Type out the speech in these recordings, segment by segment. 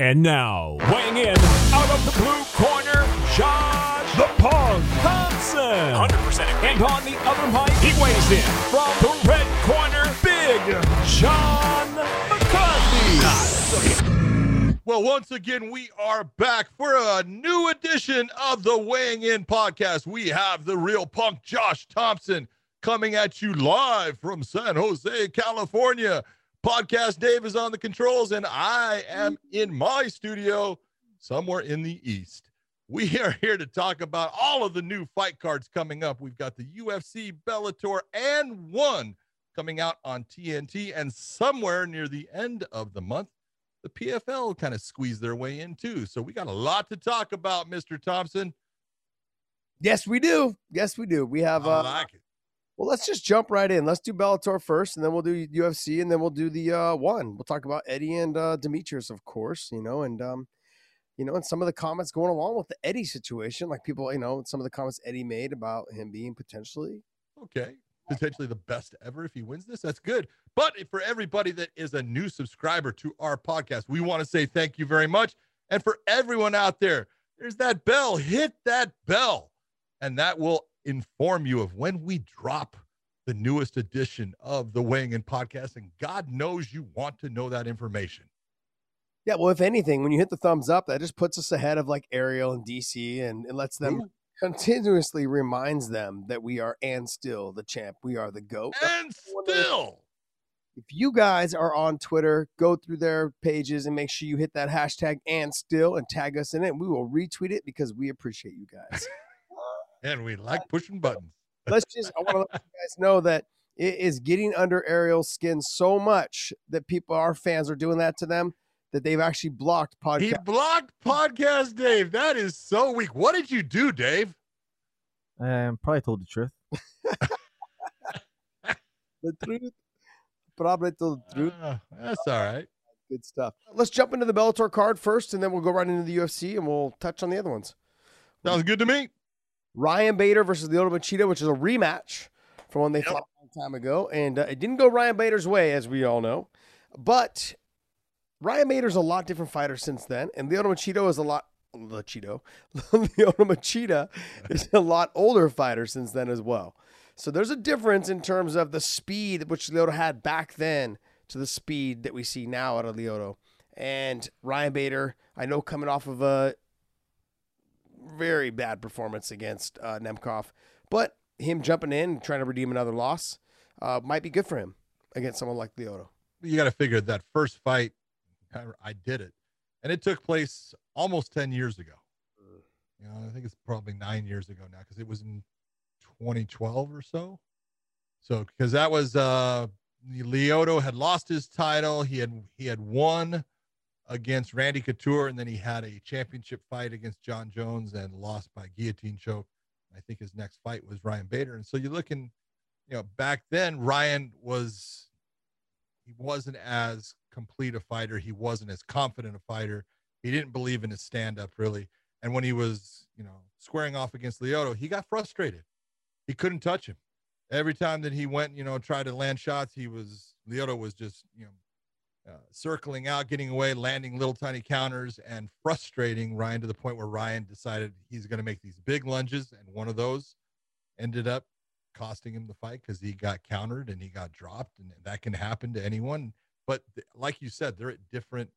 And now, weighing in out of the blue corner, Josh the Punk Thompson. 100% And on the other mic, he weighs in from the red corner, Big John McCarthy. Well, once again, we are back for a new edition of the Weighing In podcast. We have the real punk Josh Thompson coming at you live from San Jose, California. Podcast Dave is on the controls, and I am in my studio somewhere in the East. We are here to talk about all of the new fight cards coming up. We've got the UFC, Bellator, and one coming out on TNT, and somewhere near the end of the month, the PFL kind of squeezed their way in too. So we got a lot to talk about, Mr. Thompson. Yes, we do. Yes, we do. We have. I Uh, like it. Well, let's just jump right in. Let's do Bellator first, and then we'll do UFC, and then we'll do the uh, one. We'll talk about Eddie and uh, Demetrius, of course. You know, and um, you know, and some of the comments going along with the Eddie situation, like people, you know, some of the comments Eddie made about him being potentially. Okay. Potentially the best ever if he wins this. That's good. But for everybody that is a new subscriber to our podcast, we want to say thank you very much. And for everyone out there, there's that bell. Hit that bell. And that will inform you of when we drop the newest edition of the Weighing In podcast. And God knows you want to know that information. Yeah, well, if anything, when you hit the thumbs up, that just puts us ahead of like Ariel and DC, and it lets them Ooh. continuously reminds them that we are and still the champ. We are the goat. And still, if you guys are on Twitter, go through their pages and make sure you hit that hashtag and still and tag us in it. We will retweet it because we appreciate you guys. and we like pushing buttons. Let's just, I want to let you guys know that it is getting under Ariel's skin so much that people, our fans, are doing that to them that they've actually blocked podcast. He blocked podcast Dave. That is so weak. What did you do, Dave? Um, probably told the truth. the truth. Probably told the truth. Uh, that's all right. Good stuff. Let's jump into the Bellator card first, and then we'll go right into the UFC, and we'll touch on the other ones. Sounds good to me. Ryan Bader versus Lyoto Machida, which is a rematch from when they Yep. fought a long time ago, and uh, it didn't go Ryan Bader's way, as we all know. But Ryan Bader's a lot different fighter since then, and Lyoto Machida is a lot. Machida, Lyoto Machida is a lot older fighter since then as well. So there's a difference in terms of the speed which Lyoto had back then to the speed that we see now out of Lyoto. And Ryan Bader, I know coming off of a very bad performance against uh, Nemkov, but him jumping in trying to redeem another loss uh, might be good for him against someone like Lyoto. You got to figure that first fight, I, did it, and it took place almost ten years ago. You know, I think it's probably nine years ago now because it was in 2012 or so. So because that was uh had lost his title, he had he had won against Randy Couture, and then he had a championship fight against Jon Jones and lost by guillotine choke. I think his next fight was Ryan Bader, and so you're looking, you know, back then Ryan was he wasn't as complete a fighter, he wasn't as confident a fighter, he didn't believe in his stand up really, and when he was you know squaring off against Lyoto, he got frustrated, he couldn't touch him. Every time that he went, you know, tried to land shots, he was Lyoto was just you know uh, circling out, getting away, landing little tiny counters, and frustrating Ryan to the point where Ryan decided he's going to make these big lunges, and one of those ended up costing him the fight because he got countered and he got dropped, and that can happen to anyone. But th- like you said, they're at different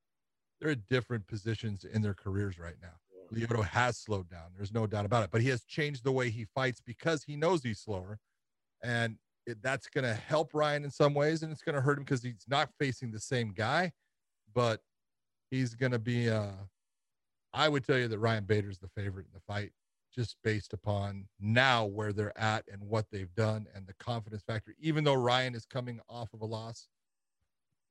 they're at different positions in their careers right now. Lyoto has slowed down. There's no doubt about it. But he has changed the way he fights because he knows he's slower, and it, that's going to help Ryan in some ways, and it's going to hurt him because he's not facing the same guy. But he's going to be. Uh, I would tell you that Ryan Bader's the favorite in the fight, just based upon now where they're at and what they've done and the confidence factor. Even though Ryan is coming off of a loss,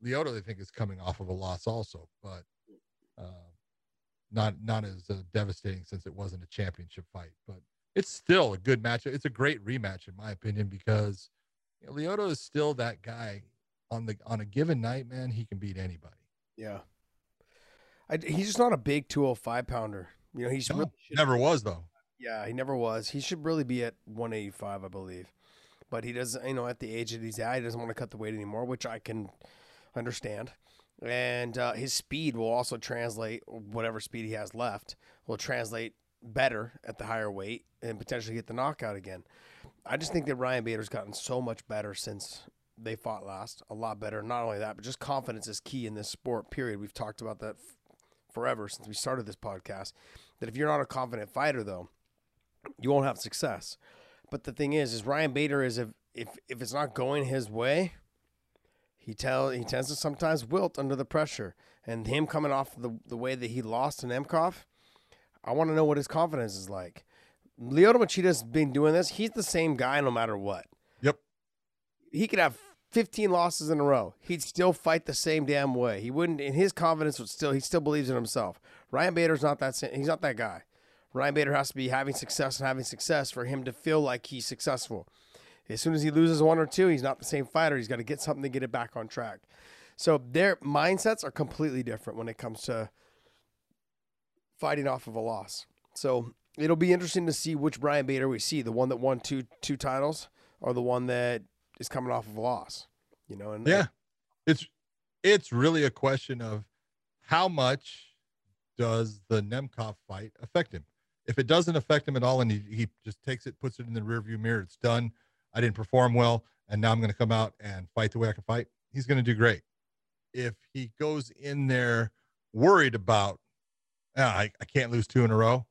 Lyoto they think is coming off of a loss also, but uh, not not as uh, devastating since it wasn't a championship fight. But it's still a good matchup. It's a great rematch in my opinion because you know, Lyoto is still that guy on the on a given night. Man, he can beat anybody. Yeah. I, he's just not a big 205 pounder. You know, he's No, really never was though. Yeah, he never was. He should really be at 185, I believe. But he doesn't, you know, at the age that he's at, he doesn't want to cut the weight anymore, which I can understand. and uh, his speed will also translate whatever speed he has left will translate better at the higher weight and potentially get the knockout again. I just think that Ryan Bader's gotten so much better since they fought last. A lot better. Not only that, but just confidence is key in this sport. Period. We've talked about that f- forever since we started this podcast. That if you're not a confident fighter, though, you won't have success. But the thing is, is Ryan Bader is if if if it's not going his way, he tell he tends to sometimes wilt under the pressure. And him coming off the the way that he lost in Emkov, I want to know what his confidence is like. Lyoto Machida's been doing this. He's the same guy no matter what. Yep. He could have 15 losses in a row. He'd still fight the same damn way. He wouldn't, and his confidence would still, he still believes in himself. Ryan Bader's not that, he's not that guy. Ryan Bader has to be having success and having success for him to feel like he's successful. As soon as he loses one or two, he's not the same fighter. He's got to get something to get it back on track. So their mindsets are completely different when it comes to fighting off of a loss. So it'll be interesting to see which Brian Bader we see, the one that won two two titles or the one that is coming off of a loss. You know, and Yeah. It's it's really a question of how much does the Nemkov fight affect him? If it doesn't affect him at all and he, he just takes it, puts it in the rearview mirror, it's done. I didn't perform well, and now I'm going to come out and fight the way I can fight. He's going to do great. If he goes in there worried about, "Ah, I, I can't lose two in a row,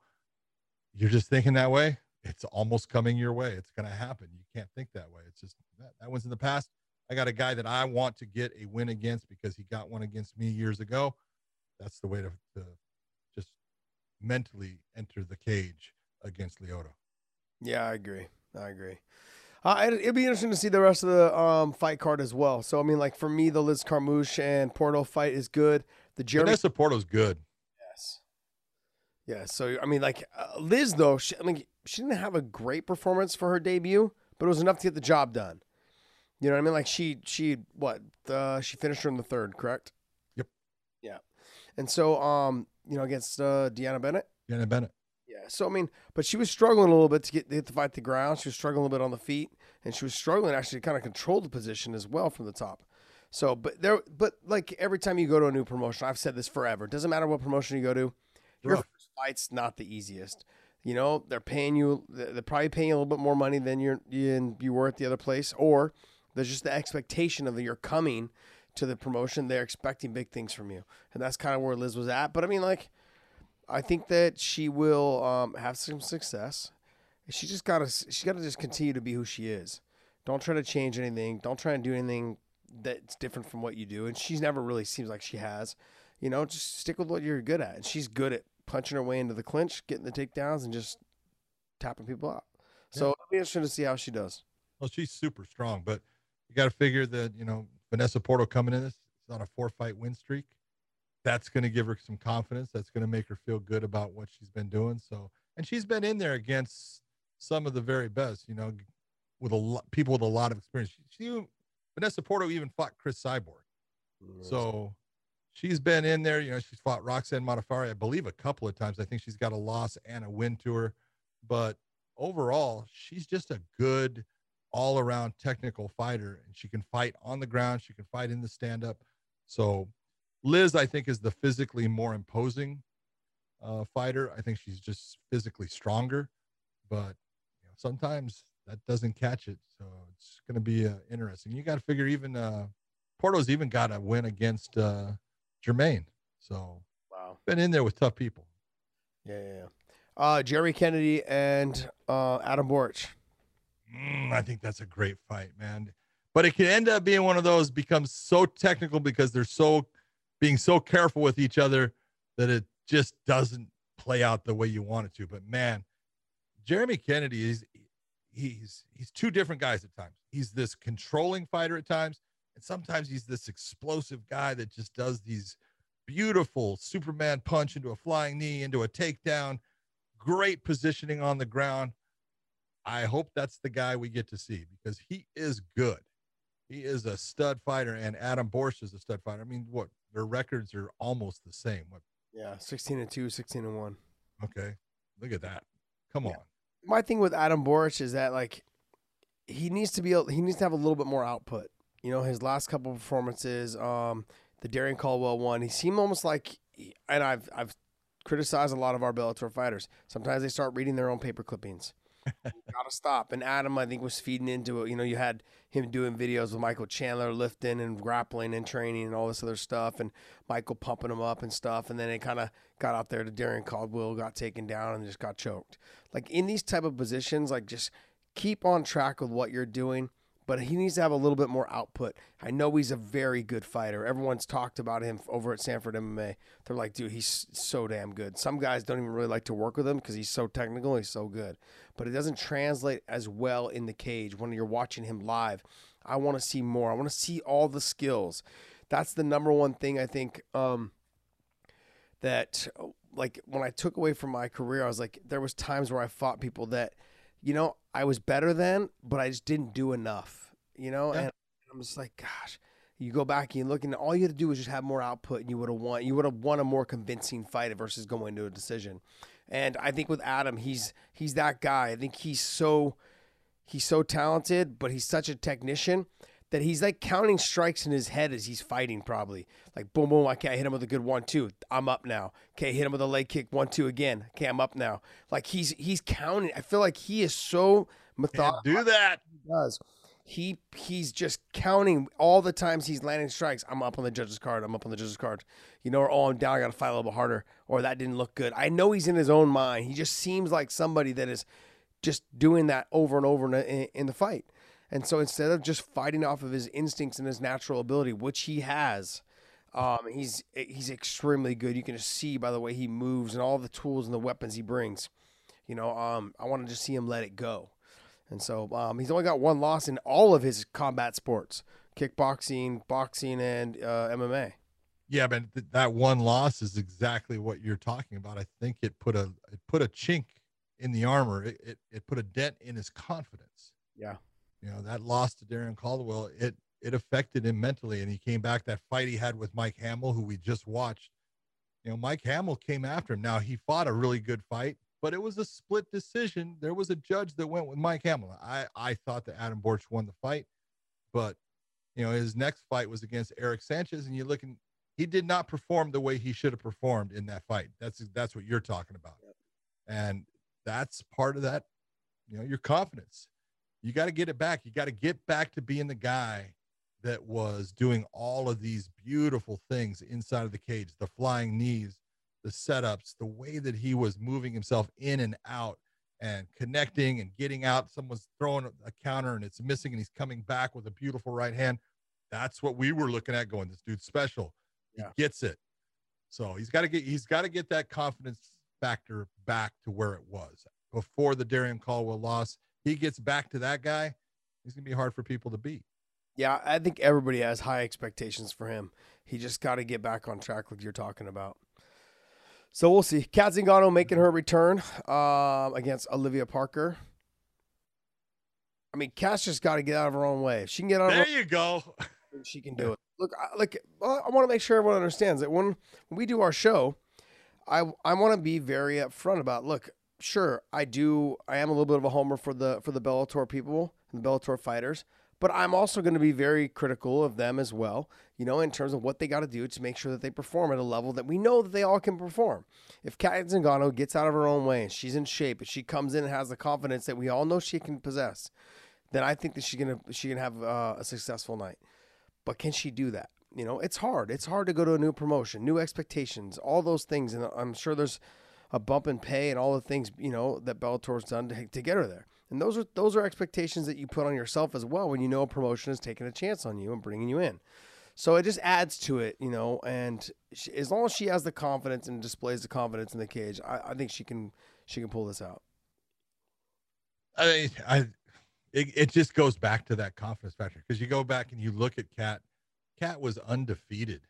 you're just thinking that way. It's almost coming your way. It's going to happen. You can't think that way. It's just that, that one's in the past. I got a guy that I want to get a win against because he got one against me years ago. That's the way to, to just mentally enter the cage against Lyoto. Yeah, I agree. I agree. Uh, it, it'll be interesting to see the rest of the um, fight card as well. So, I mean, like for me, the Liz Carmouche and Porto fight is good. The Jeremy, Vanessa Porto's good. Yeah. So, I mean, like uh, Liz though, she, I mean, she didn't have a great performance for her debut, but it was enough to get the job done. You know what I mean? Like she, she, what? Uh, she finished her in the third, correct? Yep. Yeah. And so, um, you know, against uh, Deanna Bennett. Deanna Bennett. Yeah. So I mean, but she was struggling a little bit to get hit the fight the ground. She was struggling a little bit on the feet, and she was struggling actually to kind of control the position as well from the top. So, but there, but like every time you go to a new promotion, I've said this forever. It doesn't matter what promotion you go to, your first fight's not the easiest. You know, they're paying you. They're probably paying you a little bit more money than you're you, you were at the other place, or there's just the expectation of you're coming to the promotion. They're expecting big things from you, and that's kind of where Liz was at. But I mean, like. I think that she will um, have some success. She just gotta she gotta just continue to be who she is. Don't try to change anything. Don't try and do anything that's different from what you do. And she's never really seems like she has. You know, just stick with what you're good at. And she's good at punching her way into the clinch, getting the takedowns, and just tapping people out. So it'll be interesting to see how she does. Well, she's super strong, but you got to figure that, you know, Vanessa Porto coming in this, it's on a four fight win streak. That's going to give her some confidence. That's going to make her feel good about what she's been doing. So, and she's been in there against some of the very best, you know, with a lot people with a lot of experience. She, she Vanessa Porto even fought Cris Cyborg. Mm. So she's been in there. You know, she's fought Roxanne Modafferi, I believe, a couple of times. I think she's got a loss and a win to her. But overall, she's just a good all around technical fighter. And she can fight on the ground, she can fight in the stand up. So Liz, I think, is the physically more imposing uh, fighter. I think she's just physically stronger. But you know, sometimes that doesn't catch it. So it's going to be uh, interesting. You got to figure even uh, Porto's even got a win against uh, Jermaine. So wow. been in there with tough people. Yeah, yeah, yeah. Uh, Jerry Kennedy and uh, Adam Borics. Mm, I think that's a great fight, man. But it can end up being one of those becomes so technical because they're so being so careful with each other that it just doesn't play out the way you want it to. But man, Jeremy Kennedy is he's he's two different guys at times. He's this controlling fighter at times, and sometimes he's this explosive guy that just does these beautiful Superman punch into a flying knee, into a takedown, great positioning on the ground. I hope that's the guy we get to see because he is good. He is a stud fighter, and Adam Borics is a stud fighter. I mean, what their records are almost the same. What? Yeah, 16 and 2, 16 and 1. Okay, look at that. Come Yeah. on. my thing with Adam Borics is that like he needs to be able, he needs to have a little bit more output. You know, his last couple performances, um, the Darrion Caldwell one, he seemed almost like, and I've I've criticized a lot of our Bellator fighters. Sometimes they start reading their own paper clippings. gotta stop. And Adam, I think, was feeding into it. You know, you had him doing videos with Michael Chandler lifting and grappling and training and all this other stuff, and Michael pumping him up and stuff. And then it kind of got out there to Darrion Caldwell, got taken down, and just got choked. Like in these type of positions, like just keep on track with what you're doing but he needs to have a little bit more output. I know he's a very good fighter. Everyone's talked about him over at Sanford MMA. They're like, dude, he's so damn good. Some guys don't even really like to work with him because he's so technical. He's so good, but it doesn't translate as well in the cage when you're watching him live. I want to see more. I want to see all the skills. That's the number one thing I think. Um, that like when I took away from my career, I was like, there was times where I fought people that you know, I was better then, but I just didn't do enough, you know? Yeah. And I'm just like, gosh, you go back and you look and all you had to do was just have more output and you would have won you would have won a more convincing fight versus going to a decision. And I think with Adam, he's he's that guy. I think he's so he's so talented, but he's such a technician that he's like counting strikes in his head as he's fighting, probably. Like, boom, boom, I can't hit him with a good one, two. I'm up now. Okay, hit him with a leg kick, one, two again. Okay, I'm up now. Like he's he's counting. I feel like he is so methodical. do that. He does. He he's just counting all the times he's landing strikes. I'm up on the judge's card. I'm up on the judge's card. You know, or oh, I'm down. I got to fight a little bit harder. Or that didn't look good. I know he's in his own mind. He just seems like somebody that is just doing that over and over in, in the fight. And so instead of just fighting off of his instincts and his natural ability, which he has, um, he's he's extremely good. You can just see by the way he moves and all the tools and the weapons he brings. You know, um, I want to just see him let it go. And so um, he's only got one loss in all of his combat sports: kickboxing, boxing, and uh, MMA. Yeah, but th- that one loss is exactly what you're talking about. I think it put a it put a chink in the armor. It, it, it put a dent in his confidence. Yeah. You know, that loss to Darrion Caldwell, it it affected him mentally. And he came back that fight he had with Mike Hamel, who we just watched. You know, Mike Hamel came after him. Now he fought a really good fight, but it was a split decision. There was a judge that went with Mike Hamel. I, I thought that Adam Borics won the fight, but you know, his next fight was against Eric Sanchez, and you're looking he did not perform the way he should have performed in that fight. That's that's what you're talking about. And that's part of that, you know, your confidence you got to get it back. You got to get back to being the guy that was doing all of these beautiful things inside of the cage the flying knees, the setups, the way that he was moving himself in and out and connecting and getting out. Someone's throwing a counter and it's missing, and he's coming back with a beautiful right hand. That's what we were looking at going, this dude's special. Yeah. He gets it. So he's got to get he's got to get that confidence factor back to where it was before the Darrion Caldwell loss he gets back to that guy, he's gonna be hard for people to beat. Yeah, I think everybody has high expectations for him. He just got to get back on track, like you're talking about. So we'll see. Cat Zingano making her return uh, against Olivia Parker. I mean, Cat's just got to get out of her own way. If she can get out. There of her, you go. She can do it. Look, I, like I want to make sure everyone understands that when, when we do our show, I I want to be very upfront about. Look, sure, I do. I am a little bit of a homer for the for the Bellator people and the Bellator fighters, but I'm also going to be very critical of them as well. You know, in terms of what they got to do to make sure that they perform at a level that we know that they all can perform. If Cat Zingano gets out of her own way and she's in shape, if she comes in and has the confidence that we all know she can possess, then I think that she's gonna she can have uh, a successful night. But can she do that? You know, it's hard. It's hard to go to a new promotion, new expectations, all those things, and I'm sure there's a bump in pay and all the things you know that Bellator's done to, to get her there. And those are those are expectations that you put on yourself as well when you know a promotion is taking a chance on you and bringing you in. So it just adds to it, you know. And she, as long as she has the confidence and displays the confidence in the cage, I, I think she can she can pull this out. I mean, I it, it just goes back to that confidence factor because you go back and you look at Cat. Cat was undefeated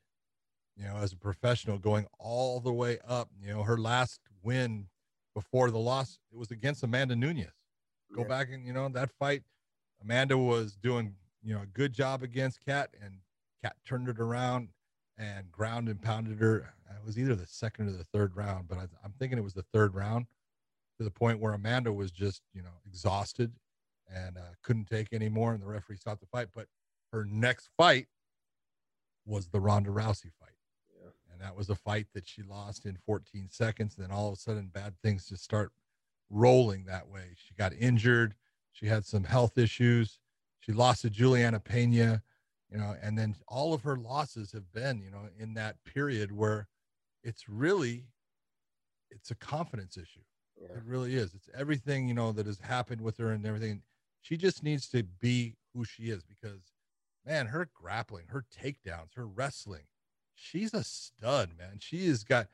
you know, as a professional going all the way up. You know, her last win before the loss, it was against Amanda Nunes. Go yeah. back and, you know, that fight, Amanda was doing, you know, a good job against Cat, and Cat turned it around and ground and pounded her. It was either the second or the third round, but I, I'm thinking it was the third round to the point where Amanda was just, you know, exhausted and uh, couldn't take any more, and the referee stopped the fight. But her next fight was the Ronda Rousey fight. And that was a fight that she lost in 14 seconds. Then all of a sudden, bad things just start rolling that way. She got injured. She had some health issues. She lost to Juliana Pena, you know, and then all of her losses have been, you know, in that period where it's really it's a confidence issue. Yeah. It really is. It's everything, you know, that has happened with her and everything. She just needs to be who she is because man, her grappling, her takedowns, her wrestling, she's a stud, man. She has got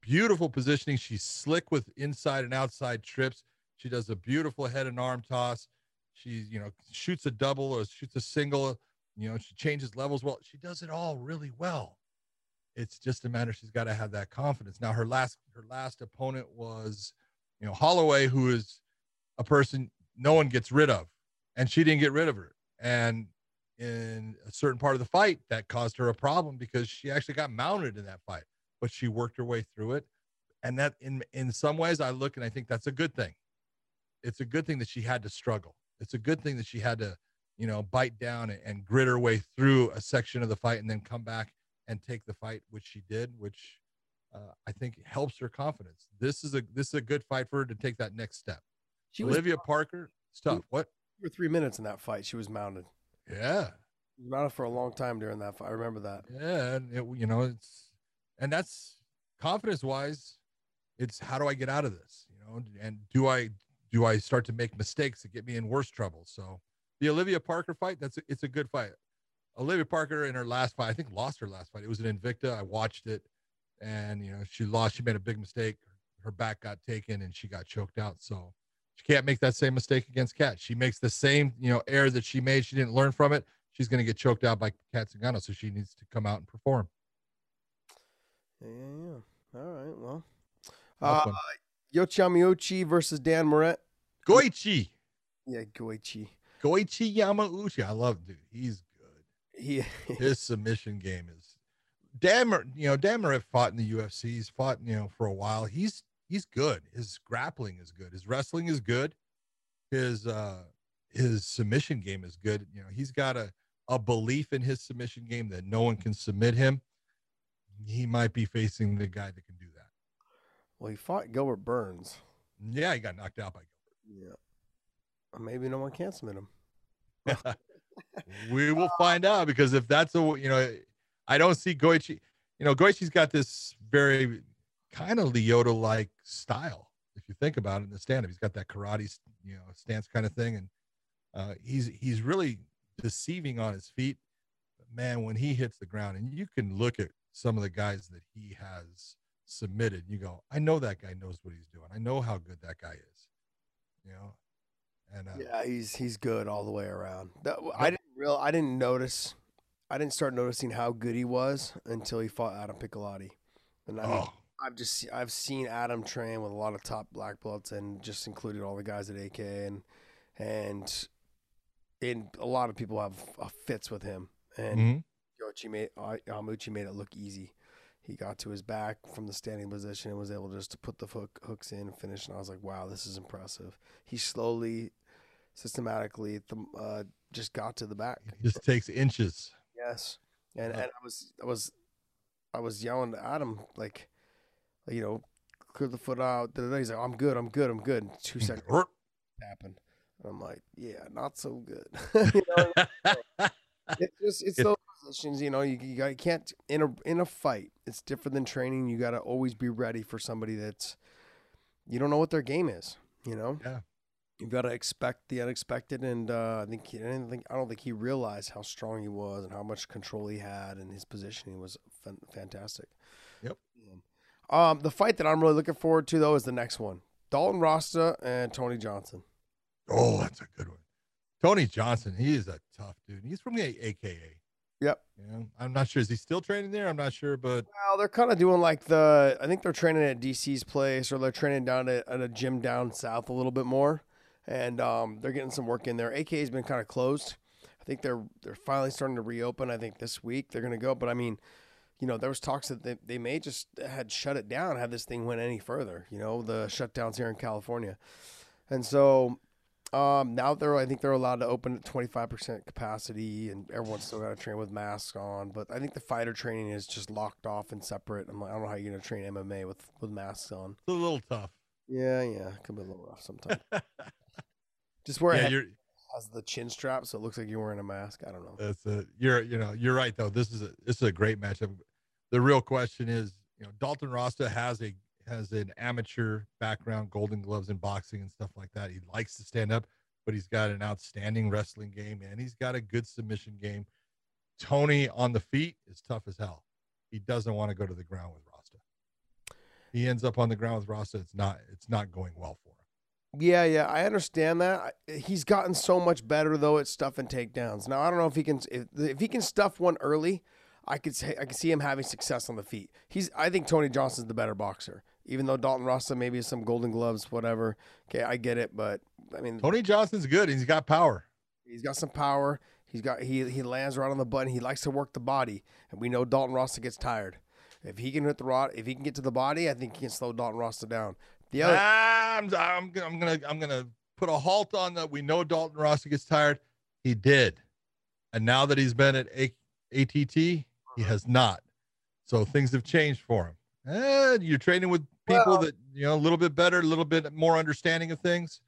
beautiful positioning. She's slick with inside and outside trips. She does a beautiful head and arm toss. She, you know, shoots a double or shoots a single. You know, she changes levels well. She does it all really well. It's just a matter she's got to have that confidence. Now, her last her last opponent was, you know, Holloway, who is a person no one gets rid of, and she didn't get rid of her. And in a certain part of the fight, that caused her a problem because she actually got mounted in that fight, but she worked her way through it. And that in in some ways, I look and I think that's a good thing. It's a good thing that she had to struggle. It's a good thing that she had to, you know, bite down and, and grit her way through a section of the fight and then come back and take the fight, which she did, which uh, I think helps her confidence. This is a this is a good fight for her to take that next step. She was Olivia Parker, stuff. What? for three minutes in that fight. She was mounted. Yeah, She was mounted for a long time during that fight. I remember that. yeah, and it, you know it's and that's confidence wise. It's how do I get out of this? You know, and do I do I start to make mistakes that get me in worse trouble? So the Olivia Parker fight, that's a, it's a good fight. Olivia Parker in her last fight, I think lost her last fight. It was an Invicta. I watched it, and you know she lost. She made a big mistake. Her back got taken, and she got choked out. So she can't make that same mistake against Cat. She makes the same you know error that she made. She didn't learn from it. She's going to get choked out by Cat Zingano. So she needs to come out and perform. Yeah, yeah, yeah. All right. Well, uh, one. Versus Dan Moret. Goichi, Yeah, Goichi. Goichi Yamauchi. I love dude. He's good. He, His submission game is damn. You know, Dan Moret fought in the UFC. He's fought you know for a while. He's he's good. His grappling is good. His wrestling is good. His uh his submission game is good. You know, he's got a a belief in his submission game that no one can submit him. He might be facing the guy that can do that. well, he fought Gilbert Burns. Yeah, he got knocked out by Yeah. Maybe no one can submit him. we will find out because if that's a you know i don't see goichi you know goichi's got this very kind of lyoto like style if you think about it in the stand-up he's got that karate you know stance kind of thing and uh he's he's really deceiving on his feet but man when he hits the ground and you can look at some of the guys that he has submitted you go i know that guy knows what he's doing i know how good that guy is you know and uh, Yeah, he's he's good all the way around. That, I didn't real I didn't notice. I didn't start noticing how good he was until he fought Adam Piccolotti. And I oh I've just I've seen Adam train with a lot of top black belts and just included all the guys at AK and and and a lot of people have uh, fits with him and mhm. Yoichi made uh, Yamauchi made it look easy. He got to his back from the standing position and was able just to put the hook, hooks in and finish. And I was like, wow, this is impressive. He slowly, systematically, th- uh, just got to the back. it just takes inches Yes, and Yeah. and I was I was I was yelling to Adam like, you know, clear the foot out. He's like, I'm good, I'm good, I'm good. And two seconds happened. And I'm like, yeah, not so good. you know, it's just it's It- those positions. You know, you you, got, you can't in a in a fight. It's different than training. You got to always be ready for somebody that's you don't know what their game is. You know. Yeah. You've got to expect the unexpected, and uh, I think he, I didn't think I don't think he realized how strong he was and how much control he had, and his positioning was fan- fantastic. Yep. Yeah. Um, the fight that I'm really looking forward to though is the next one: Dalton Rosta and Tony Johnson. Oh, that's a good one. Tony Johnson, he is a tough dude. He's from the AKA. Yep. Know, I'm not sure. Is he still training there? I'm not sure, but Well, they're kind of doing like the. I think they're training at DC's place, or they're training down at, at a gym down south a little bit more, and um, they're getting some work in there. AKA has been kind of closed. I think they're they're finally starting to reopen. I think this week they're gonna go, but I mean, you know, there was talks that they, they may just had shut it down had this thing went any further. You know, the shutdowns here in California, and so Um, now they're I think they're allowed to open at twenty five percent capacity, and everyone's still got to train with masks on. But I think the fighter training is just locked off and separate. I'm like, I don't know how you're gonna train MMA with with masks on. It's a little tough. Yeah, yeah, it can be a little rough sometimes. just wear yeah, you're has the chin strap, so it looks like you're wearing a mask. I don't know. that's a you're you know you're right though. This is a this is a great matchup. The real question is, you know, Dalton Rosta has a has an amateur background, Golden Gloves in boxing and stuff like that. He likes to stand up, but he's got an outstanding wrestling game and he's got a good submission game. Tony on the feet is tough as hell. He doesn't want to go to the ground with Rosta. He ends up on the ground with Rosta. It's not it's not going well for him. Yeah, yeah, I understand that. He's gotten so much better though at stuff and takedowns. Now I don't know if he can if, if he can stuff one early. I could say I could see him having success on the feet. He's I think Tony Johnson's the better boxer, even though Dalton Rosta maybe has some Golden Gloves, whatever. Okay, I get it, but I mean Tony Johnson's good. He's got power. he's got some power. He's got he he lands right on the button. He likes to work the body, and we know Dalton Rosta gets tired. If he can hit the rod, if he can get to the body, I think he can slow Dalton Rosta down. The other, I'm, I'm, gonna- I'm gonna I'm gonna put a halt on that. We know Dalton Rossi gets tired. He did, and now that he's been at a- ATT, he has not. So things have changed for him. And you're training with people Well- that you know a little bit better, a little bit more understanding of things.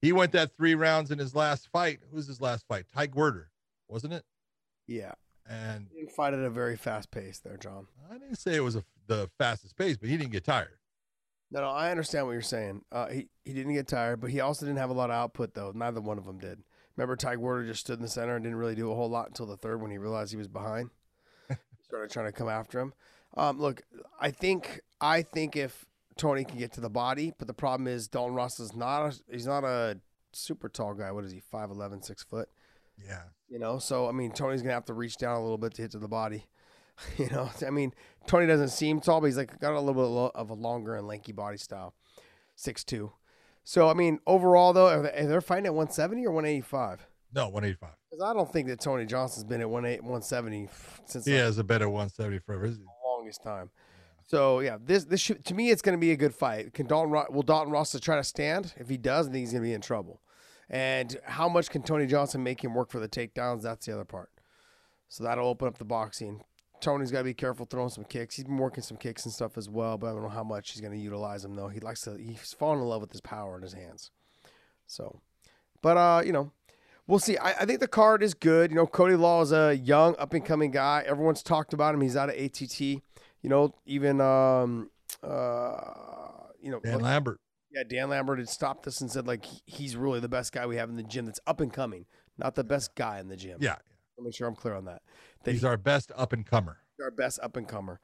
He went that three rounds in his last fight. Who was his last fight? Ty Werder, wasn't it? yeah, And he didn't fight at a very fast pace there, John. I didn't say it was a, the fastest pace, but he didn't get tired. No, no, I understand what you're saying. Uh, he he didn't get tired, but he also didn't have a lot of output though. Neither one of them did. Remember, Ty Werder just stood in the center and didn't really do a whole lot until the third when he realized he was behind. Started trying to come after him. Um, look, I think I think if Tony can get to the body, but the problem is Dalton Ross is not a, he's not a super tall guy. What is he? 5'11", 6 foot. Yeah. You know, so I mean, Tony's gonna have to reach down a little bit to hit to the body. You know, I mean, Tony doesn't seem tall, but he's like got a little bit of a longer and lanky body style, six two. So I mean, overall though, are they, are they fighting at one seventy or one eighty five? No, 185. Because I don't think that Tony Johnson's been at one eight one seventy since He the has a better 170 forever. The longest time. So yeah, this this should, to me it's going to be a good fight. Can Dalton will Dalton Ross try to stand? If he does, I think he's going to be in trouble. And how much can Tony Johnson make him work for the takedowns? That's the other part. So that'll open up the boxing. Tony's got to be careful throwing some kicks. He's been working some kicks and stuff as well, but I don't know how much he's going to utilize them though. He likes to. He's fallen in love with his power in his hands. So, but uh, you know, we'll see. I, I think the card is good. You know, Cody Law is a young, up and coming guy. Everyone's talked about him. He's out of ATT. You know, even um, uh, you know, Dan Lambert. yeah, Dan Lambert had stopped us and said like he's really the best guy we have in the gym that's up and coming, not the best guy in the gym. Yeah. I'll make sure I'm clear on that. That He's our best up and comer. our best up and comer.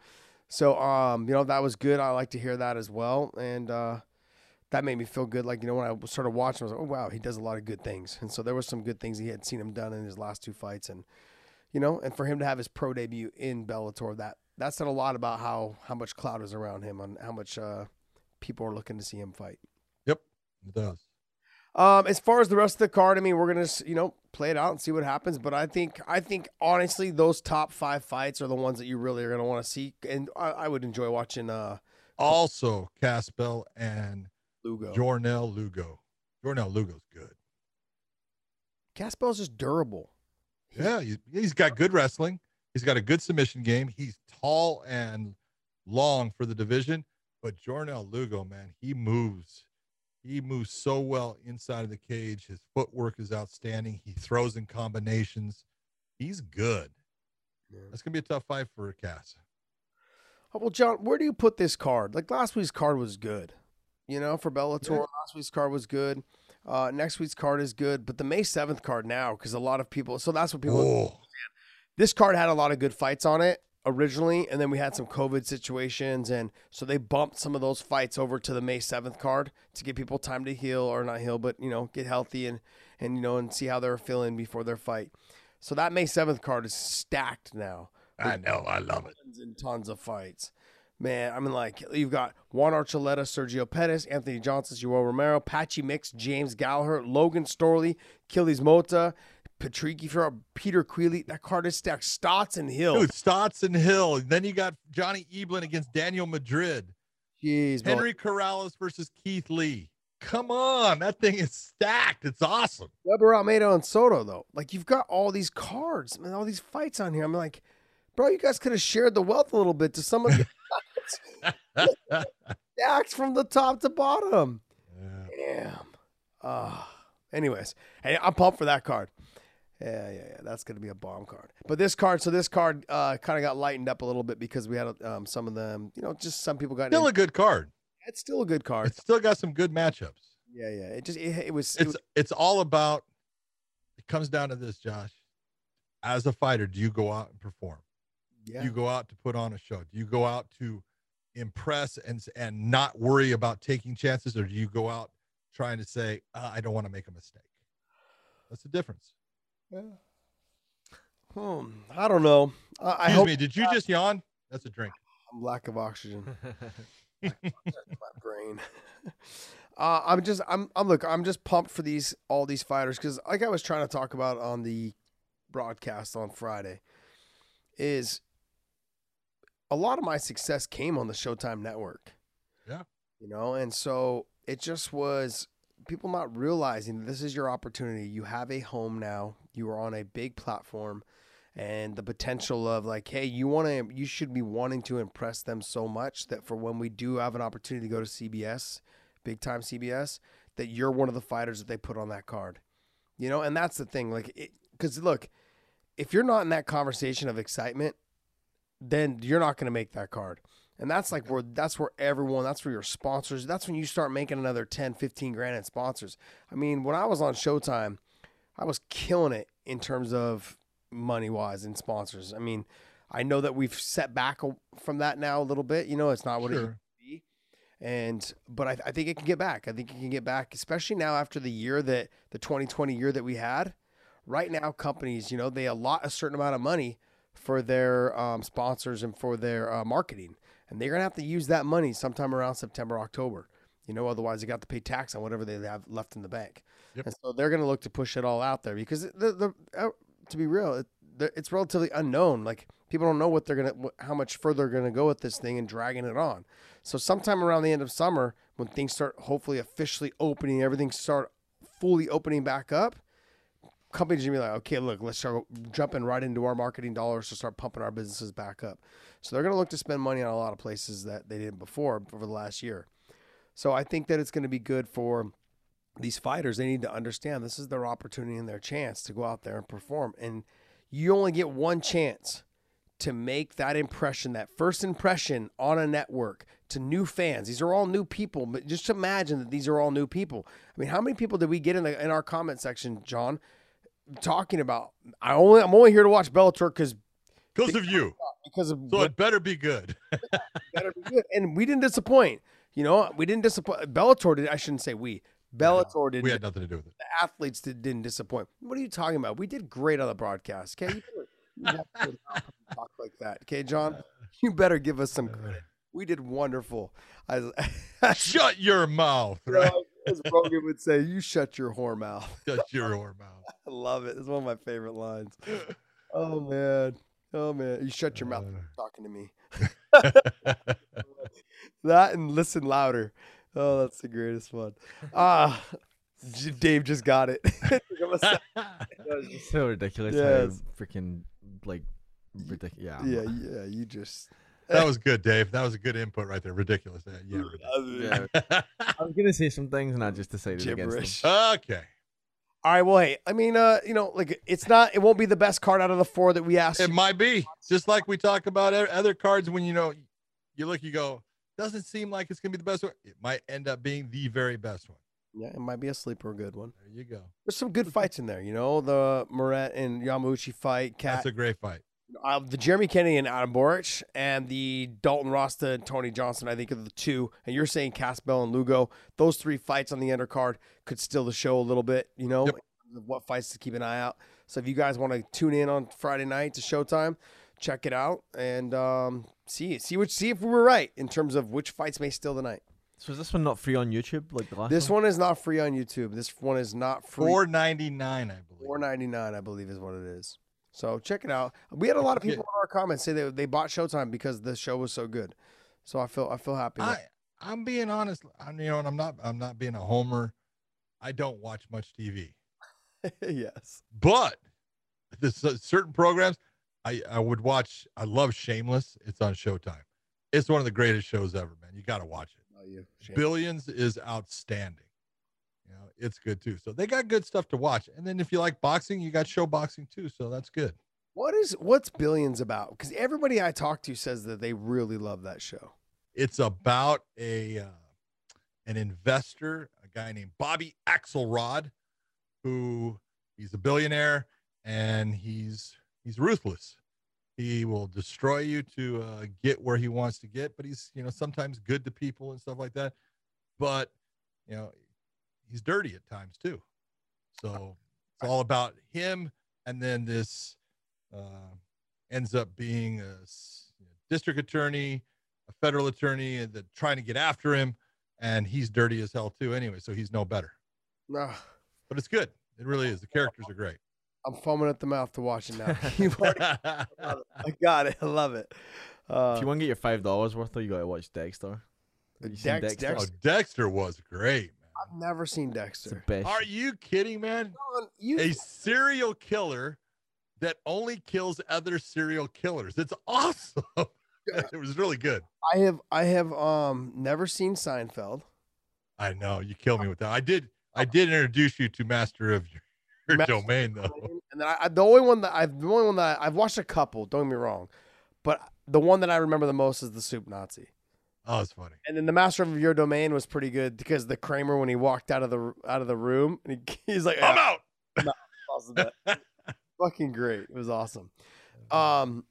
So um, you know, that was good. I like to hear that as well. And uh that made me feel good. Like, you know, when I started watching, I was like, oh wow, he does a lot of good things. And so there was some good things he had seen him done in his last two fights. And you know, and for him to have his pro debut in Bellator, that that said a lot about how how much cloud is around him and how much uh people are looking to see him fight. Yep. It does. Um, as far as the rest of the card, I mean, we're gonna you know play it out and see what happens. But I think I think honestly, those top five fights are the ones that you really are gonna want to see, and I, I would enjoy watching uh Also, Caspel and Lugo. Jornel Lugo. Jornel Lugo's good. Caspel's just durable. Yeah, he, he's got good wrestling. He's got a good submission game. He's tall and long for the division. But Jornel Lugo, man, he moves. He moves so well inside of the cage. His footwork is outstanding. He throws in combinations. He's good. That's gonna be a tough fight for Cass. Oh, well, John, where do you put this card? Like last week's card was good, you know, for Bellator. Yeah. Last week's card was good. Uh, next week's card is good, but the May seventh card now, because a lot of people. So that's what people. This card had a lot of good fights on it originally, and then we had some COVID situations, and so they bumped some of those fights over to the May seventh card to give people time to heal or not heal, but you know, get healthy and and you know and see how they're feeling before their fight. So that May seventh card is stacked now. I know. I love it. Tons and tons of fights. Man, I mean, like you've got Juan Archuleta, Sergio Pettis, Anthony Johnson, Yoel Romero, Patchy Mix, James Gallagher, Logan Storley, Achilles Mota, Patricky for Peter Queally. That card is stacked. Stotts and Hill. Dude, Stotts and Hill. Then you got Johnny Eblen against Daniel Madrid. Jeez, bro. Henry Corrales versus Keith Lee. come on. That thing is stacked. It's awesome. Weber, Almeida, and Soto, though. Like, you've got all these cards and all these fights on here. I'm like, bro, you guys could have shared the wealth a little bit to some the from the top to bottom. Yeah. Damn. Ah. anyways, hey, I'm pumped for that card. Yeah, yeah, yeah. That's gonna be a bomb card. But this card, so this card uh, kind of got lightened up a little bit because we had um, some of them. You know, just some people got. Still in- a good card. it's still a good card. It's still got some good matchups. yeah, yeah. It just it, it was. It It's it's all about it comes down to this, Josh. As a fighter, do you go out and perform? yeah. Do you go out to put on a show? Do you go out to impress and and not worry about taking chances, or do you go out trying to say, uh, I don't want to make a mistake? That's the difference. Yeah. Hmm, I don't know. I, I Excuse hope me, did you just yawn? That's a drink. lack of oxygen. my brain. Uh, I'm just I'm I'm look I'm just pumped for these all these fighters because like I was trying to talk about on the broadcast on Friday is a lot of my success came on the Showtime network. Yeah. You know, and so it just was people not realizing this is your opportunity. You have a home now. You are on a big platform and the potential of like, hey, you want to, you should be wanting to impress them so much that for when we do have an opportunity to go to CBS, big time CBS, that you're one of the fighters that they put on that card, you know, and that's the thing, like, because look, if you're not in that conversation of excitement, then you're not going to make that card. And that's like where that's where everyone, that's where your sponsors, that's when you start making another 10, 15 grand in sponsors. I mean, when I was on Showtime, I was killing it in terms of money wise and sponsors. I mean, I know that we've set back from that now a little bit. You know, it's not what it used Sure. to be. And, but I, I think it can get back. I think it can get back, especially now after the year that the 2020 year that we had. Right now, companies, you know, they allot a certain amount of money for their um, sponsors and for their uh, marketing. And they're going to have to use that money sometime around September, October. You know, otherwise they got to pay tax on whatever they have left in the bank. Yep. And so they're going to look to push it all out there because the, the uh, to be real, it, the, it's relatively unknown. Like people don't know what they're going to, how much further they're going to go with this thing and dragging it on. So sometime around the end of summer, when things start hopefully officially opening, everything start fully opening back up, companies are gonna be like, okay, look, let's start jumping right into our marketing dollars to start pumping our businesses back up. So they're gonna look to spend money on a lot of places that they didn't before over the last year. So I think that it's gonna be good for these fighters. They need to understand this is their opportunity and their chance to go out there and perform. And you only get one chance to make that impression, that first impression on a network to new fans. These are all new people, but just imagine that these are all new people. I mean, how many people did we get in the in our comment section, John, talking about? I only I'm only here to watch Bellator because Because of you. because of So what it better be good. better be good, and we didn't disappoint. You know, we didn't disappoint. Bellator did. I shouldn't say we. Bellator did. We had nothing to do with it. the athletes did, didn't disappoint. What are you talking about? We did great on the broadcast. Okay, you better, you talk like that. Okay, John, you better give us some credit. We did wonderful. I, Shut your mouth, right? As Rogan would say, "You shut your whore mouth." Shut your whore mouth. I love it. It's one of my favorite lines. Oh man, oh man, you shut your mouth talking to me. That and listen louder. Oh, that's the greatest one. Ah, J- Dave just got it. So ridiculous. Yes. Freaking like ridiculous. Yeah. yeah, yeah, you just. That was good, Dave. That was a good input right there. Ridiculous. Yeah, yeah. Yeah. I was gonna say some things and I just decided against Gibberish. them. okay. All right. Well, hey, I mean, uh, you know, like it's not, it won't be the best card out of the four that we asked. It you. might be just like we talk about other cards when you know you look, you go, doesn't seem like it's gonna be the best one. It might end up being the very best one. Yeah, it might be a sleeper, good one. There you go. There's some good fights in there. You know, the Moret and Yamauchi fight, Cat, That's a great fight. Uh, the Jeremy Kennedy and Adam Borics, and the Dalton Rosta and Tony Johnson. I think are the two. And you're saying Caspel and Lugo. Those three fights on the undercard could steal the show a little bit. You know, Yep. in terms of what fights to keep an eye out. So if you guys want to tune in on Friday night to Showtime, check it out and um, see see which see if we were right in terms of which fights may steal the night. So is this one not free on YouTube like the last This one? one is not free on YouTube. This one is not free. Four ninety nine, I believe. Four ninety nine, I believe, is what it is. So check it out. We had a lot of people in our comments say they they bought Showtime because the show was so good. So I feel I feel happy. I I'm being honest. I'm, you know, and I'm not. I'm not being a homer. I don't watch much TV, yes. but this uh, certain programs I I would watch. I love Shameless. It's on Showtime. It's one of the greatest shows ever, man. You got to watch it. Oh. Shame. Billions is outstanding. It's good too. So they got good stuff to watch. And then if you like boxing, you got show boxing too. So that's good. What is what's Billions about? Because everybody I talk to says that they really love that show. It's about a uh, an investor, a guy named Bobby Axelrod, who he's a billionaire and he's he's ruthless. He will destroy you to uh, get where he wants to get, but he's you know sometimes good to people and stuff like that. But you know he's dirty at times too. So it's all about him, and then this uh, ends up being a s- district attorney, a federal attorney, and that trying to get after him, and he's dirty as hell too. Anyway, so he's no better, No, but it's good. It really is. The characters are great. I'm foaming at the mouth to watch it now. You've I got it. I love it. Uh, if you want to get your five dollars worth, though, you gotta watch Dexter. Have you seen Dex- Dexter? oh, Dexter was great, man. I've never seen Dexter. Are you kidding, man? John, you, A serial killer that only kills other serial killers. It's awesome. it was really good. I have I have um never seen Seinfeld. I know you kill me with that. I did. I did introduce you to Master of Your, your Master Domain, though. And then I, I, the only one that I've the only one that I, I've watched a couple. Don't get me wrong, but the one that I remember the most is the Soup Nazi. Oh, it's funny. And then the Master of Your Domain was pretty good because the Kramer when he walked out of the out of the room and he, he's like, I'm "Ah, out. awesome." fucking great. It was awesome. Um,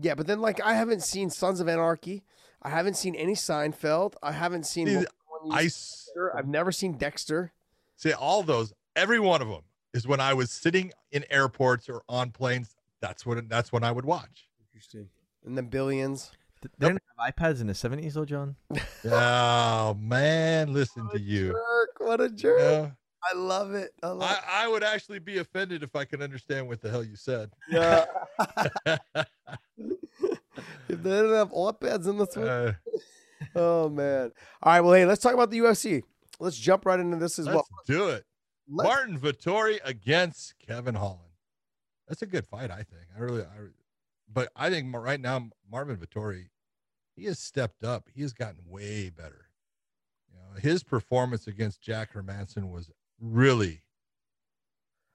yeah, but then like I haven't seen Sons of Anarchy. I haven't seen any Seinfeld. I haven't seen. See, most of the ones I you s- said. I've never seen Dexter. see all those. Every one of them is when I was sitting in airports or on planes. That's what. That's when I would watch. Interesting. And then Billions. Th- They didn't have iPads in the seventies, though, John. Oh man, listen to you. Jerk! What a jerk! Yeah. I love it. I love I, I would actually be offended if I could understand what the hell you said. Yeah. if they didn't have iPads in this one. Uh, Oh man. All right. Well, hey, let's talk about the UFC. Let's jump right into this as let's well. do it. Let's- Marvin Vettori against Kevin Holland. That's a good fight, I think. I really, I, but I think right now Marvin Vettori, he has stepped up. He has gotten way better. You know, his performance against Jack Hermansson was really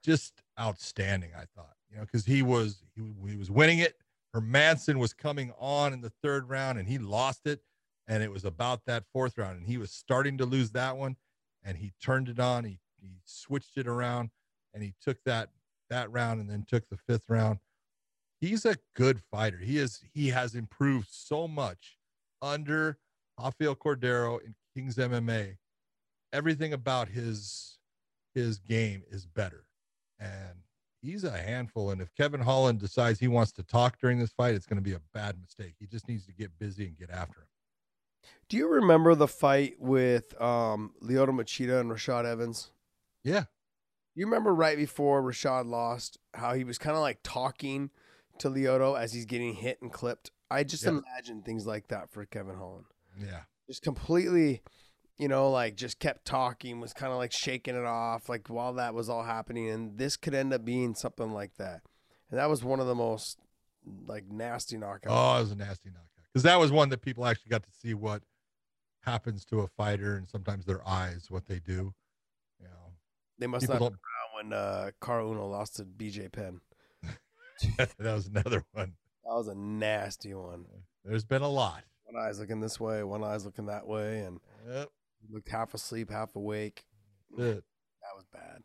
just outstanding. I thought, you know, because he was he, he was winning it. Hermansson was coming on in the third round, and he lost it. And it was about that fourth round, and he was starting to lose that one, and he turned it on. He he switched it around, and he took that that round, and then took the fifth round. He's a good fighter. He is he has improved so much under Rafael Cordeiro in Kings MMA. Everything about his his game is better, and he's a handful. And if Kevin Holland decides he wants to talk during this fight, it's going to be a bad mistake. He just needs to get busy and get after him. Do you remember the fight with um, Lyoto Machida and Rashad Evans? Yeah, You remember right before Rashad lost how he was kind of like talking to Lyoto as he's getting hit and clipped. I just imagine things like that for Kevin Holland. yeah. Just completely, you know, like just kept talking, was kind of like shaking it off, like while that was all happening. And this could end up being something like that. And that was one of the most like nasty knockouts. Oh, it was a nasty knockout because that was one that people actually got to see what happens to a fighter and sometimes their eyes, what they do. You know, they must not have when uh, Caol Uno lost to BJ Penn. that was another one. That was a nasty one. There's been a lot. One eye's looking this way, one eye's looking that way, and Yep. looked half asleep, half awake. That was bad.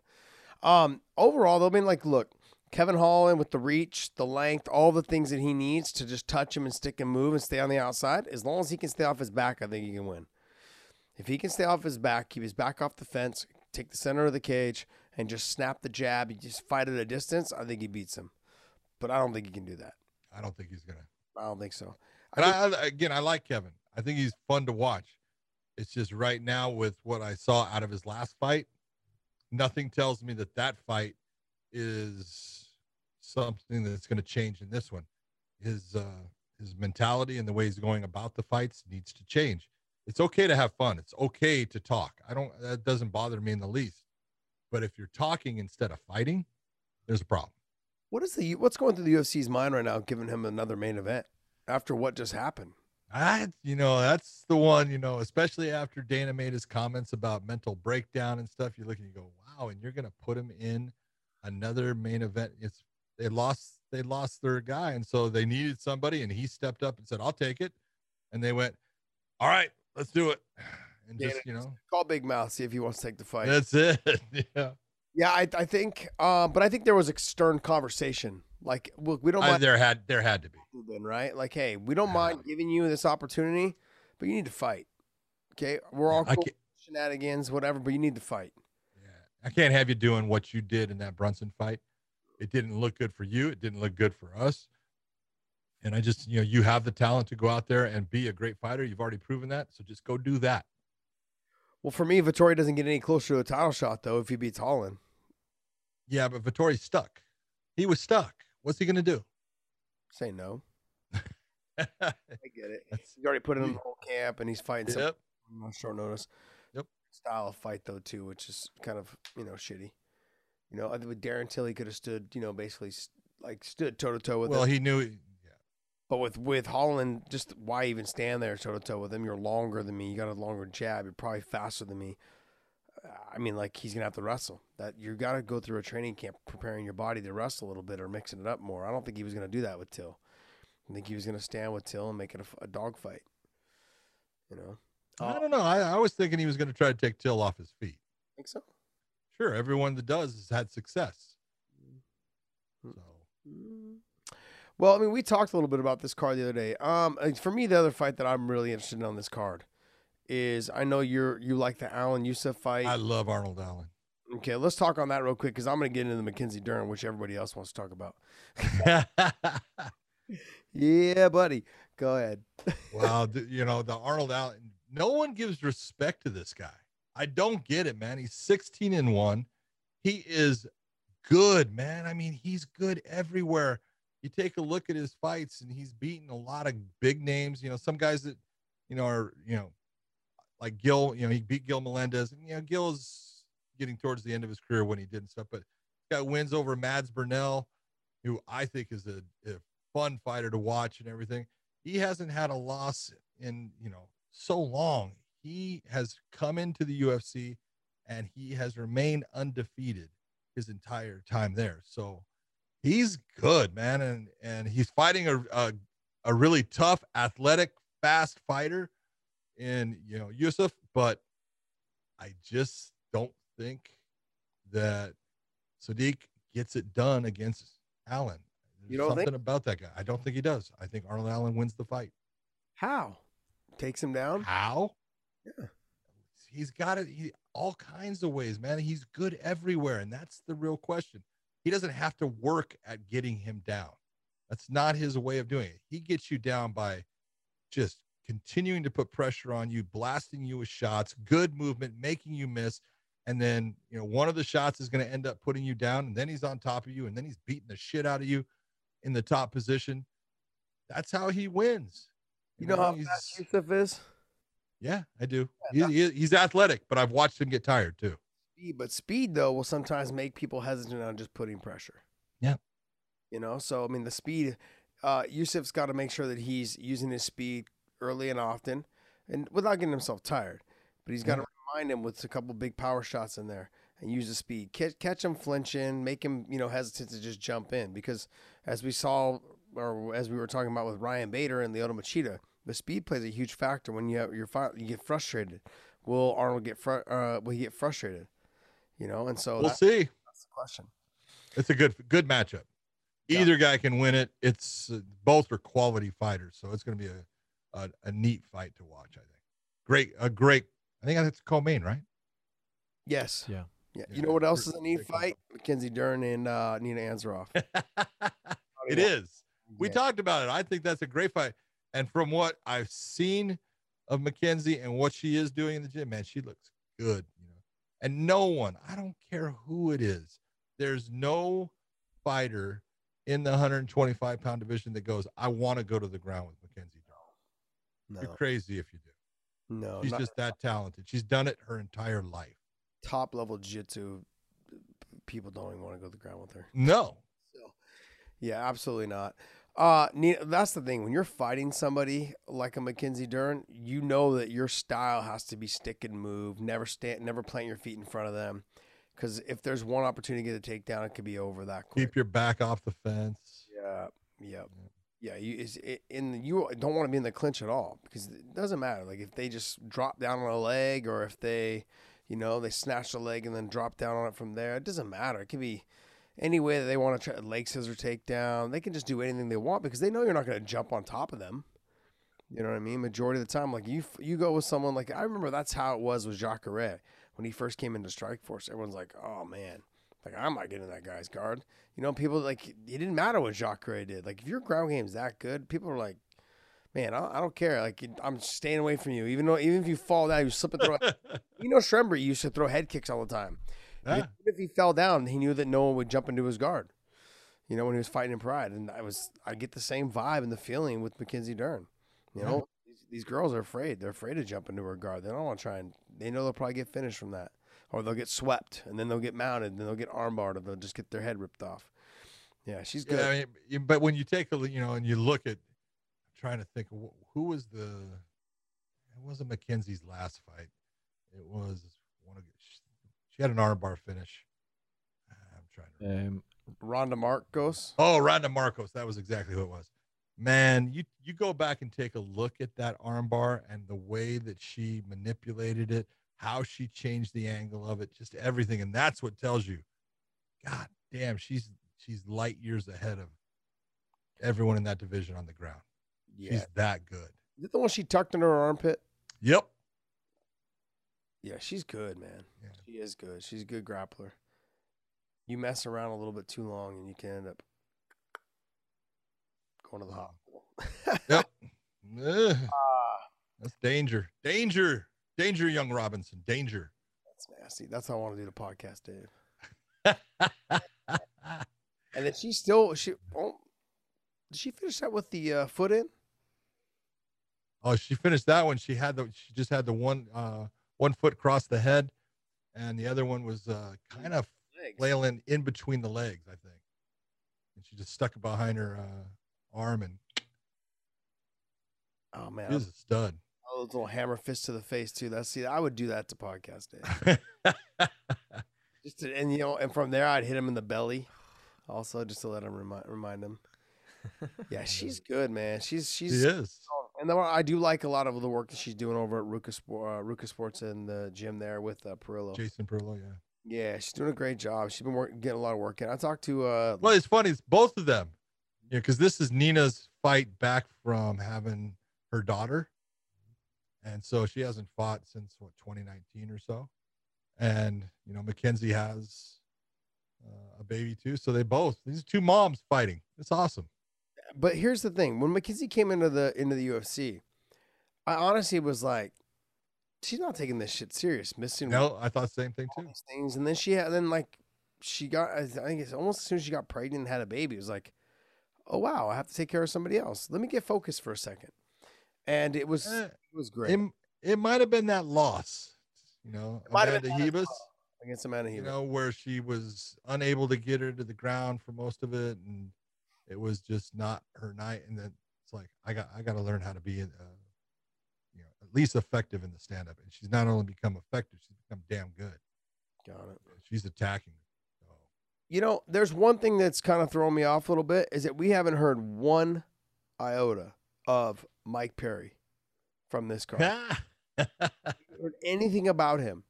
Um, overall, though, I mean, like, look, Kevin Holland with the reach, the length, all the things that he needs to just touch him and stick and move and stay on the outside. As long as he can stay off his back, I think he can win. If he can stay off his back, keep his back off the fence, take the center of the cage, and just snap the jab, and just fight at a distance, I think he beats him. But I don't think he can do that. I don't think he's gonna. I don't think so. And I, I again, I like Kevin. I think he's fun to watch. It's just right now with what I saw out of his last fight, nothing tells me that that fight is something that's going to change in this one. His uh, his mentality and the way he's going about the fights needs to change. It's okay to have fun. It's okay to talk. I don't. That doesn't bother me in the least. But if you're talking instead of fighting, there's a problem. What is the what's going through the UFC's mind right now, giving him another main event after what just happened? I, you know, that's the one, you know, especially after Dana made his comments about mental breakdown and stuff. You look and you go, wow, and you're going to put him in another main event. It's they lost, they lost their guy, and so they needed somebody, and he stepped up and said, "I'll take it," and they went, "All right, let's do it," and Dana just you know, Call Big Mouth, see if he wants to take the fight. that's it. yeah, yeah, I, I think, uh, but I think there was a stern conversation. Like, look, we don't I, mind there had there had to be. then, right? Like, hey, we don't Yeah. mind giving you this opportunity, but you need to fight. Okay, we're all I cool shenanigans, whatever, but you need to fight. Yeah. I can't have you doing what you did in that Brunson fight. It didn't look good for you. It didn't look good for us. And I just, you know, you have the talent to go out there and be a great fighter. You've already proven that. So just go do that. Well, for me, Vettori doesn't get any closer to a title shot though if he beats Holland. Yeah, but Vettori's stuck. He was stuck. What's he going to do? Say no. I get it. He's already put it in the whole camp, and he's fighting some on short notice. Yep. Style of fight though too, which is kind of you know shitty. You know, I think with Darren Till, he could have stood, you know, basically like stood toe to toe with Well, him. he knew. Yeah. But with with Holland, just why even stand there toe to toe with him? You're longer than me. You got a longer jab. You're probably faster than me. I mean, like he's gonna have to wrestle. That you got to go through a training camp preparing your body to wrestle a little bit or mixing it up more. I don't think he was gonna do that with Till. I think he was gonna stand with Till and make it a, a dog fight. You know, I don't know. I, I was thinking he was to try to take Till off his feet. think so. Sure. Everyone that does has had success. Hmm. So Well, I mean, we talked a little bit about this card the other day. Um, for me, the other fight that I'm really interested in on this card is I know you're you like the Allen Yusuff fight. I love Arnold Allen. okay, let's talk on that real quick because I'm going to get into the Mackenzie Dern, which everybody else wants to talk about. Yeah, buddy, go ahead. wow, you know the Arnold Allen. No one gives respect to this guy. I don't get it, man. He's 16 and one. He is good, man. I mean, he's good everywhere. You take a look at his fights, and he's beaten a lot of big names. You know, some guys that you know are you know like Gil. You know, he beat Gil Melendez, and you know Gil is getting towards the end of his career when he did and stuff. But got wins over Mads Burnell, who I think is a, a fun fighter to watch and everything he hasn't had a loss in you know so long he has come into the ufc and he has remained undefeated his entire time there so he's good man and and he's fighting a a, a really tough athletic fast fighter in you know yusuff but i just don't think that sodiq gets it done against allen You don't think? something about that guy. I don't think he does. I think Arnold Allen wins the fight. How? Takes him down? How? Yeah. He's got it he, all kinds of ways, man. He's good everywhere. And that's the real question. He doesn't have to work at getting him down. That's not his way of doing it. He gets you down by just continuing to put pressure on you, blasting you with shots, good movement, making you miss. And then, you know, one of the shots is going to end up putting you down. And then he's on top of you. And then he's beating the shit out of you in the top position. That's how he wins. You know how he's- fast Yusuff is? yeah, I do. He, he- he's athletic, but I've watched him get tired too. Speed, but speed though will sometimes make people hesitant on just putting pressure. Yeah. You know, so I mean the speed, uh, Yusuff's got to make sure that he's using his speed early and often, and without getting himself tired. But he's got to remind him with a couple big power shots in there and use the speed. Catch, catch him flinching, make him you know hesitant to just jump in because as we saw or as we were talking about with Ryan Bader and Lyoto Machida, the speed plays a huge factor when you have, you're you get frustrated. Will Arnold get fr- uh, will he get frustrated? You know, and so We'll that's, see. that's the question. It's a good good matchup. Yeah. Either guy can win it. It's uh, both are quality fighters, so it's going to be a, a a neat fight to watch. I think. Great, a great. I think that's co-main, right? Yes. Yeah. Yeah. Yeah, You know what else is a neat fight? Mackenzie Dern and uh, Nina Ansaroff. it is. We Yeah. talked about it. I think that's a great fight. And from what I've seen of Mackenzie and what she is doing in the gym, man, she looks good. You know, and no one, I don't care who it is, there's no fighter in the 125 pound division that goes, I want to go to the ground with Mackenzie. Dern. No. You're crazy if you do. No, She's not just that talented. She's done it her entire life. top level jiu-jitsu. People don't even want to go to the ground with her. No. So, yeah, absolutely not. Uh, Nina, that's the thing. When you're fighting somebody like a Mackenzie Dern, you know that your style has to be stick and move. Never stand, never plant your feet in front of them, because if there's one opportunity to get a takedown, it could be over that quick. Keep your back off the fence. Yeah, yep, yeah. Yeah, you is in you don't want to be in the clinch at all because it doesn't matter. Like if they just drop down on a leg or if they, you know, they snatch the leg and then drop down on it from there. It doesn't matter. It can be any way that they want to try leg scissor takedown. They can just do anything they want because they know you're not going to jump on top of them. You know what I mean? Majority of the time, like you, you go with someone like I remember that's how it was with Jacare when he first came into Strike Force. Everyone's like, "Oh man, like I'm not getting that guy's guard." You know, people like it didn't matter what Jacare did. Like if your ground game's that good, people are like, "Man, I, I don't care. Like I'm staying away from you, even though even if you fall down, you slip and throw." you know, Schrember used to throw head kicks all the time. Yeah. Even if he fell down, he knew that no one would jump into his guard. You know, when he was fighting in Pride, and I was, I get the same vibe and the feeling with Mackenzie Dern. You know, these, these girls are afraid. They're afraid to jump into her guard. They don't want to try and. They know they'll probably get finished from that, or they'll get swept, and then they'll get mounted, and then they'll get armbarred, or they'll just get their head ripped off. Yeah, she's good. Yeah, I mean, but when you take a you know, and you look at, I'm trying to think who was the, it wasn't Mackenzie's last fight. It was one of, she had an armbar finish. I'm trying to. Um, Randa Markos. Oh, Randa Markos. That was exactly who it was. Man, you you go back and take a look at that armbar and the way that she manipulated it, how she changed the angle of it, just everything, and that's what tells you, God damn, she's she's light years ahead of everyone in that division on the ground. Yeah, She's that good. is it the one she tucked in her armpit? Yep. Yeah, she's good, man. Yeah. She is good. She's a good grappler. You mess around a little bit too long, and you can end up going to the hospital. Yep. Ah, that's danger. Danger. Danger, young Robinson. Danger. that's nasty. That's how I want to do the podcast, Dave. And then she still she oh, did she finish that with the uh, foot in? Oh, she finished that one. She had the she just had the one uh one foot across the head, and the other one was uh kind of flailing in between the legs, I think. And she just stuck it behind her uh arm and Oh man, she was a stud. Little hammer fist to the face too. That's see, I would do that to podcast Dave. Just to, and you know, and from there I'd hit him in the belly, also just to let him remind remind him. Yeah, she's good, man. She's she she's is. and the, I do like a lot of the work that she's doing over at RVCA, uh, RVCA Sports in the gym there with uh, Parillo. Jason Parillo, yeah. Yeah, she's doing a great job. She's been work, getting a lot of work in. I talked to uh, Well, it's funny. It's both of them. Yeah, because this is Nina's fight back from having her daughter, and so she hasn't fought since what 2019 or so. And you know, Mackenzie has uh, a baby too, so they both these two moms fighting. It's awesome. but here's the thing: when Mackenzie came into the into the UFC, I honestly was like, she's not taking this shit serious, missing No, I thought the same thing too. things, and then she had then like she got I think it's almost as soon as she got pregnant and had a baby, it was like, oh wow, I have to take care of somebody else. Let me get focused for a second, and it was Eh, it was great. it it might have been that loss, you know, might Amanda been Ribas, against Amanda you know, where she was unable to get her to the ground for most of it, and it was just not her night. And then it's like I got I got to learn how to be, uh, you know, at least effective in the stand up. And she's not only become effective, she's become damn good. Got it. She's attacking. So You know, there's one thing that's kind of throwing me off a little bit is that we haven't heard one iota of Mike Perry from this card. heard anything about him,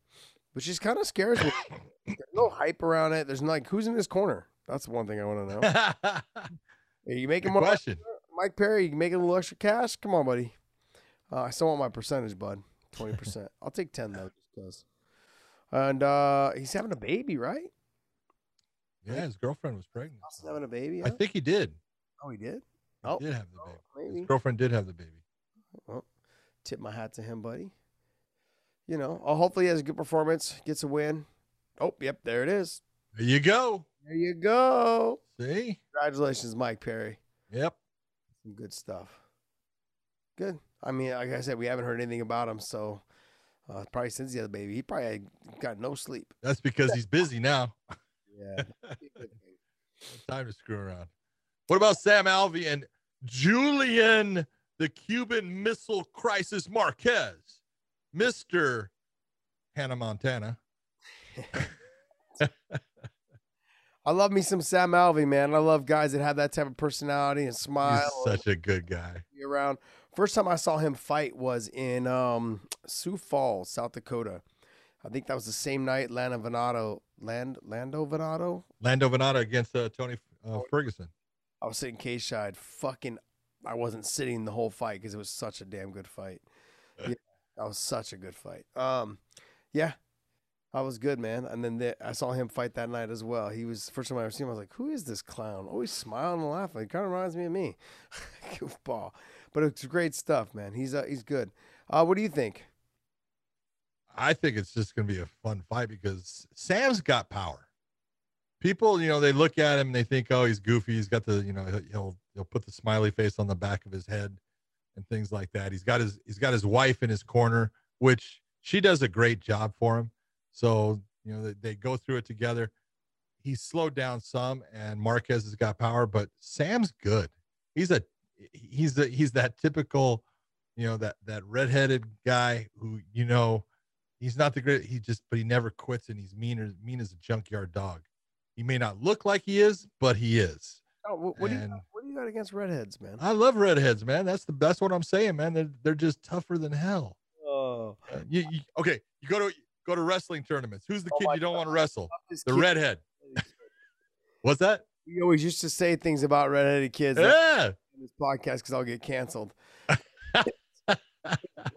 which just kind of scares me. There's no hype around it. There's no, like who's in this corner. That's the one thing I want to know. Are you making more, question. Mike Perry? You making a little extra cash? Come on, buddy. Uh, I still want my percentage, bud. Twenty percent. I'll take ten though, just because. And uh, he's having a baby, right? Yeah, his girlfriend was pregnant. Austin having a baby. I think he did. Oh, he did. He Oh, did have the oh, baby. maybe. His girlfriend did have the baby. Well, tip my hat to him, buddy. You know, uh, hopefully he has a good performance, gets a win. Oh, yep, there it is. There you go. There you go. See? Congratulations, Mike Perry. Yep. Some good stuff. Good. I mean, like I said, we haven't heard anything about him, so uh, probably since the other baby, he probably got no sleep. That's because he's busy now. Yeah. Time to screw around. What about Sam Alvey and Julian, the Cuban Missile Crisis Marquez, Mister Hannah Montana? I love me some Sam Alvey, man. I love guys that have that type of personality and smile. and such a good guy. be around. First time I saw him fight was in um, Sioux Falls, South Dakota. I think that was the same night Lando Vannata, Land, Lando Vannata. Lando Vannata against uh, Tony uh, Ferguson. I was sitting cage side. Fucking, I wasn't sitting the whole fight because it was such a damn good fight. Yeah, that was such a good fight. Um, yeah, I was good, man. And then the, I saw him fight that night as well. He was first time I ever seen him. I was like, "Who is this clown? Always smiling and laughing. He kind of reminds me of me, goofball." But it's great stuff, man. He's uh, he's good. Uh, what do you think? I think it's just going to be a fun fight because Sam's got power. People, you know, they look at him and they think, "Oh, he's goofy. He's got the, you know, he'll he'll put the smiley face on the back of his head and things like that." He's got his he's got his wife in his corner, which she does a great job for him. So, you know, they, they go through it together. He's slowed down some and Marquez has got power, but Sam's good. He's a he's the he's that typical, you know, that that redheaded guy who, you know, he's not the great he just but he never quits and he's mean as mean as a junkyard dog he may not look like he is but he is. Oh, what, what do you got, what do you got against redheads, man? i love redheads man. That's the best what i'm saying man. They're, they're just tougher than hell. Oh, Uh, you, you okay you go to go to wrestling tournaments. Who's the Oh kid you don't want to wrestle? The kid- redhead. What's that? We always used to say things about redheaded kids. On yeah. this podcast because I'll get canceled.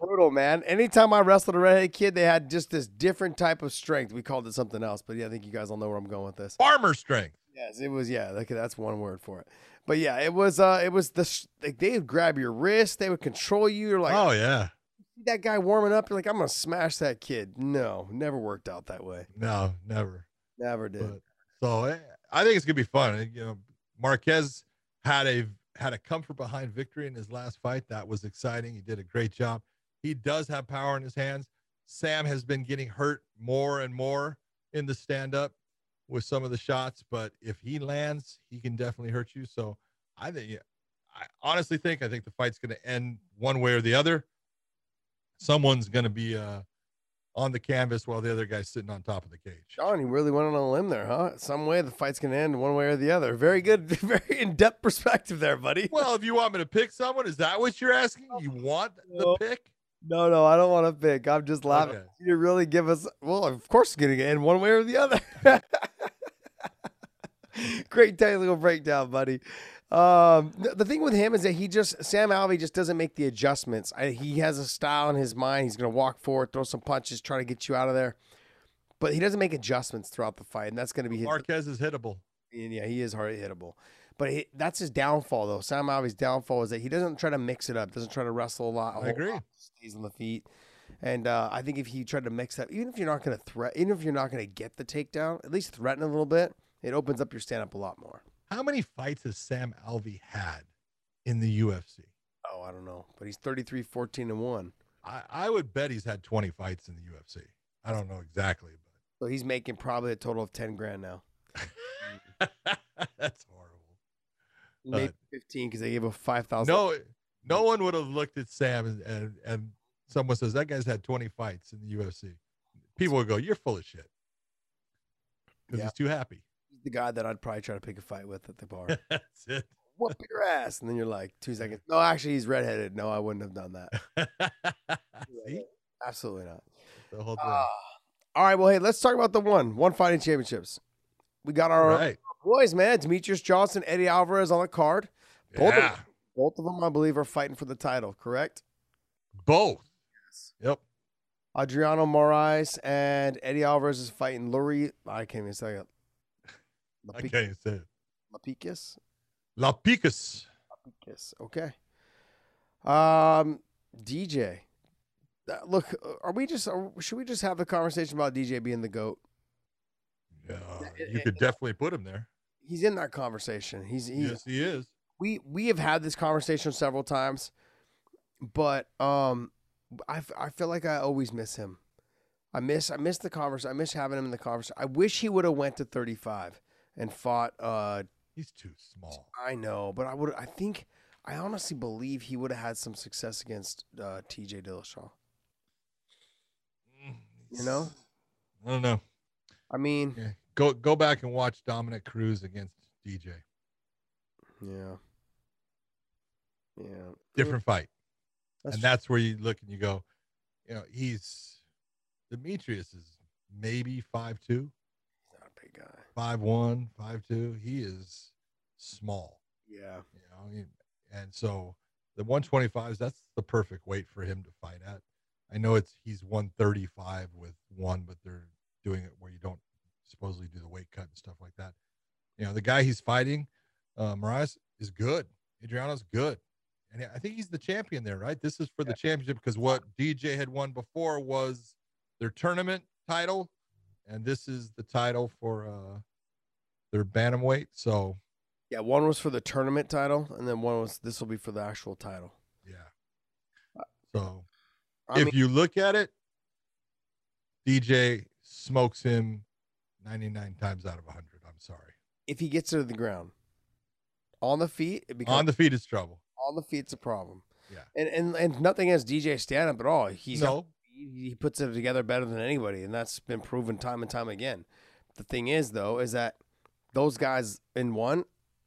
Brutal, man. Anytime I wrestled a redheaded kid, they had just this different type of strength. We called it something else, but yeah, I think you guys all know where I'm going with this. farmer strength Yes, it was. Yeah, okay, that's one word for it. But yeah, it was. Uh, it was the like they would grab your wrist, they would control you. You're like, oh yeah that guy warming up. You're like, I'm gonna smash that kid. No, never worked out that way. no never Never did. But, so eh, I think it's gonna be fun. You know, Marquez had a had a comfort behind victory in his last fight. That was exciting. He did a great job. He does have power in his hands. Sam has been getting hurt more and more in the stand up with some of the shots, but if he lands, he can definitely hurt you. So I think, I honestly think I think the fight's going to end one way or the other. Someone's going to be uh, on the canvas while the other guy's sitting on top of the cage. Sean, you really went on a limb there, huh? Some way the fight's gonna end one way or the other. Very good, very in depth perspective there, buddy. Well, if you want me to pick someone, is that what you're asking? You want the pick? No, no, I don't want to pick. I'm just laughing. Okay. You really give us. Well, of course, it's gonna end one way or the other. Great technical breakdown, buddy. Um, th- the thing with him is that he just Sam Alvey just doesn't make the adjustments. I, he has a style in his mind. He's gonna walk forward, throw some punches, try to get you out of there, but he doesn't make adjustments throughout the fight, and that's gonna be his. Marquez is hittable. And yeah, he is hard hittable. But he, that's his downfall, though. Sam Alvey's downfall is that he doesn't try to mix it up, doesn't try to wrestle a lot. a I agree. lot, Stays on the feet. And uh, I think if he tried to mix up, even if you're not going to threat, even if you're not going to get the takedown, at least threaten a little bit, it opens up your stand up a lot more. How many fights has Sam Alvey had in the UFC? Oh, I don't know. But he's 33, 14, and 1. I, I would bet he's had 20 fights in the UFC. I don't know exactly, but So he's making probably a total of 10 grand now. that's horrible. Maybe Uh, 15 because they gave him 5,000. No, no one would have looked at Sam and, and, and someone says that guy's had 20 fights in the UFC. People would go, "You're full of shit," because Yeah. he's too happy. He's the guy that I'd probably try to pick a fight with at the bar. That's it. Whoop your ass. And then you're like, two seconds. No, actually, he's redheaded. No, I wouldn't have done that. See, Absolutely not. the whole thing. Ah. all right, well, hey, let's talk about the one one fighting championships. We got our right. Boys, man. Demetrious Johnson, Eddie Alvarez on the card. Both, Yeah. of, both of them, I believe, are fighting for the title. Correct? Both. Yes. Yep. Adriano Moraes and Eddie Alvarez is fighting Lurie. I can't even say it. I can't even say it. Lapicus. La Picas. Lapicus. Okay. Um, DJ. Uh, Look, are we just? Are, should we just have the conversation about DJ being the goat? Yeah, you could definitely put him there. He's in that conversation. He's, he's Yes, he is. we we have had this conversation several times. but um, I, I feel like I always miss him. I miss I miss the converse. I miss having him in the converse. I wish he would have went to 35 and fought. Uh, He's too small. I know, but I would. I think I honestly believe he would have had some success against uh, T.J. Dillashaw. You know, I don't know. I mean, Yeah. Go go back and watch Dominick Cruz against DJ. yeah, yeah, Different fight. That's and true. that's where you look and you go, you know, he's Demetrious is maybe five two, He's not a big guy. five one, five two. He is small, Yeah, you know, and so the 125s, that's the perfect weight for him to fight at. I know it's he's 135 with one, but they're doing it where you don't supposedly do the weight cut and stuff like that. You know, the guy he's fighting, uh, Moraes, is good. Adriano's good. And I think he's the champion there, right? This is for the championship because what DJ had won before was their tournament title, and this is the title for uh their bantamweight. So yeah. One was for the tournament title, and then one was this will be for the actual title. yeah. So I if mean, you look at it, DJ smokes him 99 times out of 100. I'm sorry. if he gets to the ground, on the feet, it becomes On the feet is trouble. on the feet's a problem. Yeah. and and and nothing against DJ stand up at all. He's no, he he puts it together better than anybody, and that's been proven time and time again. The thing is, though, is that those guys in one,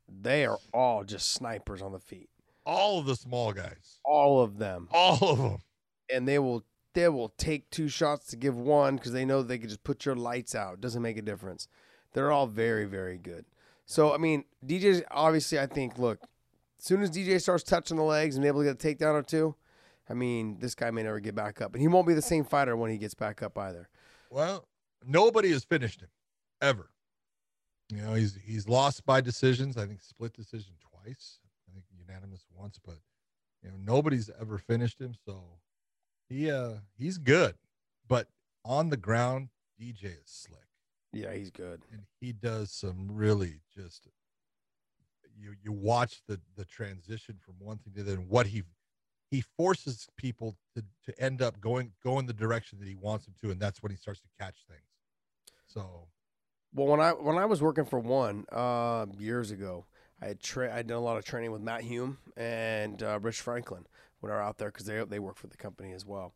they are all just snipers on the feet, all of the small guys, all of them, all of them. and they will they will take two shots to give one because they know they can just put your lights out. It doesn't make a difference. They're all very very good. So I mean, DJ's obviously I think look, as soon as DJ starts touching the legs and able to get a takedown or two, I mean this guy may never get back up, and he won't be the same fighter when he gets back up either. Well, nobody has finished him ever. You know, he's he's lost by decisions. I think split decision twice. I think unanimous once, but you know, nobody's ever finished him. So he uh he's good. But on the ground, DJ is slick. Yeah, he's good. and he does some really just you you watch the the transition from one thing to the other and what he he forces people to to end up going going the direction that he wants them to and that's when he starts to catch things so Well, when I when I was working for one uh, years ago, I had tra- I done a lot of training with Matt Hume and uh, Rich Franklin I were out there because they they work for the company as well.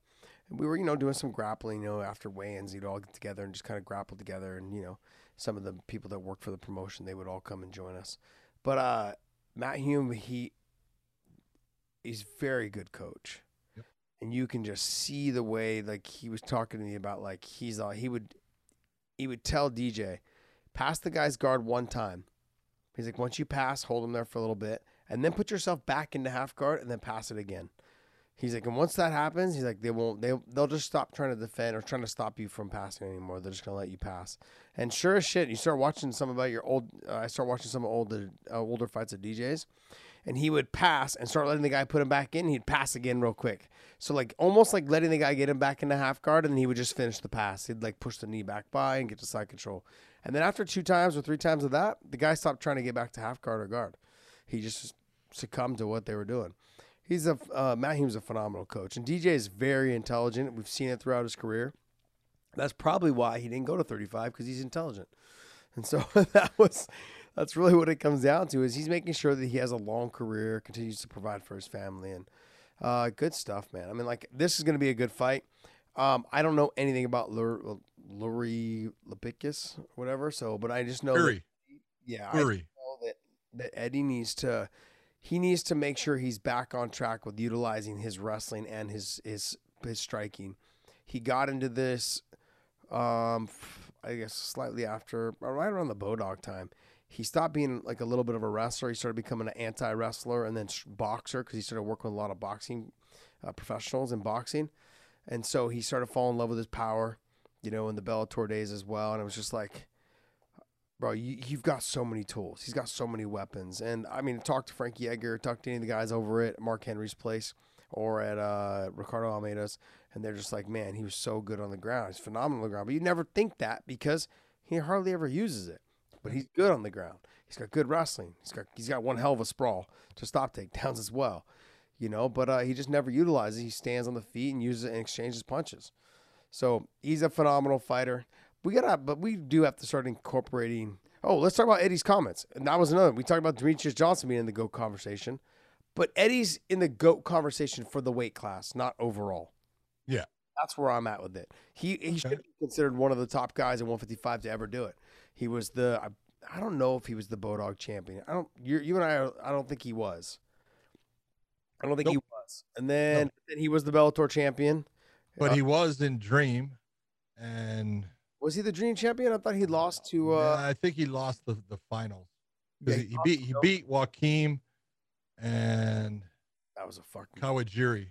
And we were you know doing some grappling. You know, after weigh-ins, you'd all get together and just kind of grapple together. And you know, some of the people that work for the promotion, they would all come and join us. But uh, Matt Hume, he he's very good coach. Yep. And you can just see the way like he was talking to me about like he's uh, he would he would tell DJ, pass the guy's guard one time. He's like, once you pass, hold him there for a little bit, and then put yourself back into half guard, and then pass it again. He's like, and once that happens, he's like, they won't, they they'll just stop trying to defend or trying to stop you from passing anymore. They're just gonna let you pass. And sure as shit, you start watching some about your old. Uh, I start watching some older uh, older fights of DJs, and he would pass and start letting the guy put him back in. He'd pass again real quick. So like almost like letting the guy get him back into half guard, and he would just finish the pass. He'd like push the knee back by and get to side control. And then after two times or three times of that, the guy stopped trying to get back to half guard or guard. He just succumbed to what they were doing. He's a uh, Matt Hume's a phenomenal coach, and DJ is very intelligent. We've seen it throughout his career. That's probably why he didn't go to 35 because he's intelligent. And so that was that's really what it comes down to is he's making sure that he has a long career, continues to provide for his family, and uh, good stuff, man. I mean, like this is going to be a good fight. Um, I don't know anything about Lur- Lurie Lapicus or whatever, so but I just know, that, Fury, yeah, I Fury. know that Eddie needs to he needs to make sure he's back on track with utilizing his wrestling and his his his striking. He got into this um I guess slightly after right around the Bodog time. He stopped being like a little bit of a wrestler. He started becoming an anti-wrestler and then boxer because he started working with a lot of boxing uh, professionals in boxing. And so he started falling in love with his power, you know, in the Bellator days as well. And it was just like, bro, you, you've got so many tools. He's got so many weapons. And I mean, talk to Frankie Edgar, talk to any of the guys over at Mark Henry's place or at uh, Ricardo Almeida's, and they're just like, man, he was so good on the ground. He's phenomenal on the ground. But you never think that because he hardly ever uses it. But he's good on the ground. He's got good wrestling. He's got he's got one hell of a sprawl to stop takedowns as well. you know, but uh, he just never utilizes. He stands on the feet and uses it and exchanges punches. So he's a phenomenal fighter. We gotta, but we do have to start incorporating. Oh, let's talk about Eddie's comments. And that was another. We talked about Demetrious Johnson being in the GOAT conversation, but Eddie's in the GOAT conversation for the weight class, not overall. Yeah. That's where I'm at with it. He he should be considered one of the top guys in 155 to ever do it. He was the I, I don't know if he was the Bodog champion. I don't you you and I are- I don't think he was. I don't think he was. And then then he was the Bellator champion. But Uh, he was in Dream, and Was he the Dream champion? I thought he lost to uh yeah, I think he lost the the finals yeah, he he, beat he beat Joaquim and that was a fucking Kawajiri.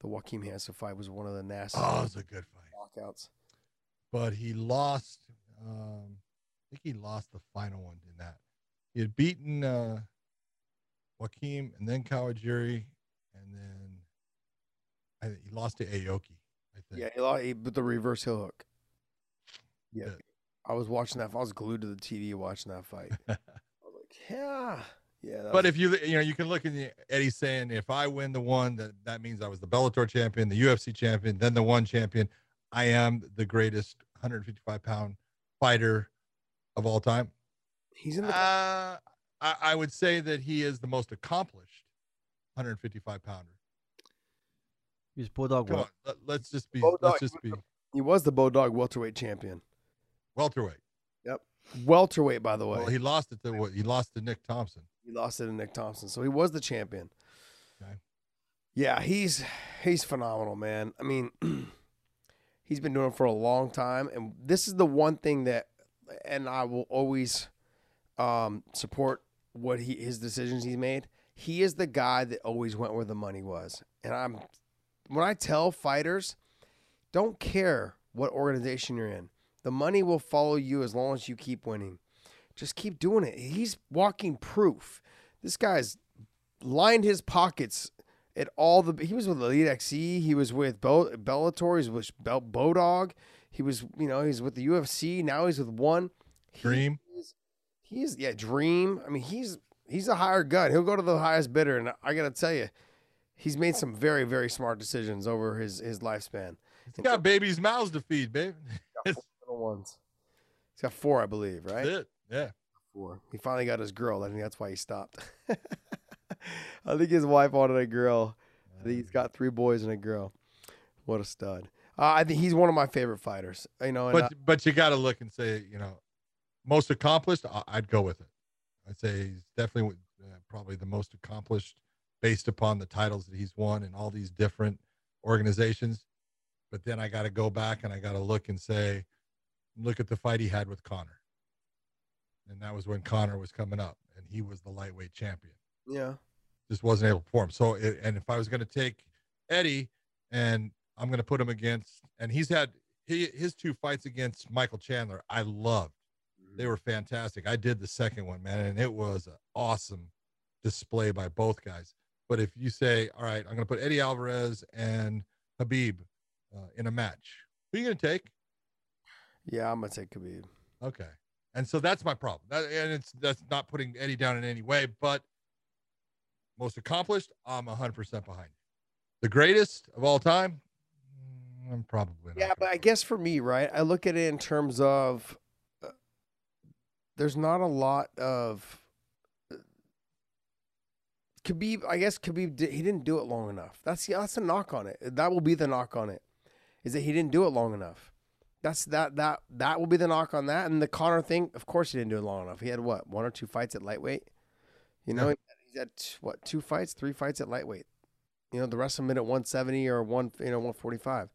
the Joaquim Hansen fight was one of the nastiest. Oh, it was a good fight. knockouts. But he lost. Um, I think he lost the final one in that. He had beaten uh, Joaquim and then Kawajiri, and then I, he lost to Aoki. I think. Yeah, he lost he, with the reverse heel hook. Yeah. Yeah. I was watching that. I was glued to the TV watching that fight. I was like, yeah, yeah. But was- if you you know you can look at the, Eddie saying if I win the one that that means I was the Bellator champion, the UFC champion, then the one champion. I am the greatest 155 pound fighter of all time. he's in the Uh, I, I would say that he is the most accomplished 155 pounder. He's Bodog. Come on, let, us just be Bodog, let's just be he was the Bodog welterweight champion. Welterweight. Yep, welterweight, by the way. Well, he lost it to what he lost to Nick Thompson. He lost it to Nick Thompson, so he was the champion. Okay. Yeah, he's he's phenomenal, man. I mean, he's been doing it for a long time, and this is the one thing that, and I will always um, support what he his decisions he's made. He is the guy that always went where the money was, and I'm when I tell fighters, don't care what organization you're in, the money will follow you as long as you keep winning just keep doing it. He's walking proof. This guy's lined his pockets at all the. He was with Elite XC. He was with Bell, Bellator. He was with Bel, Bodog. He was, you know, he's with the UFC. Now he's with one. He Dream. is- He is, yeah, Dream. I mean, he's he's a higher gun. He'll go to the highest bidder, and I gotta tell you, he's made some very very smart decisions over his his lifespan. He's got babies' mouths to feed, babe. That's Little ones. He's got four, I believe, right? it. Yeah. Four. He finally got his girl. I think that's why he stopped. I think his wife wanted a girl. I think he's got three boys and a girl. What a stud. Uh, I think he's one of my favorite fighters. You know, But uh, but you got to look and say, you know, most accomplished. I- I'd go with it. I'd say he's definitely uh, probably the most accomplished based upon the titles that he's won in all these different organizations. But then I got to go back and I got to look and say, look at the fight he had with Conor. And that was when Conor was coming up and he was the lightweight champion. yeah, just wasn't able to perform. So, it, and if I was going to take Eddie and I'm going to put him against, and he's had he, his two fights against Michael Chandler, I loved. They were fantastic. I did the second one, man, and it was an awesome display by both guys. But if you say, all right, I'm going to put Eddie Alvarez and Khabib uh, in a match, who are you going to take? Yeah, I'm gonna take Khabib. Okay. And so that's my problem. That, and it's that's not putting Eddie down in any way, but most accomplished, I'm 100% behind. The greatest of all time, mm, I'm probably not. Yeah, but I guess for me, right, I look at it in terms of uh, there's not a lot of uh, Khabib. I guess Khabib did, he didn't do it long enough. That's the that's the knock on it. That will be the knock on it, is that he didn't do it long enough. That's that that that will be the knock on that. And the Conor thing, of course, he didn't do it long enough. He had what one or two fights at lightweight. You know, Yeah. he's had what two fights, three fights at lightweight. You know, the rest of them at 170 or one, you know, 145.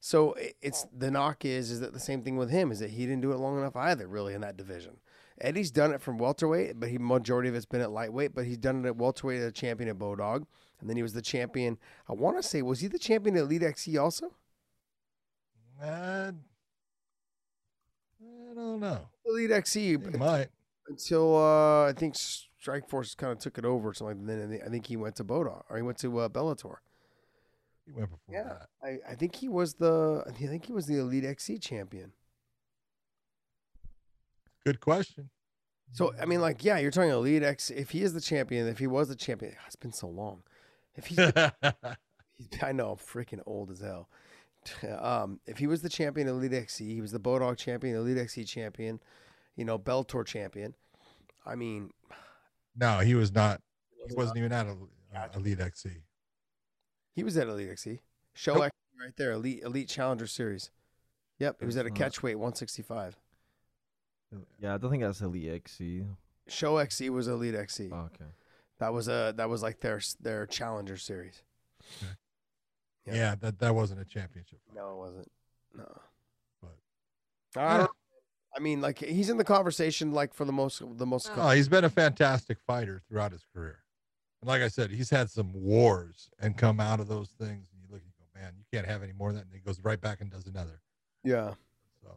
So it's the knock is is that the same thing with him is that he didn't do it long enough either, really, in that division. Eddie's done it from welterweight, but he majority of it's been at lightweight, but he's done it at welterweight as a champion at Bodog, and then he was the champion. I want to say, was he the champion at Elite XC also? Uh, I don't know. Elite XC He might. until uh, I think Strike Force kind of took it over or something. Like that. Then I think he went to Bodog or he went to uh, Bellator. He went before Yeah. that. I, I think he was the I think he was the Elite XC champion. Good question. So I mean, like, yeah, you're talking Elite X. If he is the champion, if he was the champion, it's been so long. If he's, the, he's I know I'm freaking old as hell. Um, if he was the champion of Elite XC, he was the Bodog champion, Elite XC champion, you know, Bellator champion. I mean, no, he was not. He wasn't even at uh, Elite XC. He was at Elite XC. Show Nope. XC right there, Elite Elite Challenger Series. Yep, he was at a Uh, catchweight 165. Yeah, I don't think that's Elite XC. ShoXC was Elite XC. Oh, okay. That was a that was like their their Challenger Series. Yeah. Yeah, that that wasn't a championship. fight. No, it wasn't. No. But- I, don't, I mean, like he's in the conversation, like for the most the most. Oh, he's been a fantastic fighter throughout his career. And like I said, he's had some wars and come out of those things. And you look and you go, man, you can't have any more of that. And he goes right back and does another. yeah, So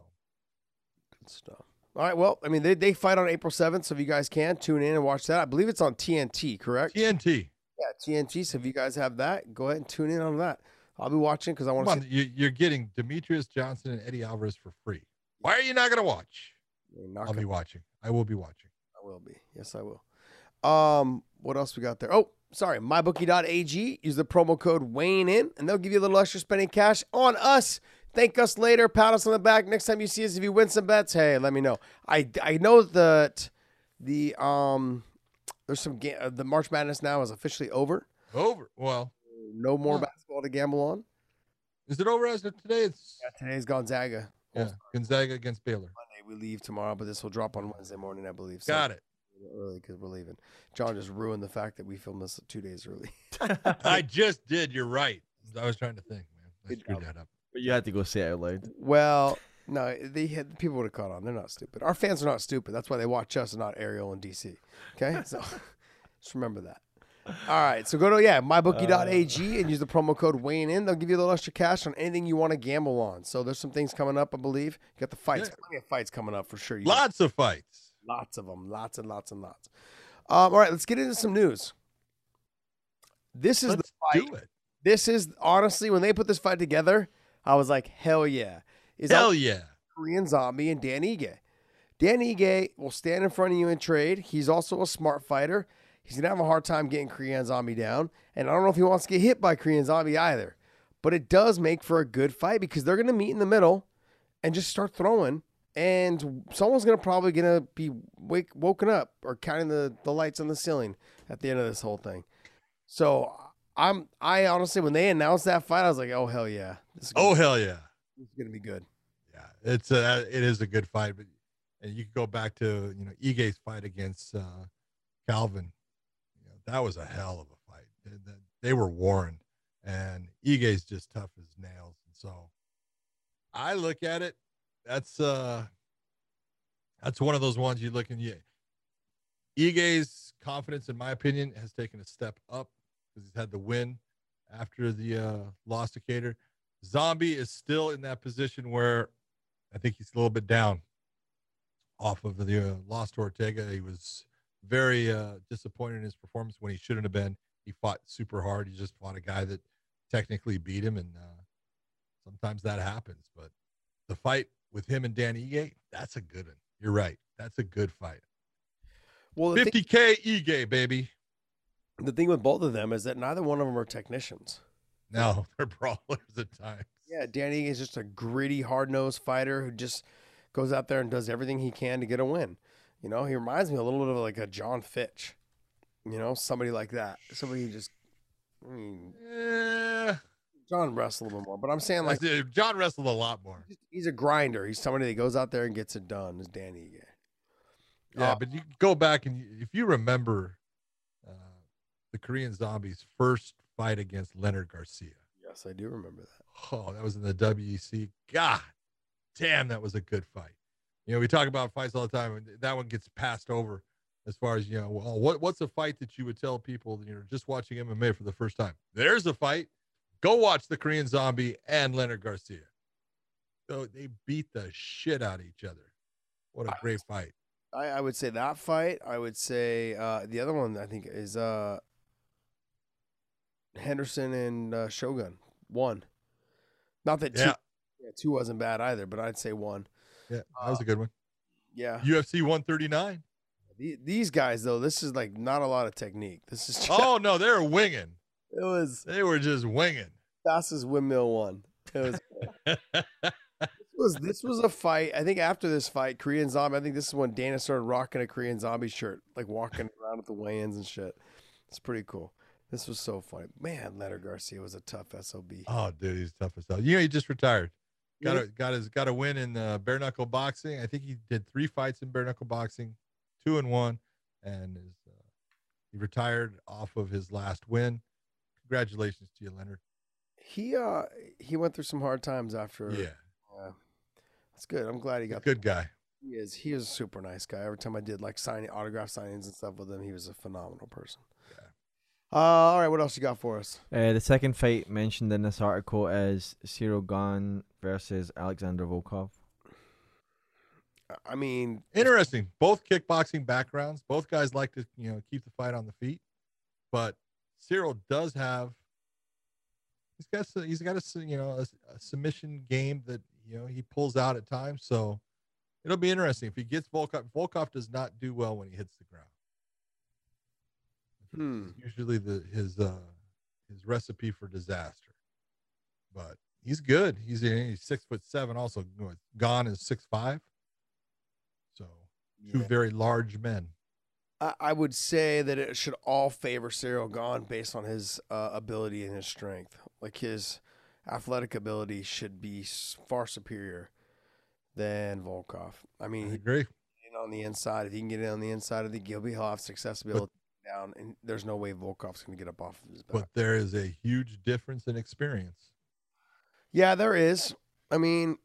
good stuff. All right, well, I mean, they they fight on April seventh, so if you guys can tune in and watch that, I believe it's on TNT, correct? TNT. Yeah, TNT. So if you guys have that, go ahead and tune in on that. I'll be watching because I want to. on, you, you're getting Demetrious Johnson and Eddie Alvarez for free. Why are you not going to watch? I'll be watching. I will be watching. I will be. Yes, I will. Um, what else we got there? Oh, sorry. MyBookie.ag. Use the promo code Wayne in, and they'll give you a little extra spending cash on us. Thank us later. Pat us on the back. Next time you see us, if you win some bets, hey, let me know. I I know that the um there's some ga- uh, the March Madness now is officially over. Over. Well, No more Huh. basketball to gamble on. is it over as of today? It's Yeah, today's Gonzaga. yeah, Gonzaga against Baylor. Monday we leave tomorrow, but this will drop on Wednesday morning, I believe. So Got it. Early because we're leaving. John just ruined the fact that we filmed this two days early. I just did. You're right. I was trying to think, man. I Good screwed job. that up. But you had to go say it out loud. Well, no, they had people would have caught on. They're not stupid. Our fans are not stupid. That's why they watch us and not Ariel and DC. Okay, so just remember that. All right, so go to yeah mybookie.ag and use the promo code Wayne in. They'll give you a little extra cash on anything you want to gamble on. So there's some things coming up, I believe. You got the fights, Yeah. plenty of fights coming up for sure. You Lots of fights. lots of them, lots and lots and lots. Um, all right, let's get into some news. This is Let's the fight. do it. This is honestly when they put this fight together, I was like, hell yeah! Is that Hell yeah. Korean Zombie and Dan Ige. Dan Ige will stand in front of you and trade. He's also a smart fighter. He's gonna have a hard time getting Korean Zombie down, and I don't know if he wants to get hit by Korean Zombie either. But it does make for a good fight because they're gonna meet in the middle and just start throwing, and someone's gonna probably gonna be wake woken up or counting the the lights on the ceiling at the end of this whole thing. So I'm I honestly when they announced that fight, I was like, oh hell yeah, this is gonna, Oh hell yeah. it's gonna be good. Yeah. It's a it is a good fight, but and you could go back to you know Ige's fight against uh, Calvin. That was a hell of a fight. They were warned, and Ige's just tough as nails. And so, I look at it. That's uh, that's one of those ones you look and you. Ige's confidence, in my opinion, has taken a step up because he's had the win after the uh, loss to Kattar. Zombie is still in that position where I think he's a little bit down off of the uh, loss to Ortega. He was very uh, disappointed in his performance when he shouldn't have been. He fought super hard. He just fought a guy that technically beat him, and uh, sometimes that happens. But the fight with him and Dan Ige, that's a good one. You're right. That's a good fight. Well, 50K Ige, baby. the thing with both of them is that neither one of them are technicians. No, they're brawlers at times. Yeah, Danny is just a gritty, hard nosed fighter who just goes out there and does everything he can to get a win. You know, he reminds me a little bit of like a Jon Fitch. You know, somebody like that. Somebody who just. I mean, Eh, John wrestled a little more, but I'm saying like John wrestled a lot more. he's a grinder. He's somebody that goes out there and gets it done. Is Danny? Yeah. Yeah, Uh, but you go back and you, if you remember uh, the Korean Zombies' first fight against Leonard Garcia. Yes, I do remember that. Oh, that was in the WEC. God damn, that was a good fight. You know, we talk about fights all the time, and that one gets passed over as far as you know. Well, what what's a fight that you would tell people you know just watching MMA for the first time? There's a fight. Go watch the Korean Zombie and Leonard Garcia. So they beat the shit out of each other. What a great fight. I, I would say that fight. I would say uh, the other one I think is uh, Henderson and uh, Shogun. One. Not that two, Yeah, yeah, two wasn't bad either, but I'd say one. Yeah, that was a uh, good one. Yeah. UFC 139. The- These guys though, this is like not a lot of technique. This is just, Oh no, they're winging. It was They were just winging. fastest windmill one. It was. this was this was a fight. I think after this fight, Korean Zombie. I think this is when Dana started rocking a Korean Zombie shirt, like walking around at the weigh-ins and shit. It's pretty cool. This was so funny, man. Leonard Garcia was a tough sob. Oh, dude, he's tough as hell. You know, he just retired. Got a got his got a win in uh, bare knuckle boxing. I think he did three fights in bare knuckle boxing, two and one, and is uh, he retired off of his last win. Congratulations to you, Leonard. He uh he went through some hard times after. Yeah, uh, that's good. I'm glad he he's a got good guy. He is. He is a super nice guy. Every time I did like signing autograph signings and stuff with him, he was a phenomenal person. Yeah. Uh, all right, what else you got for us? Uh, the second fight mentioned in this article is Ciryl Gane versus Alexander Volkov. I mean, Interesting. Both kickboxing backgrounds. Both guys like to you know keep the fight on the feet, but Ciryl does have. He's got s- he's got a s- you know a, s- a submission game that you know he pulls out at times. So it'll be interesting if he gets Volkov. Volkov does not do well when he hits the ground. Hmm. Usually the his uh his recipe for disaster. But he's good. He's he's six foot seven. Also, Gane is six five. So two yeah. very large men. I, I would say that it should all favor Ciryl Gane based on his uh, ability and his strength. Like his athletic ability should be far superior than Volkov. I I mean, he agree. on the inside. If he can get in on the inside of the, he'll be he'll have success to be able down. And there's no way Volkov's going to get up off of his back. But there is a huge difference in experience. Yeah, there is. I mean,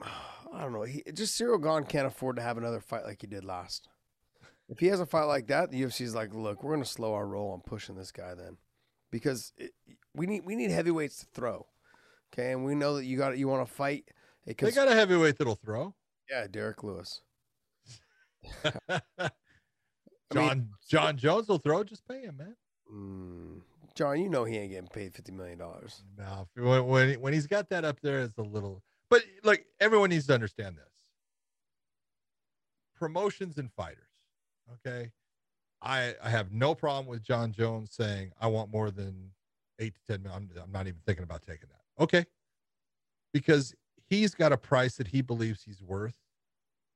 I don't know. He just Ciryl Gane can't afford to have another fight like he did last. If he has a fight like that, the UFC's like, look, we're going to slow our roll on pushing this guy then, because it, we need we need heavyweights to throw. Okay, and we know that you got you want to fight. They got a heavyweight that'll throw. yeah, Derrick Lewis. John Jon Jones will throw. Just pay him, man. Mm, John, you know he ain't getting paid fifty million dollars. No, when when when he's got that up there, it's a little. But like everyone needs to understand this: promotions and fighters. Okay, I I have no problem with Jon Jones saying I want more than eight to ten million. I'm, I'm not even thinking about taking that. Okay, because he's got a price that he believes he's worth,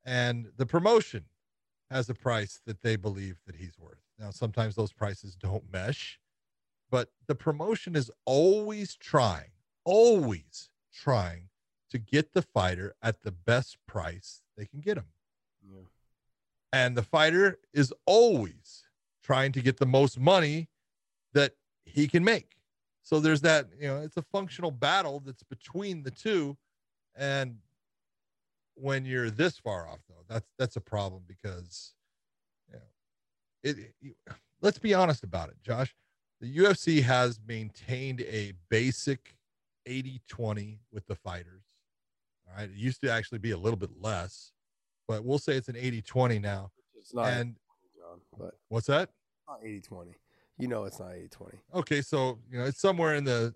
and the promotion has a price that they believe that he's worth. Now, sometimes those prices don't mesh, but the promotion is always trying, always trying to get the fighter at the best price they can get him. And the fighter is always trying to get the most money that he can make. So there's that, you know, it's a functional battle that's between the two. And when you're this far off, though, that's that's a problem because you know it, you, let's be honest about it, Josh. The UFC has maintained a basic 80-20 with the fighters. All right. It used to actually be a little bit less, but we'll say it's an 80-20 now. It's not, And John, but what's that? not 80-20. You know it's not 80-20. Okay, so you know it's somewhere in the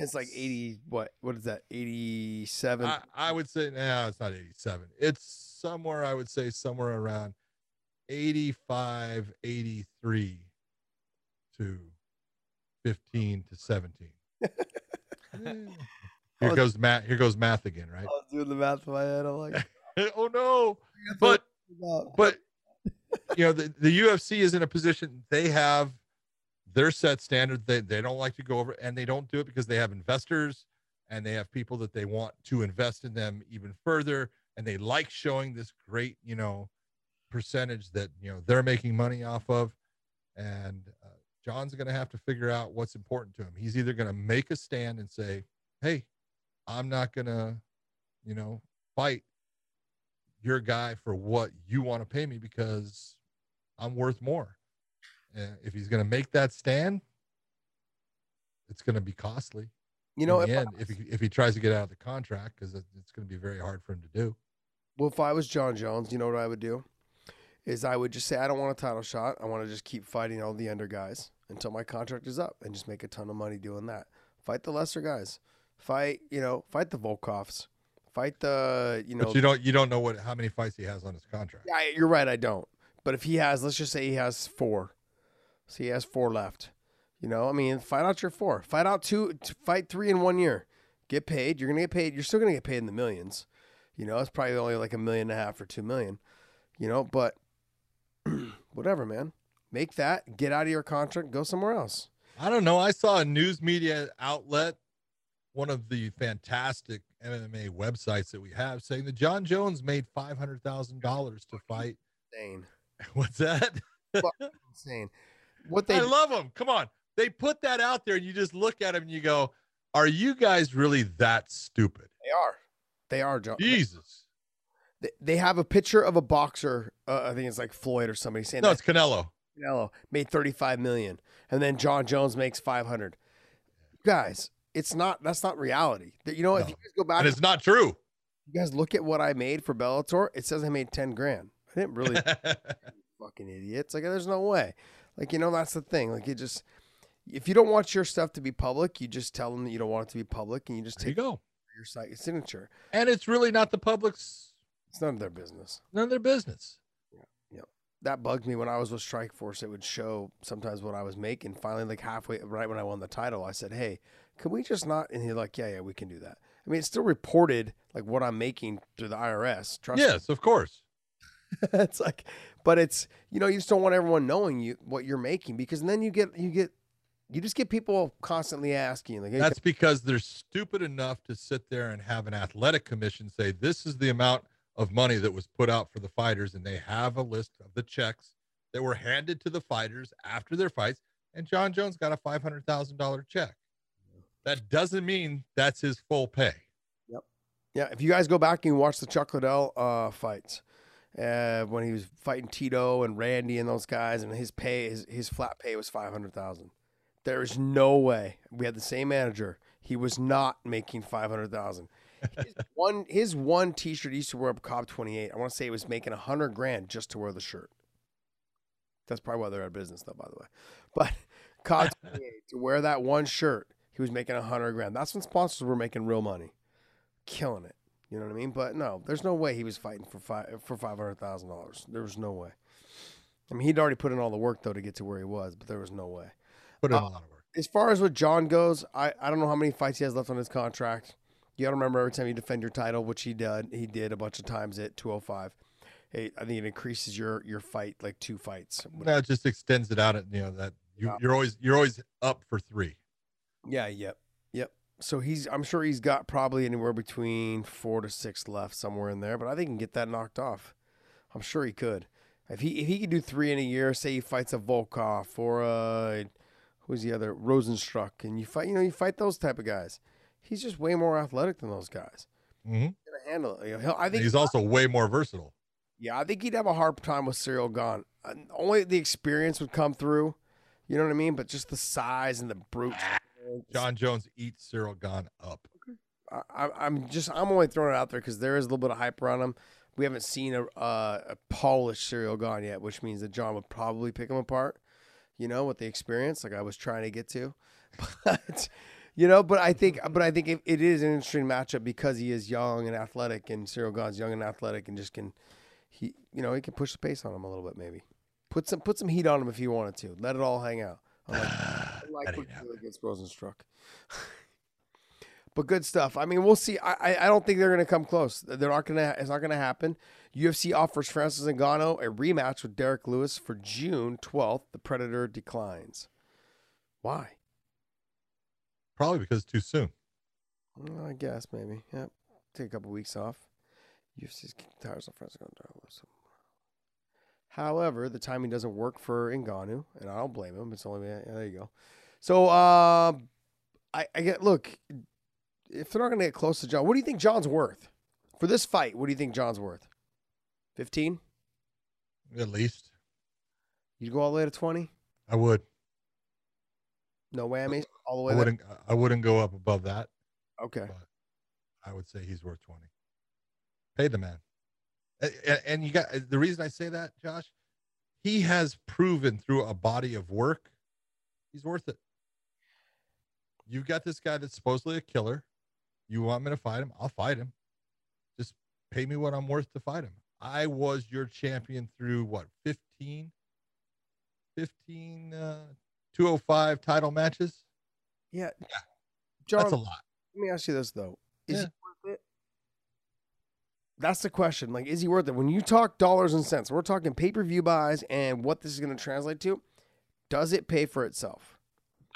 It's like 80, what? What is that? 87? I, I would say no, it's not 87. It's somewhere I would say somewhere around 85, 83 to 15 to 17. Eh. Here goes math. Here goes math again, right? I was doing the math in my head. I'm like, oh no! But but you know the, the UFC is in a position they have their set standard they, they don't like to go over and they don't do it because they have investors and they have people that they want to invest in them even further and they like showing this great you know percentage that you know they're making money off of and john's going to have to figure out what's important to him he's either going to make a stand and say hey i'm not going to you know fight your guy for what you want to pay me because I'm worth more. And if he's going to make that stand, it's going to be costly. you know, in if, the I, end, if he if he tries to get out of the contract, because it's going to be very hard for him to do. well, if I was Jon Jones, you know what I would do? Is I would just say, I don't want a title shot. I want to just keep fighting all the under guys until my contract is up and just make a ton of money doing that. Fight the lesser guys. Fight, you know, fight the Volkovs. Fight the, you know, but you don't you don't know what how many fights he has on his contract. Yeah, you're right. I don't. But if he has, let's just say he has four. So he has four left. You know, I mean, fight out your four, fight out two, fight three in one year. Get paid. You're gonna get paid. You're still gonna get paid in the millions. You know, it's probably only like a million and a half or two million. You know, but whatever, man. Make that. Get out of your contract. Go somewhere else. I don't know. I saw a news media outlet, one of the fantastic MMA websites that we have, saying that Jon Jones made five hundred thousand dollars to fight. Insane. What's that? Insane. What they I love them. Come on, they put that out there, and you just look at them and you go, "Are you guys really that stupid?" they are. They are. John. Jesus. They, they have a picture of a boxer. Uh, I think it's like Floyd or somebody saying No, that it's Canelo. Canelo made 35 million and then Jon Jones makes 500. Guys, it's not that's not reality. That- You know, if you guys go back And it's not true. you guys look at what I made for Bellator, it says I made 10 grand. I didn't really fucking idiots. Like there's no way. Like you know that's the thing. Like you just if you don't want your stuff to be public, you just tell them that you don't want it to be public and you just there you take go. your site signature. And it's really not the public's It's none of their business. none of their business. That bugged me when I was with Strikeforce. It would show sometimes what I was making. Finally, like halfway, right when I won the title, I said, "Hey, can we just not?" And he's like, "Yeah, yeah, we can do that." I mean, it's still reported like what I'm making through the IRS. Trust me. Yes, of course. it's like, but it's you know you just don't want everyone knowing you what you're making because then you get you get you just get people constantly asking like, hey, That's because they're stupid enough to sit there and have an athletic commission say this is the amount of money that was put out for the fighters, and they have a list of the checks that were handed to the fighters after their fights. And Jon Jones got a five hundred thousand dollar check. That doesn't mean that's his full pay. Yep. Yeah, if you guys go back and watch the Chuck Liddell uh, fights, uh, when he was fighting Tito and Randy and those guys, and his pay, his, his flat pay was five hundred thousand. There is no way we had the same manager. He was not making five hundred thousand. His one, his one T-shirt he used to wear up Cobb twenty eight. I want to say he was making a hundred grand just to wear the shirt. That's probably why they're out of business, though, by the way. But Cobb twenty eight to wear that one shirt, he was making a hundred grand. That's when sponsors were making real money killing it. You know what I mean? But no, there's no way he was fighting for five for five hundred thousand dollars. There was no way. I mean, he'd already put in all the work though to get to where he was, but there was no way. Put in Uh, a lot of work. As far as what John goes, I, I don't know how many fights he has left on his contract. You got to remember every time you defend your title, which he did, he did a bunch of times at 205. It, I think it increases your your fight like two fights. That just extends it out. At, you know that you, Yeah. you're always you're always up for three. Yeah, yep, yep. So he's, I'm sure he's got probably anywhere between four to six left, somewhere in there. But I think he can get that knocked off. I'm sure he could. If he if he could do three in a year, say he fights a Volkov or a who's the other Rozenstruik, and you fight, you know, you fight those type of guys. He's just way more athletic than those guys. Mm-hmm. Gonna handle it. You know, he'll, I think He's also way more versatile. yeah, I think he'd have a hard time with Ciryl Gane. Uh, Only the experience would come through. You know what I mean? But just the size and the brute. Jon Jones eats Ciryl Gane up. I, I'm just I'm only throwing it out there because there is a little bit of hype around him. We haven't seen a, uh, a polished Ciryl Gane yet, which means that John would probably pick him apart. You know, with the experience, like I was trying to get to, but you know, but I think, but I think it, it is an interesting matchup because he is young and athletic, and Ciryl Gane's young and athletic, and just can he, you know, he can push the pace on him a little bit, maybe put some put some heat on him if he wanted to. Let it all hang out. Unlike, that unlike ain't what he did happening. against Rozenstruik. But good stuff. I mean, we'll see. I I, I don't think they're going to come close. They're not going to. It's not going to happen. UFC offers Francis Ngannou a rematch with Derrick Lewis for June twelfth. The Predator declines. Why? Probably because too soon. Well, I guess maybe. Yep. Take a couple weeks off. UFC's tires on Francis Ngannou. However, the timing doesn't work for Ngannou, and I don't blame him. It's only yeah, there you go. So, uh, I, I get look. If they're not going to get close to John, what do you think John's worth for this fight? What do you think John's worth? Fifteen? At least You'd go all the way to twenty? I would. No whammies, all the way I wouldn't. I wouldn't go up above that. Okay. but I would say he's worth 20. Pay the man. A- a- And you got the reason I say that, Josh, he has proven through a body of work he's worth it. You've got this guy that's supposedly a killer. You want me to fight him? I'll fight him. Just pay me what I'm worth to fight him. I was your champion through what, 15? 15 uh, 205 title matches. Yeah. Yeah. John, That's a lot. let me ask you this though: Is Yeah. he worth it? That's the question. Like, is he worth it? When you talk dollars and cents, we're talking pay per view buys and what this is going to translate to. Does it pay for itself?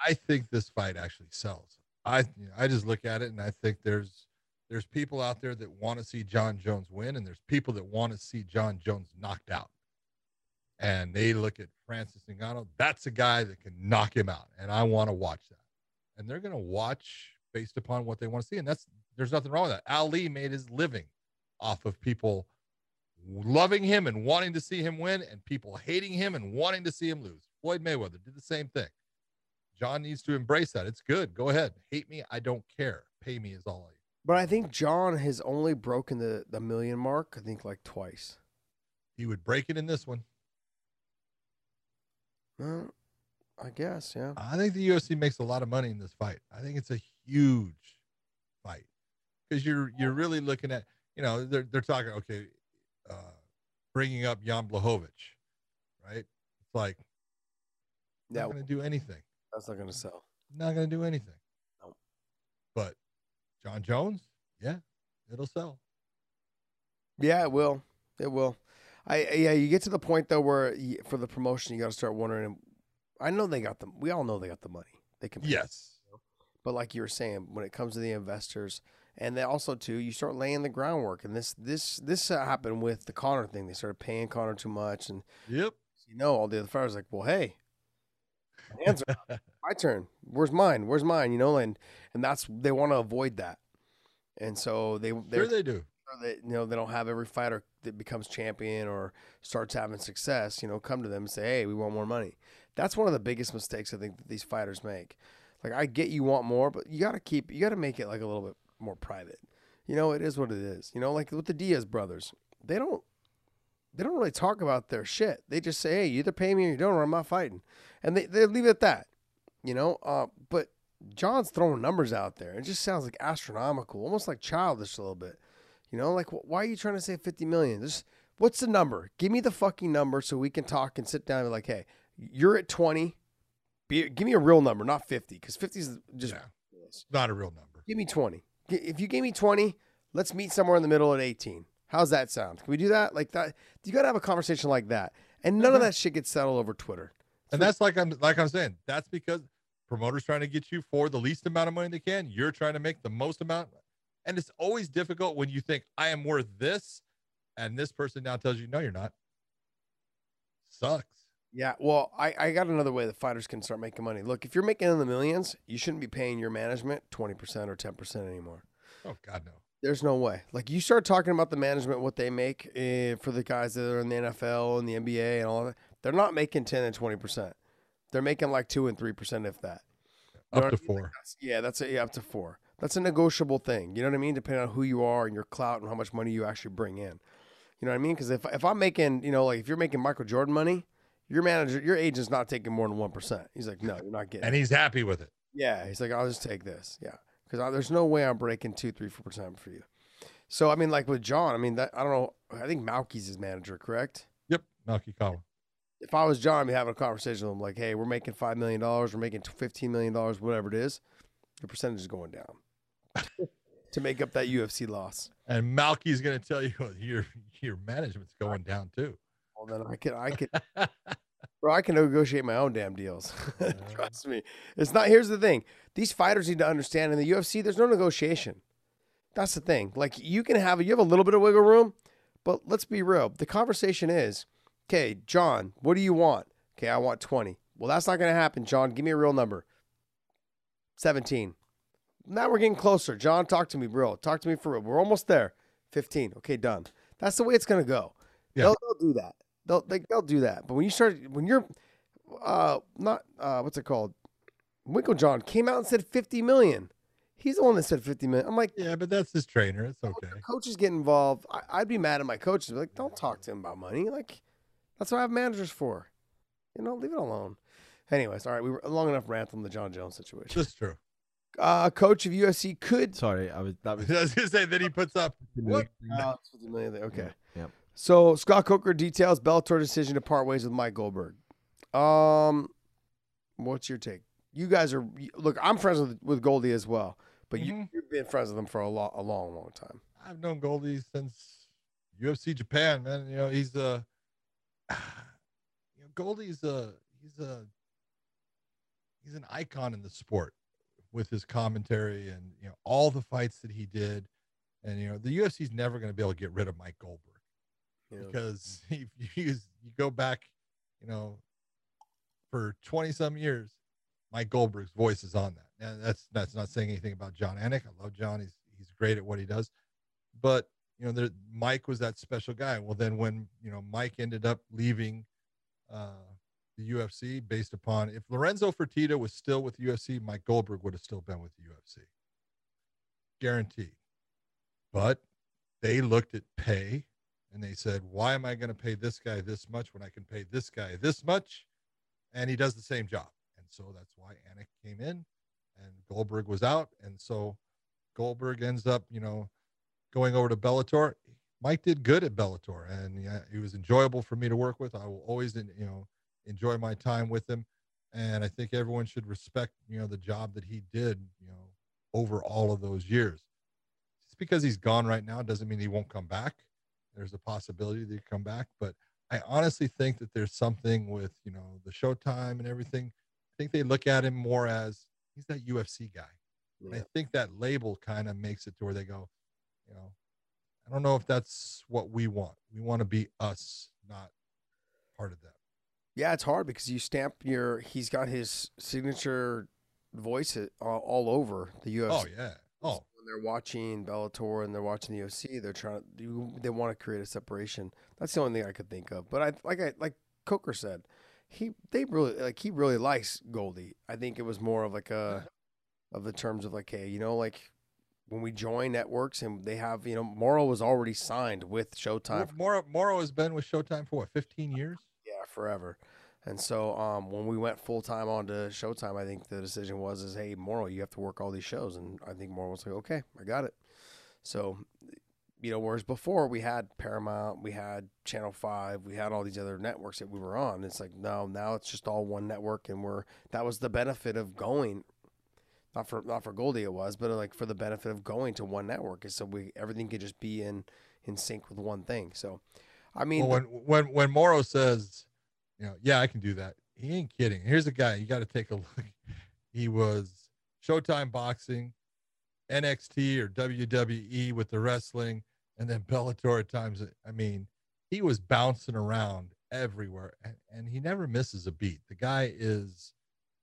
I think this fight actually sells. I you know, I just look at it and I think there's there's people out there that want to see Jon Jones win, and there's people that want to see Jon Jones knocked out. And they look at Francis Ngannou. That's a guy that can knock him out, and I want to watch that. And they're going to watch based upon what they want to see, and that's there's nothing wrong with that. Ali made his living off of people loving him and wanting to see him win, and people hating him and wanting to see him lose. Floyd Mayweather did the same thing. John needs to embrace that. It's good. Go ahead. Hate me. I don't care. Pay me is all I. But I think John has only broken the, the million mark, I think like twice. He would break it in this one. Well, I guess, yeah. I think the UFC makes a lot of money in this fight. I think it's a huge fight because you're you're really looking at you know they're they're talking okay, uh, bringing up Jan Blachowicz, right? It's like Yeah, not going to do anything. that's not going to sell. Not going to do anything. No. But Jon Jones, yeah, it'll sell. Yeah, it will. It will. I yeah, you get to the point though where y for the promotion you got to start wondering. I know they got them. We all know they got the money. They can. pay. Yes. But like you were saying, when it comes to the investors, and then also too, you start laying the groundwork. And this this this happened with the Conor thing. They started paying Conor too much, and Yep. you know, all the other fighters like, well, hey, my hands are my turn. Where's mine? Where's mine? You know, and and that's they want to avoid that, and so they they Sure they do. that you know they don't have every fighter that becomes champion or starts having success. You know, come to them and say, hey, we want more money. That's one of the biggest mistakes I think that these fighters make. Like I get you want more, but you got to keep you got to make it like a little bit more private. You know, it is what it is. You know, like with the Diaz brothers, they don't they don't really talk about their shit. They just say, "Hey, you either pay me or you don't, or I'm not fighting," and they they leave it at that. You know, uh, but John's throwing numbers out there. It just sounds like astronomical, almost like childish a little bit. You know, like wh- why are you trying to say 50 million? Just what's the number? Give me the fucking number so we can talk and sit down and be like, hey, you're at 20. Be, give me a real number, not 50, because 50 is just Yeah. Not a real number. give me 20. G- If you gave me 20, let's meet somewhere in the middle at 18. How's that sound? Can we do that? Like that? You got to have a conversation like that. And none of mm-hmm. that shit gets settled over Twitter. And that's like I'm like I'm saying. That's because promoters trying to get you for the least amount of money they can. You're trying to make the most amount, and it's always difficult when you think I am worth this, and this person now tells you no, you're not. Sucks. Yeah, well, I, I got another way that fighters can start making money. Look, if you're making in the millions, you shouldn't be paying your management 20% or 10% anymore. Oh God, no. There's no way. Like you start talking about the management, what they make eh, for the guys that are in the NFL and the NBA and all that. They're not making 10 and 20%. They're making like 2 and 3% if that. Up to four. Yeah, that's it. yeah, up to 4. That's a negotiable thing. You know what I mean? Depending on who you are and your clout and how much money you actually bring in. You know what I mean? Cuz if if I'm making, you know, like if you're making Michael Jordan money, your manager, your agent's not taking more than 1%. He's like, "No, you're not getting." And he's happy with it. Yeah, he's like, I'll just take this. Yeah, because there's no way I'm breaking two, three, four percent for you. So I mean, like with John, I mean that I don't know. I think Malki's his manager, correct? Yep. Malki Kawa. If I was John, I'd be having a conversation with him like, "Hey, we're making five million dollars. We're making fifteen million dollars, whatever it is. Your percentage is going down to make up that UFC loss." And Malki's going to tell you your your management's going down too. Well, then I can I can, bro, I can negotiate my own damn deals. Trust me. It's not. Here's the thing: these fighters need to understand in the UFC, there's no negotiation. That's the thing. Like you can have, you have a little bit of wiggle room, but let's be real. The conversation is, okay, John, what do you want? Okay, I want twenty. Well, that's not going to happen, John. Give me a real number. Seventeen. Now we're getting closer. John, talk to me, bro. Talk to me for real. We're almost there. Fifteen. Okay, done. That's the way it's going to go. Yeah. They'll, they'll do that. They'll they, they'll do that. But when you start when you're uh not uh what's it called? Winkeljohn came out and said 50 million. He's the one that said 50 million. I'm like, Yeah, but that's his trainer. It's okay. coaches get involved. I, I'd be mad at my coaches. Be like, don't talk to him about money. Like, that's what I have managers for. You know, leave it alone. Anyways, all right, we were long enough rant on the Jon Jones situation. That's true. Uh, coach of USC could. Sorry, I was that I was. was going to say that he puts up what? Uh, 50 million there. Okay. Yep. So Scott Coker details Bellator decision to part ways with Mike Goldberg. Um, What's your take? You guys are look. I'm friends with with Goldie as well, but you, Mhm. you've been friends with him for a long, a long, long time. I've known Goldie since UFC Japan, man. You know, he's a you know, Goldie's a he's a he's an icon in the sport with his commentary and you know all the fights that he did. And you know, the UFC's never going to be able to get rid of Mike Goldberg know? because if you use, you go back, you know, for 20 some years, Mike Goldberg's voice is on that. And that's that's not saying anything about Jon Anik. I love John. He's he's great at what he does. But you know, there, Mike was that special guy. Well, then when you know Mike ended up leaving uh, the UFC based upon if Lorenzo Fertitta was still with UFC, Mike Goldberg would have still been with the UFC. Guarantee. But they looked at pay and they said, why am I going to pay this guy this much when I can pay this guy this much? And he does the same job. And so that's why Anik came in and Goldberg was out. And so Goldberg ends up, you know, going over to Bellator. Mike did good at Bellator and yeah, he was enjoyable for me to work with. I will always, you know, enjoy my time with him. And I think everyone should respect, you know, the job that he did, you know, over all of those years. Just because he's gone right now doesn't mean he won't come back. There's a possibility that he come back, but I honestly think that there's something with, you know, the showtime and everything. I think they look at him more as he's that UFC guy. And I think that label kind of makes it to where they go, you know, I don't know if that's what we want. We want to be us, not part of them. Yeah, it's hard because you stamp your. He's got his signature voice all, all over the UFC. Oh yeah. Oh, When they're watching Bellator and they're watching the UFC, they're trying to. They want to create a separation. That's the only thing I could think of. But I like I like Coker said, he they really like he really likes Goldie. I think it was more of like a of the terms of like, hey, you know, like when we join networks and they have, you know, Mauro was already signed with Showtime. Mauro Mauro has been with Showtime for what, 15 years? Forever. And so um, when we went full time on to Showtime, I think the decision was is hey Mauro, you have to work all these shows, and I think Mauro was like, okay, I got it. So, you know, whereas before we had Paramount, we had Channel Five, we had all these other networks that we were on. It's like no, now it's just all one network, and we're that was the benefit of going. Not for not for Goldie it was, but like for the benefit of going to one network is so we everything could just be in in sync with one thing. So, I mean, well, when when when Mauro says, you know, yeah, I can do that. He ain't kidding. Here's a guy you got to take a look. He was Showtime boxing, NXT or WWE with the wrestling, and then Bellator at times. I mean, he was bouncing around everywhere, and, and he never misses a beat. The guy is,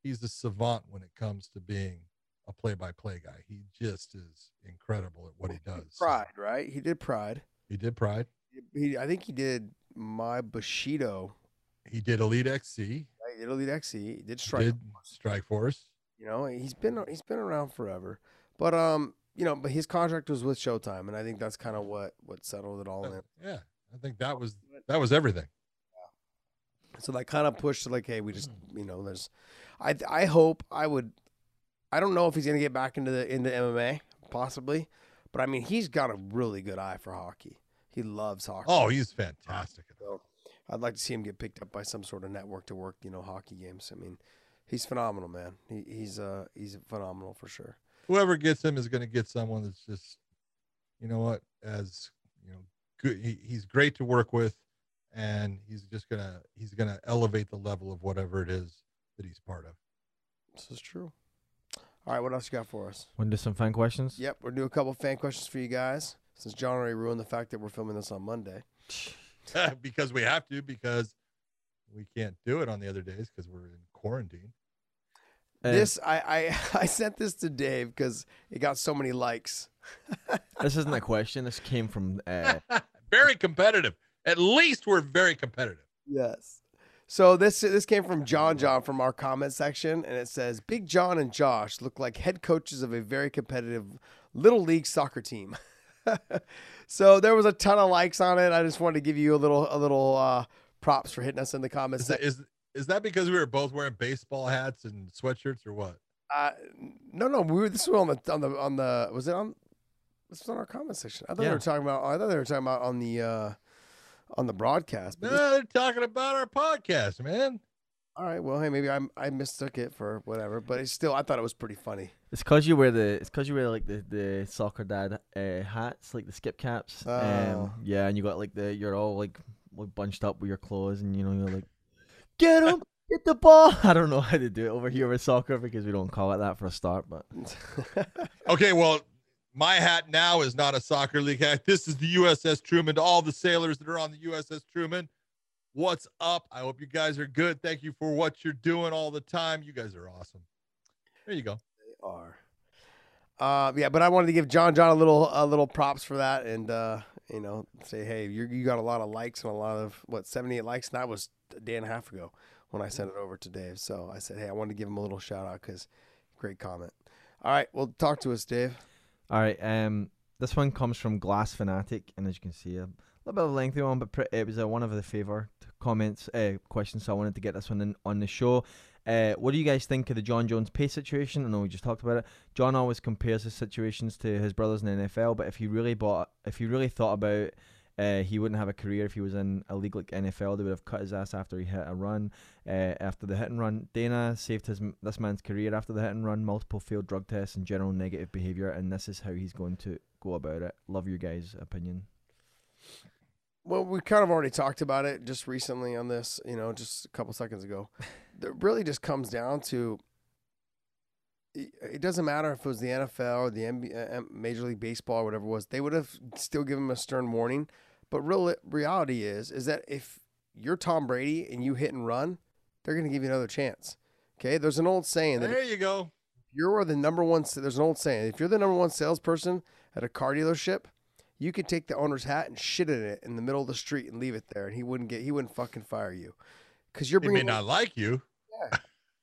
he's a savant when it comes to being a play-by-play guy. He just is incredible at what he does. Pride, right? He did Pride. he did Pride. He, I think he did my Bushido. He did Elite XC. Right? He did Elite XC. He did Strike. did Strikeforce. You know, he's been he's been around forever. But um, you know, but his contract was with Showtime, and I think that's kind of what what settled it all in. Yeah, I think that was that was everything. So that kind of pushed to like, hey, we just you know, there's, I I hope I would, I don't know if he's gonna get back into the into MMA possibly, but I mean he's got a really good eye for hockey. He loves hockey. Oh, he's fantastic. at. So I'd like to see him get picked up by some sort of network to work, you know, hockey games. I mean, he's phenomenal, man. He, he's uh he's phenomenal for sure. Whoever gets him is going to get someone that's just, you know what, as you know, good. He, he's great to work with, and he's just gonna he's gonna elevate the level of whatever it is that he's part of. This is true. All right, what else you got for us? Want to do some fan questions? Yep, we're doing a couple fan questions for you guys. Since John already ruined the fact that we're filming this on Monday. because we have to because we can't do it on the other days because we're in quarantine. Uh, this I, I I sent this to Dave because it got so many likes. this isn't a question. This came from uh, very competitive. At least we're very competitive. Yes. So this this came from John John from our comment section, and it says Big John and Josh look like head coaches of a very competitive little league soccer team. So there was a ton of likes on it. I just wanted to give you a little a little uh, props for hitting us in the comments. Is that, is is that because we were both wearing baseball hats and sweatshirts or what? Uh, no, no, we were this was on the on the on the was it on this was on our comment section. I thought they were talking about I thought they were talking about on the uh on the broadcast. No, this- they're talking about our podcast, man. All right. Well, hey, maybe I I mistook it for whatever, but it's still I thought it was pretty funny. It's cause you wear the it's cause you wear like the, the soccer dad uh, hats, like the skip caps. Oh. Um, yeah, and you got like the you're all like, like bunched up with your clothes, and you know you're like, get him, get the ball. I don't know how to do it over here with soccer because we don't call it that for a start, but Okay, well, my hat now is not a soccer league hat. This is the USS Truman. To all the sailors that are on the USS Truman, what's up? I hope you guys are good. Thank you for what you're doing all the time. You guys are awesome. There you go. They are. Uh, yeah, but I wanted to give John John a little a little props for that, and uh, you know, say, hey, you you got a lot of likes and a lot of what seventy eight likes, and that was a day and a half ago when I sent it over to Dave. So I said, hey, I wanted to give him a little shout out because great comment. All right, well, talk to us, Dave. All right. Um, this one comes from Glass Fanatic, and as you can see, a little bit of a lengthy one, but it was uh, one of the favourite comments, uh, questions. So I wanted to get this one in on the show. Uh, what do you guys think of the Jon Jones pay situation? I know we just talked about it. John always compares his situations to his brothers in the NFL, but if he really bought, if he really thought about, uh, he wouldn't have a career if he was in a league like NFL. They would have cut his ass after he hit a run. Uh, after the hit and run, Dana saved his this man's career after the hit and run, multiple failed drug tests, and general negative behavior. And this is how he's going to go about it. Love your guys' opinion. Well, we kind of already talked about it just recently on this, you know, just a couple seconds ago. It really just comes down to it it doesn't matter if it was the NFL or the NBA, uh, Major League Baseball or whatever it was, they would have still given him a stern warning. But real reality is is that if you're Tom Brady and you hit and run, they're going to give you another chance. Okay? There's an old saying that There you go. you're the number one. There's an old saying: if you're the number one salesperson at a car dealership, you could take the owner's hat and shit in it in the middle of the street and leave it there, and he wouldn't get. He wouldn't fucking fire you, because you're bringing. He may not like you, Yeah,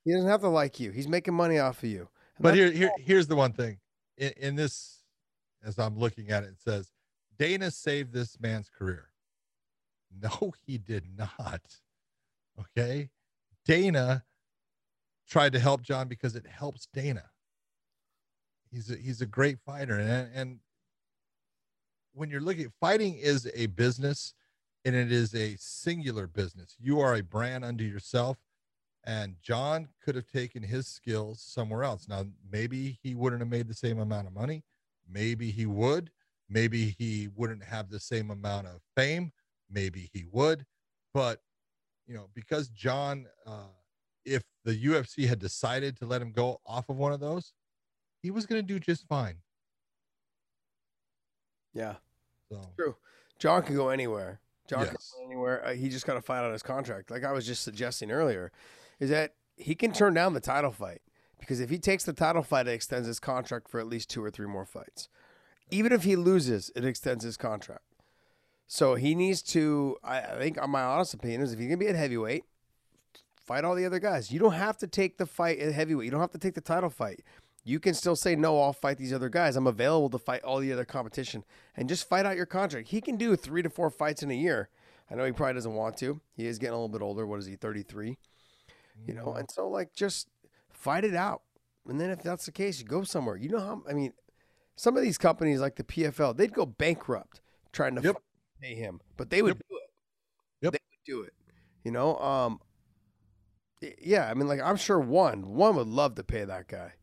He doesn't have to like you. He's making money off of you. And but here, here, here's the one thing. In, in this, as I'm looking at it, it says Dana saved this man's career. No, he did not. Okay, Dana tried to help John because it helps Dana. He's a, he's a great fighter, and and when you're looking, fighting is a business, and it is a singular business. You are a brand unto yourself and John could have taken his skills somewhere else. Now, maybe he wouldn't have made the same amount of money. Maybe he would. Maybe he wouldn't have the same amount of fame. Maybe he would. But, you know, because John, uh, if the UFC had decided to let him go off of one of those, he was going to do just fine. Yeah, So, true. John can go anywhere. John can go anywhere. Uh, he just got to fight out his contract. Like I was just suggesting earlier, is that he can turn down the title fight because if he takes the title fight, it extends his contract for at least two or three more fights. Even if he loses, it extends his contract. So he needs to. I, I think, on my honest opinion, is if he's gonna be at heavyweight, fight all the other guys. You don't have to take the fight at heavyweight. You don't have to take the title fight. You can still say no. I'll fight these other guys. I'm available to fight all the other competition and just fight out your contract. He can do three to four fights in a year. I know he probably doesn't want to. He is getting a little bit older. What is he? Thirty three. You know, and so like just fight it out. And then if that's the case, you go somewhere. You know how I mean, some of these companies like the PFL, they'd go bankrupt trying to Yep. pay him, but they would Yep. do it. Yep. They would do it. You know, um, yeah. I mean, like I'm sure one one would love to pay that guy,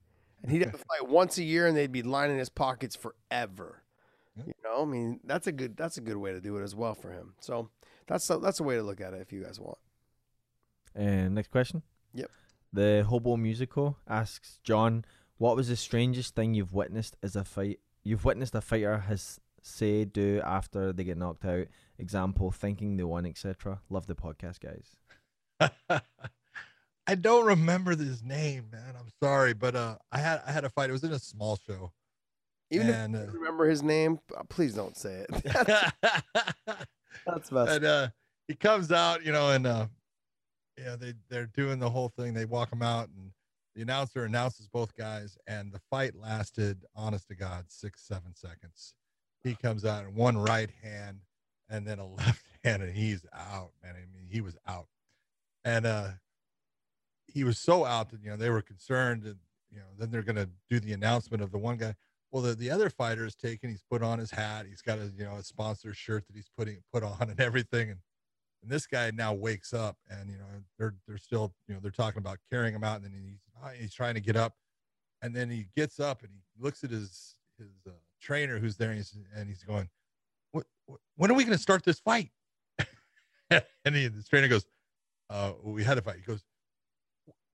and he'd have to fight once a year, and they'd be lining his pockets forever. Yep. You know, I mean, that's a good that's a good way to do it as well for him. So that's a, that's a way to look at it if you guys want. And next question. Yep. The Hobo Musical asks John, "What was the strangest thing you've witnessed as a fight? You've witnessed a fighter has say do after they get knocked out. Example: thinking they won, etc. Love the podcast, guys. I don't remember his name, man. Sorry, but uh, I had I had a fight. It was in a small show. Even and, if you uh, remember his name, uh, please don't say it. that's, that's best. and uh, he comes out, you know, and uh, yeah, they they're doing the whole thing. They walk him out, and the announcer announces both guys, and the fight lasted, honest to God, six seven seconds. He comes out in one right hand, and then a left hand, and he's out, man. I mean, he was out, and uh, he was so out that you know they were concerned, and you know then they're gonna do the announcement of the one guy. Well, the, the other fighter is taken. He's put on his hat. He's got a you know a sponsor shirt that he's putting put on and everything. And And this guy now wakes up, and you know they're they're still you know they're talking about carrying him out, and then he's he's trying to get up, and then he gets up and he looks at his his uh, trainer who's there, and he's, and he's going, what, what, when are we going to start this fight? and he, the trainer goes, uh, we had a fight. He goes,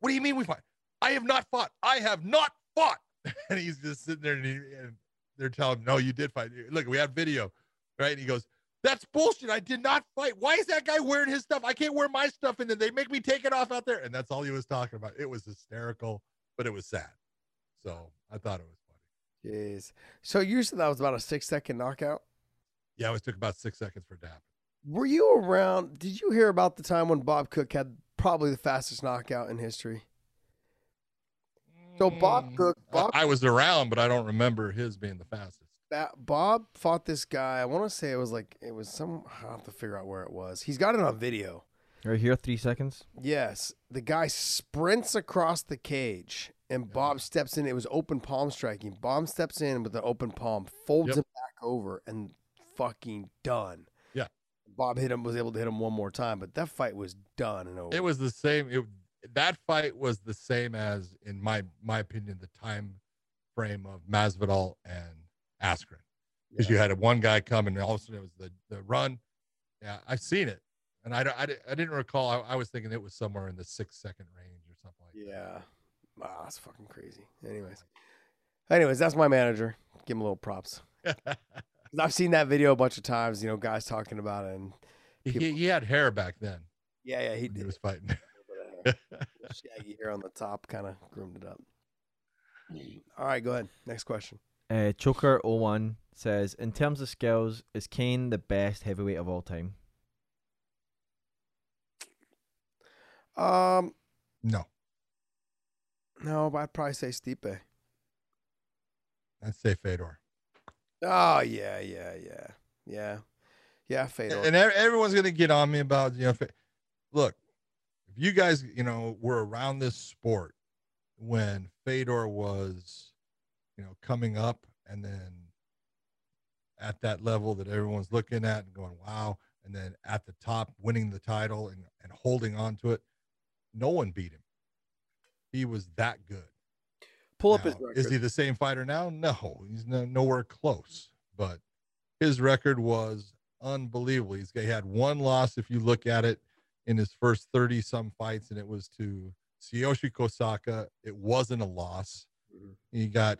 what do you mean we fought? I have not fought. I have not fought. and he's just sitting there and, he, and they're telling him, no, you did fight. Look, we have video, right? And he goes, that's bullshit. I did not fight. Why is that guy wearing his stuff? I can't wear my stuff. And then they make me take it off out there. And that's all he was talking about. It was hysterical, but it was sad. So I thought it was funny. Jeez. So you said that was about a six second knockout? Yeah, it took about six seconds for it to happen. Were you around? Did you hear about the time when Bob Cook had probably the fastest knockout in history? So Bob Mm, Cook, Bob, I was around, but I don't remember his being the fastest. Ba- Bob fought this guy. I want to say it was like it was some. I have to figure out where it was. He's got it on video. Right here, three seconds. Yes, the guy sprints across the cage, and Yeah. Bob steps in. It was open palm striking. Bob steps in with an open palm, folds Yep. him back over, and fucking done. Yeah. Bob hit him. Was able to hit him one more time, but that fight was done and over. It was the same. It, that fight was the same as, in my my opinion, the time frame of Masvidal and Askren, because you had one guy come and all of a sudden it was the the run. Yeah, I've seen it, and I I, I didn't recall. I, I was thinking it was somewhere in the six second range or something like that. Yeah. Wow, that's fucking crazy. Anyways. Anyways, that's my manager. Give him a little props. that. 'Cause I've seen that video a bunch of times, you know, guys talking about it and he, People- he had hair back then. yeah, yeah, he when he was fighting. Shaggy hair on the top kind of groomed it up. All right, go ahead. Next question. Uh, Choker 01 says, in terms of skills, is Cain the best heavyweight of all time? Um, no, no, but I'd probably say Stipe. I'd say Fedor. Oh yeah, yeah, yeah, yeah, yeah. Fedor. and everyone's gonna get on me about you know look if you guys you know were around this sport when fedor was you know coming up and then at that level that everyone's looking at and going wow and then at the top winning the title and, and holding on to it no one beat him he was that good Pull up his record. Is he the same fighter now? No, he's no, nowhere close. But his record was unbelievable. He's he had one loss if you look at it in his first 30 some fights, and it was to Tsuyoshi Kosaka. It wasn't a loss. Mhm. He got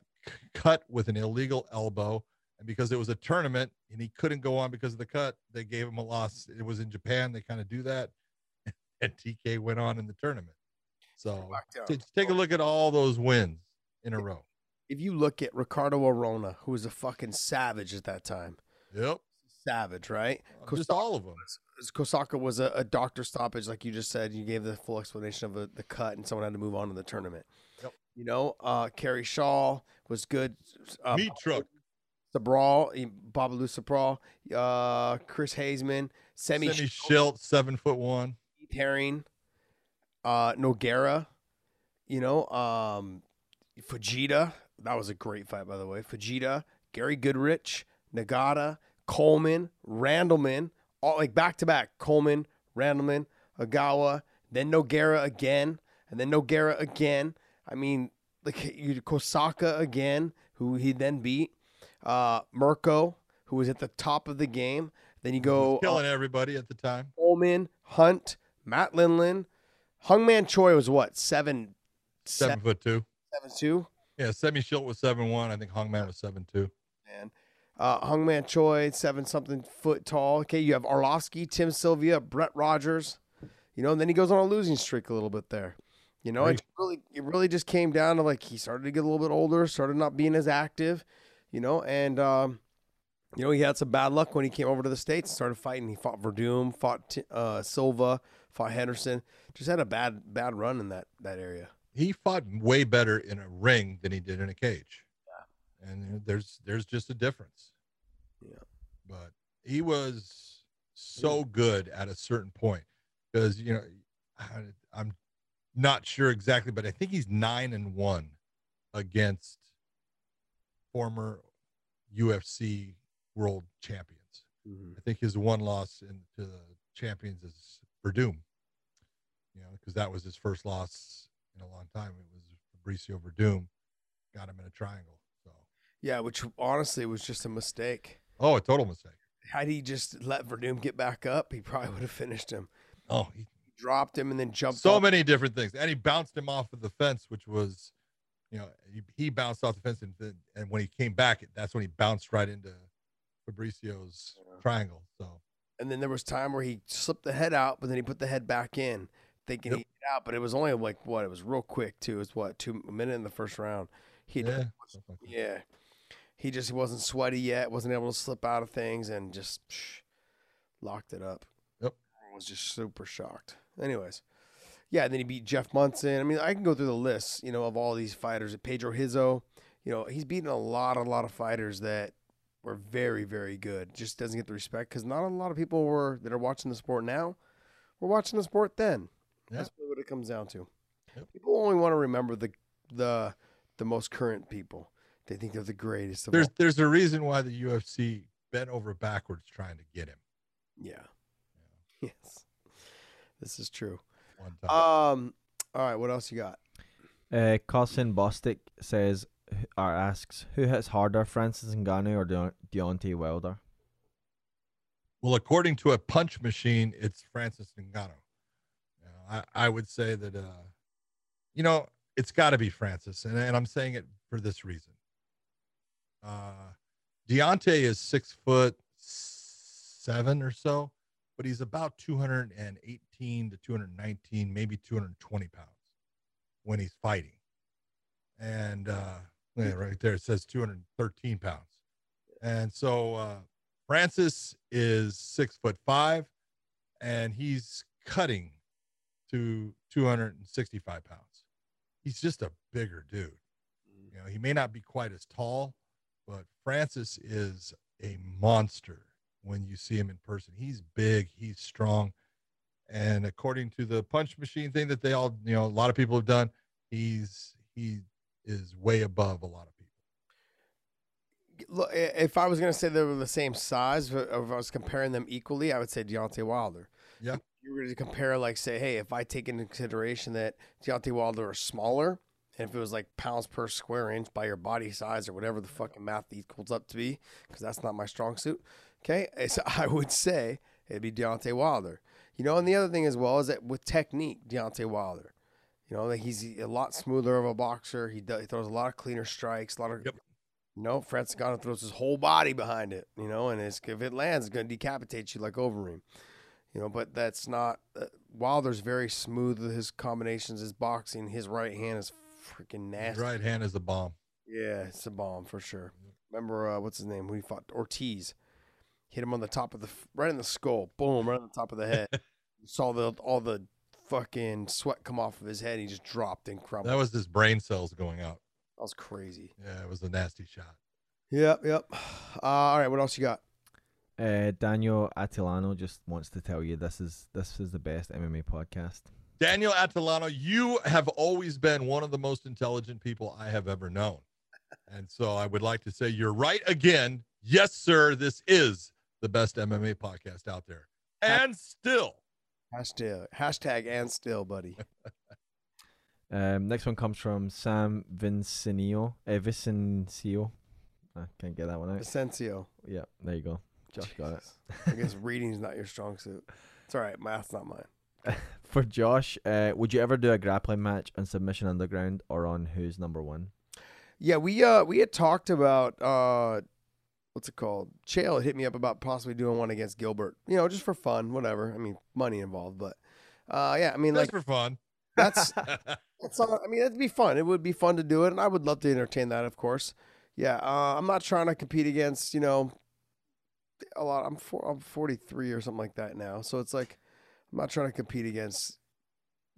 cut with an illegal elbow, and because it was a tournament and he couldn't go on because of the cut, they gave him a loss. It was in Japan. They kind of do that, and TK went on in the tournament. So t- take a look at all those wins in a row. If you look at Ricardo Arona, who was a fucking savage at that time, Yep, savage, right? just all of them. Kosaka was a, a doctor stoppage, like you just said. You gave the full explanation of a, the cut, and someone had to move on to the tournament. Yep. You know, uh, Kerry Schall was good. Uh, Meat truck. Sobral, Babalu Sobral, uh, Chris Haseman, Semi, Semmy Schilt, seven foot one. Herring, uh, Nogueira, you know, um, Fujita. That was a great fight, by the way. Fujita, Gary Goodridge, Nagata, Coleman, Randleman, all like back to back. Coleman, Randleman, Ogawa, then Nogueira again, and then Nogueira again. I mean, like you Kosaka again, who he then beat. Uh, Mirko, who was at the top of the game. Then you go uh, killing everybody at the time. Coleman, Hunt, Matt Lindland, Hongman Choi was what seven, Seven seven, foot two. Seven two, Yeah, Semmy Schilt was seven one. I think Hongman was seven two. man. Uh, Hongman Choi, seven something foot tall. Okay, you have Arlovsky, Tim Sylvia, Brett Rogers. You know, and then he goes on a losing streak a little bit there. You know, Right. it really, it really just came down to like he started to get a little bit older, started not being as active. You know, and um, you know he had some bad luck when he came over to the states, started fighting. He fought Werdum, fought uh, Silva, fought Henderson. Just had a bad bad run in that that area. He fought way better in a ring than he did in a cage. Yeah. And there's there's just a difference. Yeah. But he was so good at a certain point because you know I, I'm not sure exactly, but I think he's nine and one against former UFC world champions. Mm-hmm. I think his one loss in to the champions is Werdum. You know, because that was his first loss in a long time. It was Fabricio Werdum, got him in a triangle. So Yeah, which honestly was just a mistake. oh, a total mistake. Had he just let Werdum get back up, he probably would have finished him. Oh, he, Dropped him and then jumped. so off. many different things, and he bounced him off of the fence, which was, you know, he, he bounced off the fence, and then, and when he came back, that's when he bounced right into Fabricio's triangle. So And then there was time where he slipped the head out, but then he put the head back in, thinking Yep. get out. But it was only like what? It was real quick too. It was what two a minute in the first round. He yeah, like yeah. He just wasn't sweaty yet, wasn't able to slip out of things, and just psh, locked it up. Yep. I was just super shocked. Anyways, yeah. And then he beat Jeff Monson. I mean, I can go through the list, you know, of all these fighters. Pedro Rizzo, you know, he's beaten a lot, a lot of fighters that were very, very good. Just doesn't get the respect because not a lot of people were that are watching the sport now. Were watching the sport then. Yeah. That's really what it comes down to. Yep. People only want to remember the the the most current people. They think they're the greatest of There's all. there's a reason why the UFC bent over backwards trying to get him Yeah. Yes. This is true. one time. Um. All right. What else you got? Uh, Carson Bostic says or asks who hits harder, Francis Ngannou or Deon- Deontay Wilder? well, according to a punch machine, it's Francis Ngannou. I I would say that uh, you know, it's got to be Francis, and and I'm saying it for this reason. Uh, Deontay is six foot seven or so, but he's about 218 to 219, maybe 220 pounds when he's fighting. And uh, yeah, right there it says 213 pounds. And so uh, Francis is six foot five, and he's cutting to 265 pounds. He's just a bigger dude. You know, he may not be quite as tall, but Francis is a monster when you see him in person. He's big, he's strong. And according to the punch machine thing that they all, you know, a lot of people have done, he's he is way above a lot of people. Look, if I was going to say they were the same size, if I was comparing them equally, I would say Deontay Wilder. Yeah. You were to compare, like, say, hey, if I take into consideration that Deontay Wilder is smaller, and if it was like pounds per square inch by your body size or whatever the fucking math equals up to be, because that's not my strong suit. Okay, so I would say it'd be Deontay Wilder. You know, and the other thing as well is that with technique, Deontay Wilder. You know, that he's a lot smoother of a boxer. He, does, he throws a lot of cleaner strikes, a lot of Yep. no, Francis Ngannou throws his whole body behind it, you know, and it's, if it lands, it's going to decapitate you like Overeem, you know. But that's not uh, Wilder's very smooth with his combinations, his boxing. His right hand is freaking His nasty. right hand is a bomb. Yeah, it's a bomb for sure. Remember uh, what's his name? Who he fought Ortiz, hit him on the top of the right in the skull, boom, right on the top of the head. Saw the all the fucking sweat come off of his head. He just dropped and crumbled. That was his brain cells going out. that was crazy. Yeah, it was a nasty shot. Yep, yep. Uh, all right, what else you got? Uh, Daniel Atilano just wants to tell you this is this is the best MMA podcast. Daniel Atalano, you have always been one of the most intelligent people I have ever known. And so I would like to say you're right again. Yes, sir. This is the best MMA podcast out there. And still, Hashtag, hashtag and still, buddy. Um, next one comes from Sam Vincenio. Uh, Vicencio. I can't get that one out. Vicencio. Yeah, there you go. Josh got it. I guess reading's not your strong suit. It's all right. Math's not mine. For Josh, uh, would you ever do a grappling match on Submission Underground or on Who's Number One? Yeah, we uh we had talked about uh what's it called? Chael hit me up about possibly doing one against Gilbert. You know, just for fun, whatever. I mean, money involved, but uh yeah, I mean just like for fun. that's that's not, I mean, it'd be fun. It would be fun to do it, and I would love to entertain that, of course. Yeah, uh, I'm not trying to compete against, you know, a lot. I'm four, I'm 43 or something like that now, so it's like I'm not trying to compete against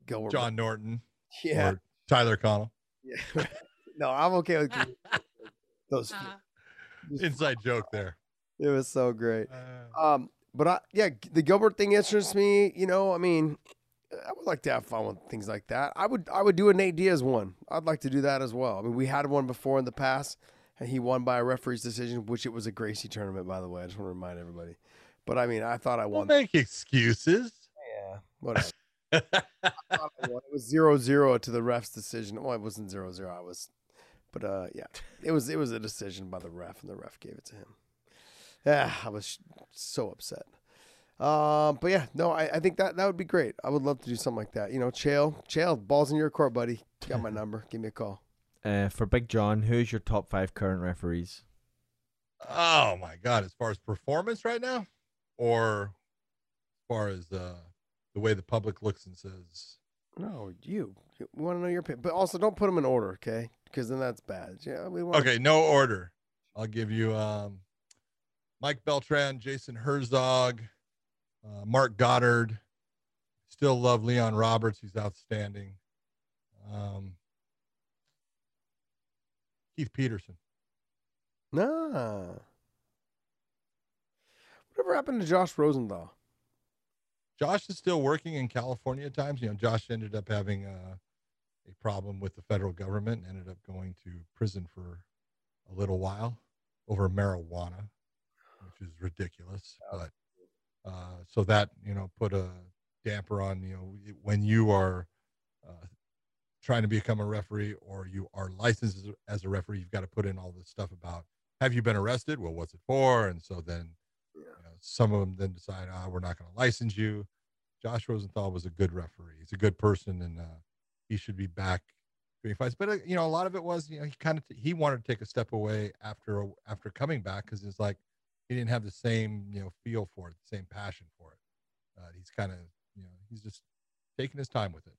Gilbert. John Norton yeah, or Tyler Connell. yeah. no, I'm okay with those. few. Inside joke there. It was so great. Uh, Um, but I, yeah, the Gilbert thing interests me. You know, I mean, I would like to have fun with things like that. I would, I would do a Nate Diaz one. I'd like to do that as well. I mean, we had one before in the past, and he won by a referee's decision, which it was a Gracie tournament, by the way. I just want to remind everybody. But I mean, I thought I Don't won. make excuses. Yeah, whatever. I thought I won. It was zero zero to the ref's decision. Well, it wasn't zero zero. I was, but uh, yeah, it was it was a decision by the ref, and the ref gave it to him. Yeah, I was so upset. Um, but yeah, no, I, I think that that would be great. I would love to do something like that. You know, Chael, Chael, balls in your court, buddy. You got my number. Give me a call. Uh, for Big John, who's your top five current referees? Oh my god! As far as performance right now, or as far as uh, the way the public looks and says, No, you. you we want to know your pick, but also don't put them in order, okay? Because then that's bad. Yeah, we want. okay, no order. I'll give you um, Mike Beltran, Jason Herzog, uh, Mark Goddard. Still love Leon Roberts. He's outstanding. Um, Keith Peterson. Nah. Whatever happened to Josh Rosenthal? Josh is still working in California at times. You know, Josh ended up having uh, a problem with the federal government, ended up going to prison for a little while over marijuana, which is ridiculous. But uh, so that, you know, put a damper on, you know, when you are uh, trying to become a referee or you are licensed as a- referee, you've got to put in all this stuff about have you been arrested? Well, what's it for? And so then you know, some of them then decide, ah, we're not going to license you. Josh Rosenthal was a good referee. He's a good person, and uh, he should be back doing fights. But uh, you know, a lot of it was, you know, he kind of he wanted to take a step away after after coming back because it's like he didn't have the same you know feel for it, the same passion for it. Uh, he's kind of you know he's just taking his time with it.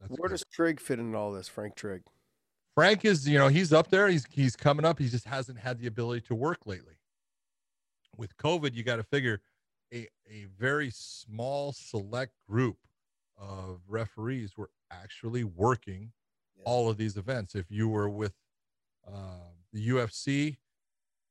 That's Where good. does Trigg fit in all this, Frank Trigg? Frank is, you know, he's up there. He's he's coming up. He just hasn't had the ability to work lately. With COVID, you got to figure a a very small select group of referees were actually working Yeah. all of these events. If you were with uh, the UFC,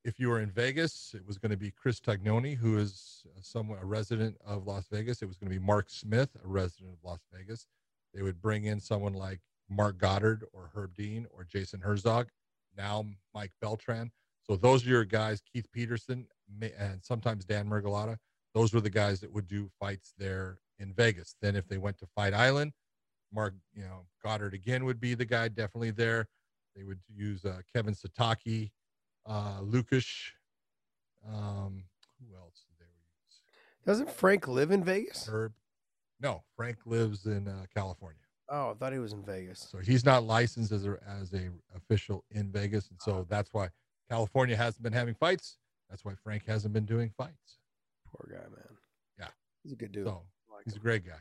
if you were in Vegas, it was going to be Chris Tognoni, who is somewhat a resident of Las Vegas. It was going to be Mark Smith, a resident of Las Vegas. They would bring in someone like Mark Goddard or Herb Dean or Jason Herzog, now Mike Beltran. So those are your guys, Keith Peterson and sometimes Dan Miragliotta. Those were the guys that would do fights there in Vegas. Then if they went to Fight Island, Mark, you know, Goddard again would be the guy definitely there. They would use uh, Kevin Sataki, uh, Lucas. Um, who else did they use? Doesn't Frank live in Vegas? Herb. No, Frank lives in uh, California. Oh, I thought he was in Vegas. So he's not licensed as a as a official in Vegas, and Ah. so that's why California hasn't been having fights. That's why Frank hasn't been doing fights. Poor guy, man. Yeah. He's a good dude. So like he's a great guy.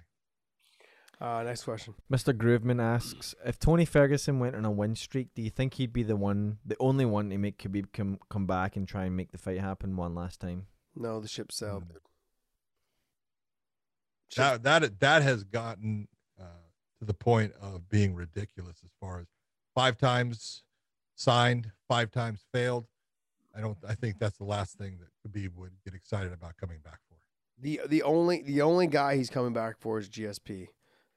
Uh, next question. Mr. Grooveman asks if Tony Ferguson went on a win streak, do you think he'd be the one, the only one to make Khabib come come back and try and make the fight happen one last time? No, the ship sailed. Mm. That that that has gotten uh, to the point of being ridiculous as far as five times signed, five times failed. I don't. I think that's the last thing that Khabib would get excited about coming back for. The the only the only guy he's coming back for is GSP,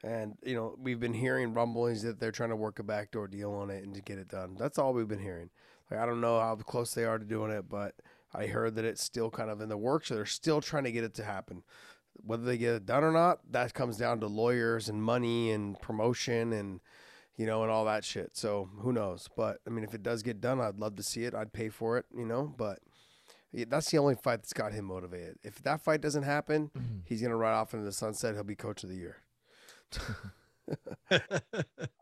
and you know we've been hearing rumblings that they're trying to work a backdoor deal on it and to get it done. That's all we've been hearing. Like I don't know how close they are to doing it, but I heard that it's still kind of in the works. So they're still trying to get it to happen. Whether they get it done or not, that comes down to lawyers and money and promotion and you know and all that shit. So who knows? But I mean, if it does get done, I'd love to see it. I'd pay for it. You know, but. Yeah, that's the only fight that's got him motivated. If that fight doesn't happen, he's gonna ride off into the sunset. He'll be coach of the year.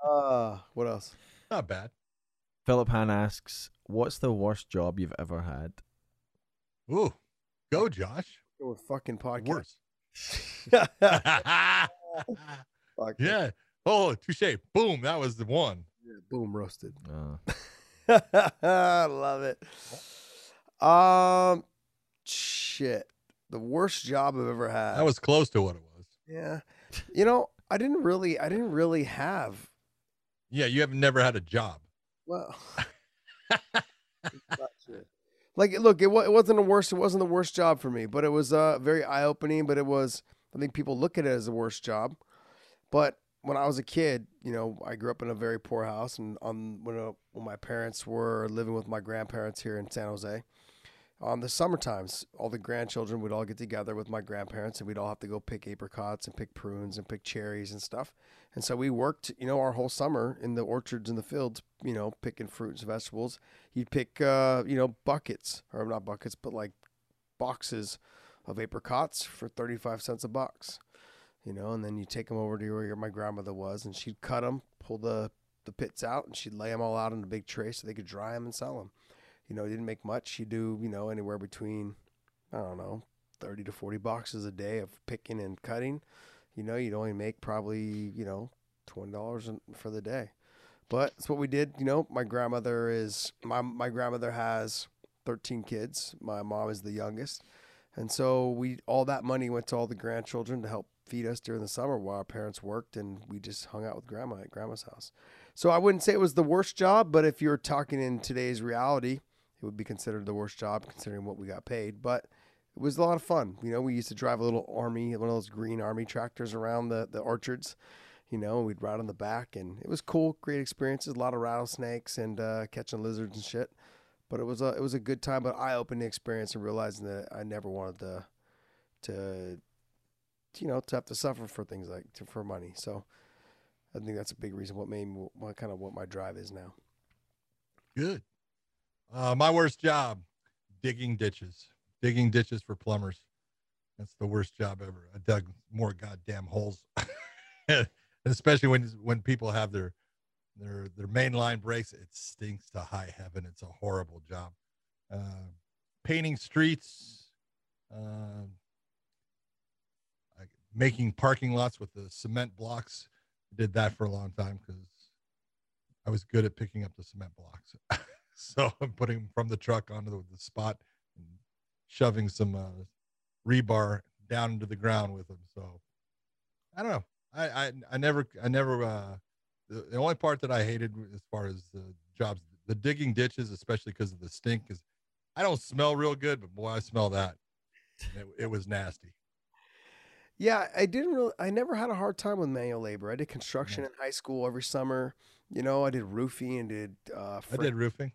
Uh, what else? Not bad. Philip Han asks, "What's the worst job you've ever had?" Ooh, go Josh. Go with fucking podcast. Worse. Fuck. yeah. Oh, touche. Boom. That was the one. Yeah, Boom, roasted. Uh, Love it. Um, shit. The worst job I've ever had. That was close to what it was. yeah. You know, I didn't really, I didn't really have. Yeah, you have never had a job. Well, like, look, it, it wasn't the worst. It wasn't the worst job for me, but it was uh, very eye opening. But it was, I think people look at it as the worst job. But when I was a kid, you know, I grew up in a very poor house, and on when uh, when my parents were living with my grandparents here in San Jose, on the summer times, all the grandchildren would all get together with my grandparents and we'd all have to go pick apricots and pick prunes and pick cherries and stuff. And so we worked, you know, our whole summer in the orchards and the fields, you know, picking fruits and vegetables. You'd pick, uh, you know, buckets or not buckets, but like boxes of apricots for 35 cents a box, you know, and then you take them over to where my grandmother was and she'd cut them, pull the, the pits out and she'd lay them all out in a big tray so they could dry them and sell them you know, didn't make much. You do, you know, anywhere between, I don't know, 30 to 40 boxes a day of picking and cutting. You know, you'd only make probably, you know, $20 for the day. But that's what we did. You know, my grandmother is, my, my grandmother has 13 kids. My mom is the youngest. And so we, all that money went to all the grandchildren to help feed us during the summer while our parents worked and we just hung out with grandma at grandma's house. So I wouldn't say it was the worst job, but if you're talking in today's reality, it would be considered the worst job considering what we got paid. But it was a lot of fun. You know, we used to drive a little army, one of those green army tractors around the, the orchards. You know, we'd ride on the back, and it was cool, great experiences. A lot of rattlesnakes and uh, catching lizards and shit. But it was a it was a good time, but eye opening experience and realizing that I never wanted to to you know to have to suffer for things like to, for money. So I think that's a big reason what made me what kind of what my drive is now. Good. Uh, my worst job, digging ditches, digging ditches for plumbers. That's the worst job ever. I dug more goddamn holes, especially when when people have their their their main line breaks. It stinks to high heaven. It's a horrible job. Uh, painting streets, uh, making parking lots with the cement blocks. did that for a long time because I was good at picking up the cement blocks. So I'm putting them from the truck onto the, the spot and shoving some uh, rebar down into the ground with them. So I don't know. I I, I never I never uh, the, the only part that I hated as far as the jobs the digging ditches, especially because of the stink, is I don't smell real good, but boy, I smell that. It, it was nasty. Yeah, I didn't really. I never had a hard time with manual labor. I did construction in high school every summer. You know, I did roofing and did. Uh, I did roofing.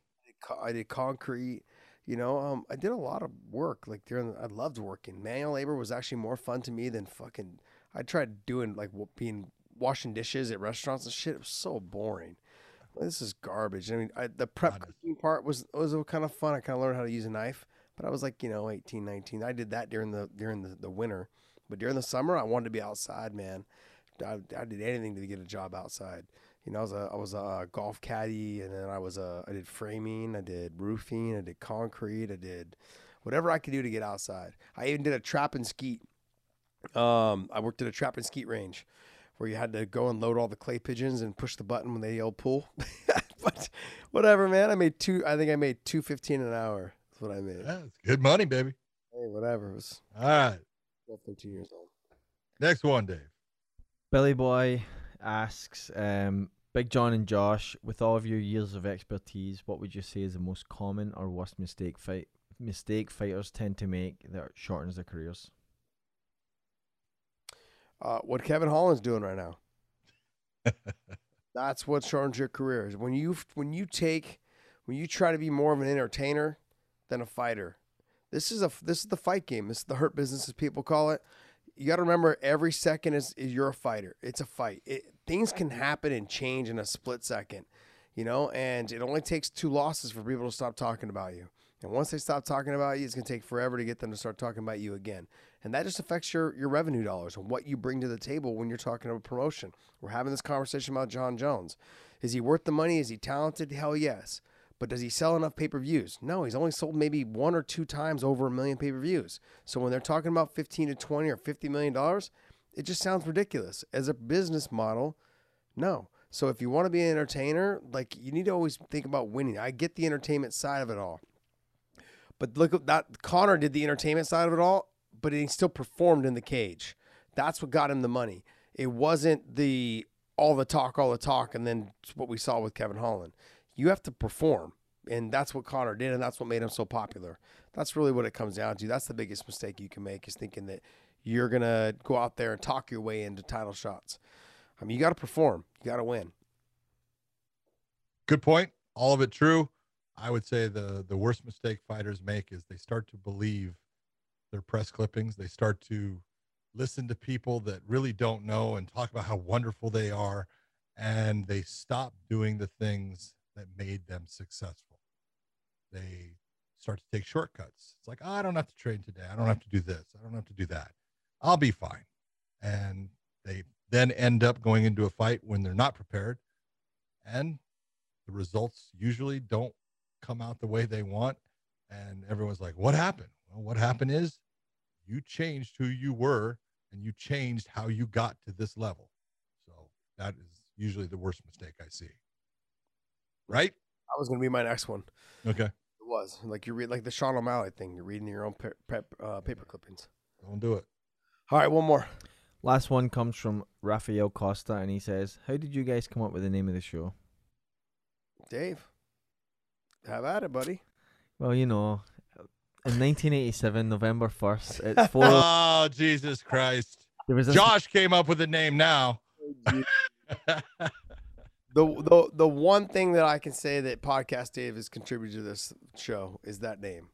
I did concrete. You know, um, I did a lot of work. Like during, I loved working. Manual labor was actually more fun to me than fucking. I tried doing like being washing dishes at restaurants and shit. It was so boring. this is garbage. I mean, I, the prep cooking part was was kind of fun. I kind of learned how to use a knife, but I was like, you know, 18, 19. I did that during the during the, the winter, but during the summer, I wanted to be outside, man. I, I did anything to get a job outside you know, I was a I was a golf caddy, and then I was a I did framing, I did roofing, I did concrete, I did whatever I could do to get outside. I even did a trap and skeet. Um, I worked at a trap and skeet range where you had to go and load all the clay pigeons and push the button when they yelled pull. but whatever, man. I made two. I think I made two fifteen an hour. That's what I made. Yeah, good money, baby. Hey, whatever. It was all right. 12, 13 years old. Next one, Dave. Belly Boy asks, um, Big John and Josh, with all of your years of expertise, what would you say is the most common or worst mistake fight mistake fighters tend to make that shortens their careers? Uh, what Kevin Holland's doing right now. That's what shortens your career. When you when you take when you try to be more of an entertainer than a fighter. This is a this is the fight game. This is the hurt business, as people call it you got to remember every second is, is you're a fighter. It's a fight. It, things can happen and change in a split second, you know, and it only takes two losses for people to stop talking about you. And once they stop talking about you, it's going to take forever to get them to start talking about you again. And that just affects your, your revenue dollars and what you bring to the table when you're talking about promotion. We're having this conversation about Jon Jones. Is he worth the money? Is he talented? Hell yes. But does he sell enough pay per views? No, he's only sold maybe one or two times over a million pay per views. So when they're talking about 15 to 20 or 50 million dollars, it just sounds ridiculous. As a business model, no. So if you want to be an entertainer, like you need to always think about winning. I get the entertainment side of it all. But look at that Conor did the entertainment side of it all, but he still performed in the cage. That's what got him the money. It wasn't the all the talk, all the talk, and then what we saw with Kevin Holland you have to perform. And that's what Conor did, and that's what made him so popular. That's really what it comes down to. That's the biggest mistake you can make is thinking that you're gonna go out there and talk your way into title shots. I mean, you got to perform. You got to win. Good point. All of it true. I would say the the worst mistake fighters make is they start to believe their press clippings. They start to listen to people that really don't know and talk about how wonderful they are, and they stop doing the things that made them successful. They start to take shortcuts. It's like, oh, I don't have to train today. I don't have to do this. I don't have to do that. I'll be fine. And they then end up going into a fight when they're not prepared. And the results usually don't come out the way they want. And everyone's like, what happened? Well, what happened is you changed who you were and you changed how you got to this level. So that is usually the worst mistake I see. Right? That was going to be my next one. Okay. It was like you read like the Sean O'Malley thing. You're reading your own pe- pe- uh, paper clippings. Don't do it. All right, one more. Last one comes from Rafael Costa, and he says, "How did you guys come up with the name of the show?" Dave, have at it, buddy. Well, you know, in 1987, November 1st, at four. Oh, Jesus Christ. there was a Josh came up with the name now. The, the the one thing that I can say that podcast Dave has contributed to this show is that name.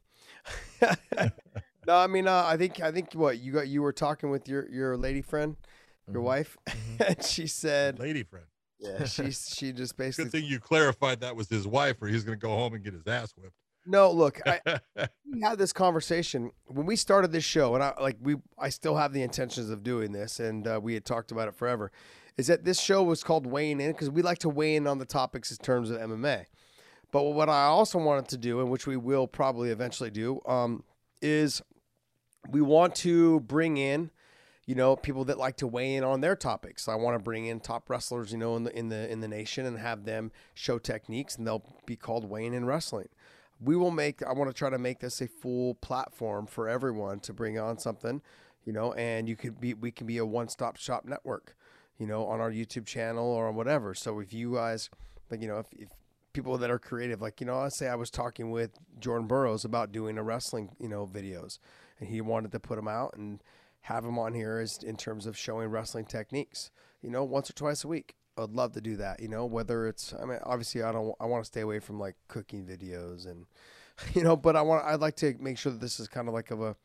no, I mean uh, I think I think what you got you were talking with your your lady friend, your Mhm. wife, Mhm. and she said, Lady friend. yeah, she she just basically. Good thing you clarified that was his wife, or he's going to go home and get his ass whipped. no look I, we had this conversation when we started this show, and I like we I still have the intentions of doing this, and uh, we had talked about it forever. Is that this show was called weighing in because we like to weigh in on the topics in terms of MMA. But what I also wanted to do, and which we will probably eventually do, um, is we want to bring in, you know, people that like to weigh in on their topics. I want to bring in top wrestlers, you know, in the in the in the nation and have them show techniques, and they'll be called weighing in wrestling we will make i want to try to make this a full platform for everyone to bring on something you know and you could be we can be a one-stop shop network you know on our youtube channel or on whatever so if you guys like you know if, if people that are creative like you know i say i was talking with jordan burroughs about doing a wrestling you know videos and he wanted to put them out and have them on here as in terms of showing wrestling techniques you know once or twice a week I'd love to do that, you know, whether it's I mean obviously I don't I want to stay away from like cooking videos and you know, but I want I'd like to make sure that this is kind of like of a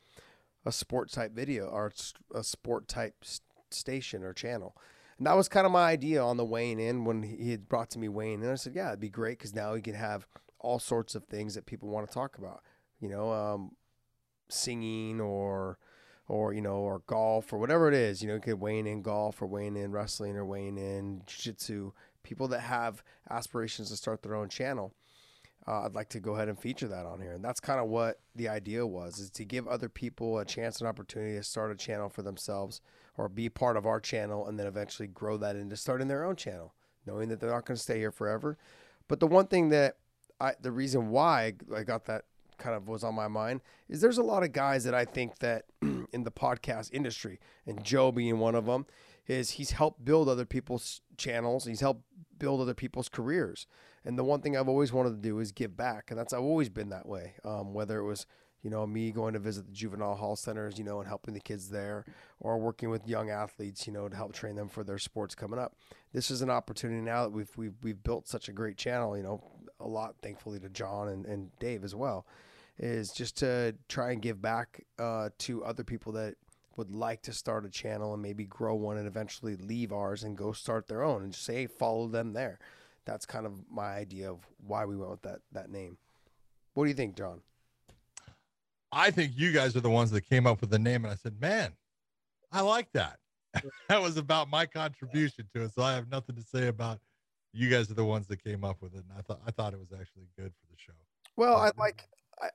a sport type video or a sport type s- station or channel. And that was kind of my idea on the weighing in when he had brought to me weighing in. I said, yeah, it'd be great because now we can have all sorts of things that people want to talk about, you know, um, singing or or you know, or golf or whatever it is. You know, you could weighing in golf or weighing in wrestling or weighing in jiu-jitsu. People that have aspirations to start their own channel, uh, I'd like to go ahead and feature that on here. And that's kind of what the idea was: is to give other people a chance and opportunity to start a channel for themselves or be part of our channel, and then eventually grow that into starting their own channel, knowing that they're not going to stay here forever. But the one thing that I, the reason why I got that kind of was on my mind is there's a lot of guys that I think that in the podcast industry, and Joe being one of them, is he's helped build other people's channels. He's helped build other people's careers. And the one thing I've always wanted to do is give back, and that's I've always been that way. Um, whether it was you know me going to visit the juvenile hall centers, you know, and helping the kids there, or working with young athletes, you know, to help train them for their sports coming up. This is an opportunity now that we've we've we've built such a great channel. You know, a lot thankfully to John and, and Dave as well is just to try and give back uh, to other people that would like to start a channel and maybe grow one and eventually leave ours and go start their own and just say hey, follow them there. That's kind of my idea of why we went with that that name. What do you think, John? I think you guys are the ones that came up with the name, and I said, "Man, I like that." that was about my contribution to it, so I have nothing to say about. You guys are the ones that came up with it, and I thought I thought it was actually good for the show. Well, I Mhm. like.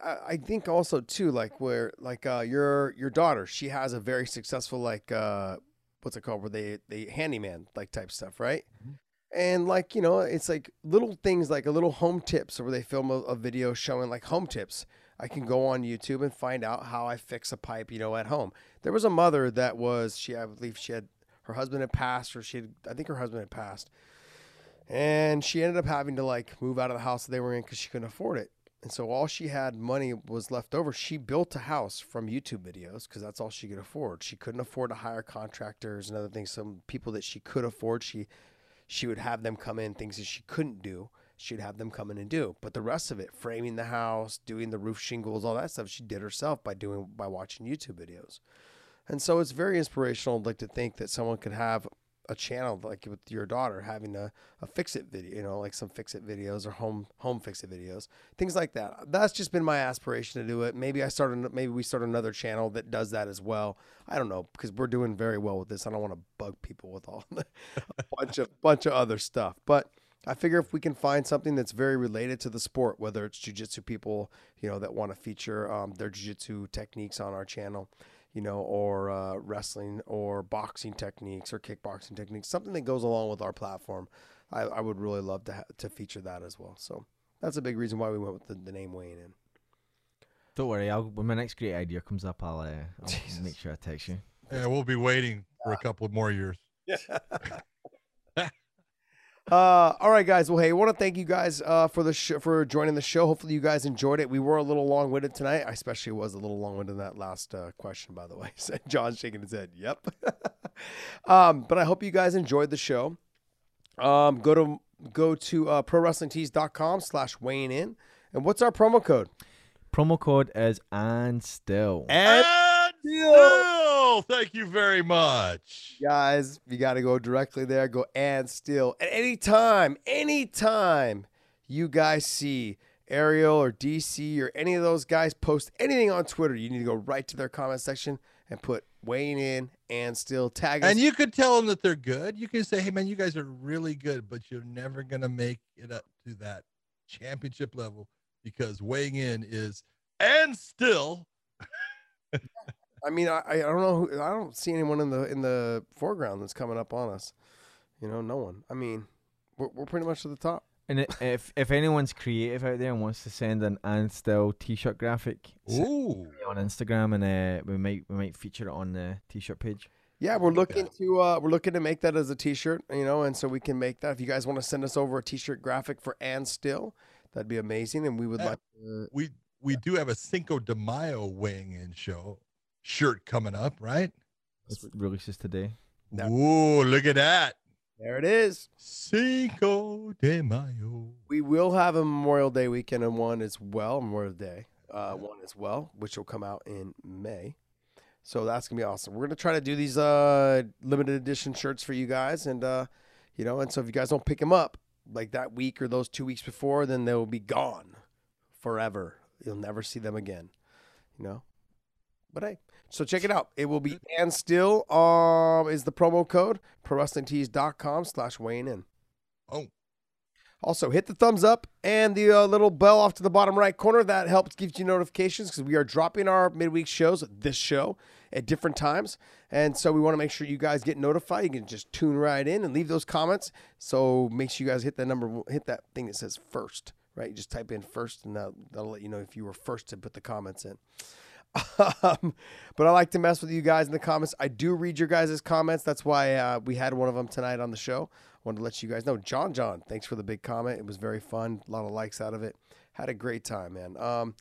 I, I- think also too, like where like uh, your your daughter, she has a very successful like uh, what's it called? Where they they handyman like type stuff, right? Mhm. And like you know, it's like little things like a little home tips, where they film a, a video showing like home tips. I can go on YouTube and find out how I fix a pipe, you know, at home. There was a mother that was she, I believe she had her husband had passed, or she had, I think her husband had passed, and she ended up having to like move out of the house that they were in because she couldn't afford it. And so all she had money was left over. She built a house from YouTube videos because that's all she could afford. She couldn't afford to hire contractors and other things. Some people that she could afford, she she would have them come in things that she couldn't do she'd have them come in and do. But the rest of it, framing the house, doing the roof shingles, all that stuff, she did herself by doing by watching YouTube videos. And so it's very inspirational, like to think that someone could have a channel like with your daughter having a, a fix it video, you know, like some fix it videos or home home fix it videos, things like that. That's just been my aspiration to do it. Maybe I started, maybe we start another channel that does that as well. I don't know because we're doing very well with this. I don't want to bug people with all a bunch of bunch of other stuff, but. I figure if we can find something that's very related to the sport, whether it's jujitsu people, you know, that want to feature um, their jujitsu techniques on our channel, you know, or uh, wrestling or boxing techniques or kickboxing techniques, something that goes along with our platform. I, I would really love to ha- to feature that as well. So that's a big reason why we went with the, the name weighing in. Don't worry, I'll, when my next great idea comes up, I'll, uh, I'll make sure I text you. Yeah, we'll be waiting for a couple more years. Uh, all right, guys. Well, hey, I want to thank you guys uh, for the sh- for joining the show. Hopefully, you guys enjoyed it. We were a little long winded tonight. I especially was a little long winded in that last uh, question, by the way. Said John shaking his head. Yep. um, but I hope you guys enjoyed the show. Um, go to go to uh, prowrestlingtees.com slash weighing in. And what's our promo code? Promo code is and still. And Still, thank you very much. guys, you got to go directly there. Go and still at any time, anytime you guys see Ariel or DC or any of those guys post anything on Twitter, you need to go right to their comment section and put weighing in and still tag us. And you could tell them that they're good. You can say, "Hey, man, you guys are really good, but you're never gonna make it up to that championship level because weighing in is and still." I mean, I, I don't know. Who, I don't see anyone in the in the foreground that's coming up on us. You know, no one. I mean, we're, we're pretty much at the top. And it, if if anyone's creative out there and wants to send an and still t-shirt graphic Ooh, on Instagram, and uh, we might we might feature it on the t-shirt page. Yeah, we're looking that. to uh, we're looking to make that as a T-shirt, you know, and so we can make that. If you guys want to send us over a T-shirt graphic for and still, that'd be amazing, and we would Yeah. like. To, we we do have a Cinco de Mayo weighing in show shirt coming up, right? It releases today. No. Ooh, look at that. there it is. Cinco de Mayo. We will have a Memorial Day weekend and one as well, Memorial Day, uh, one as well, which will come out in May. So that's gonna be awesome. We're gonna try to do these uh, limited edition shirts for you guys, and uh, you know, and so if you guys don't pick them up like that week or those two weeks before, then they will be gone forever. You'll never see them again. You know. But hey, so check it out. It will be and still um is the promo code prowrestlingtees.com slash weighing in. Oh, Also, hit the thumbs up and the uh, little bell off to the bottom right corner. That helps gives you notifications because we are dropping our midweek shows, this show, at different times. And so we want to make sure you guys get notified. You can just tune right in and leave those comments. So make sure you guys hit that number, hit that thing that says first, right? You just type in first and that'll, that'll let you know if you were first to put the comments in. Um, but I like to mess with you guys in the comments. I do read your guys' comments. That's why uh, we had one of them tonight on the show. I Wanted to let you guys know. John John, thanks for the big comment. It was very fun. A lot of likes out of it. Had a great time, man. Um,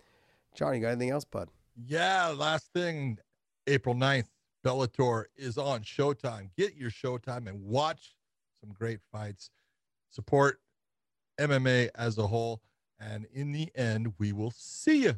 John, you got anything else, bud? yeah. Last thing, April 9th, Bellator is on Showtime. Get your Showtime and watch some great fights. Support MMA as a whole. And in the end, we will see you.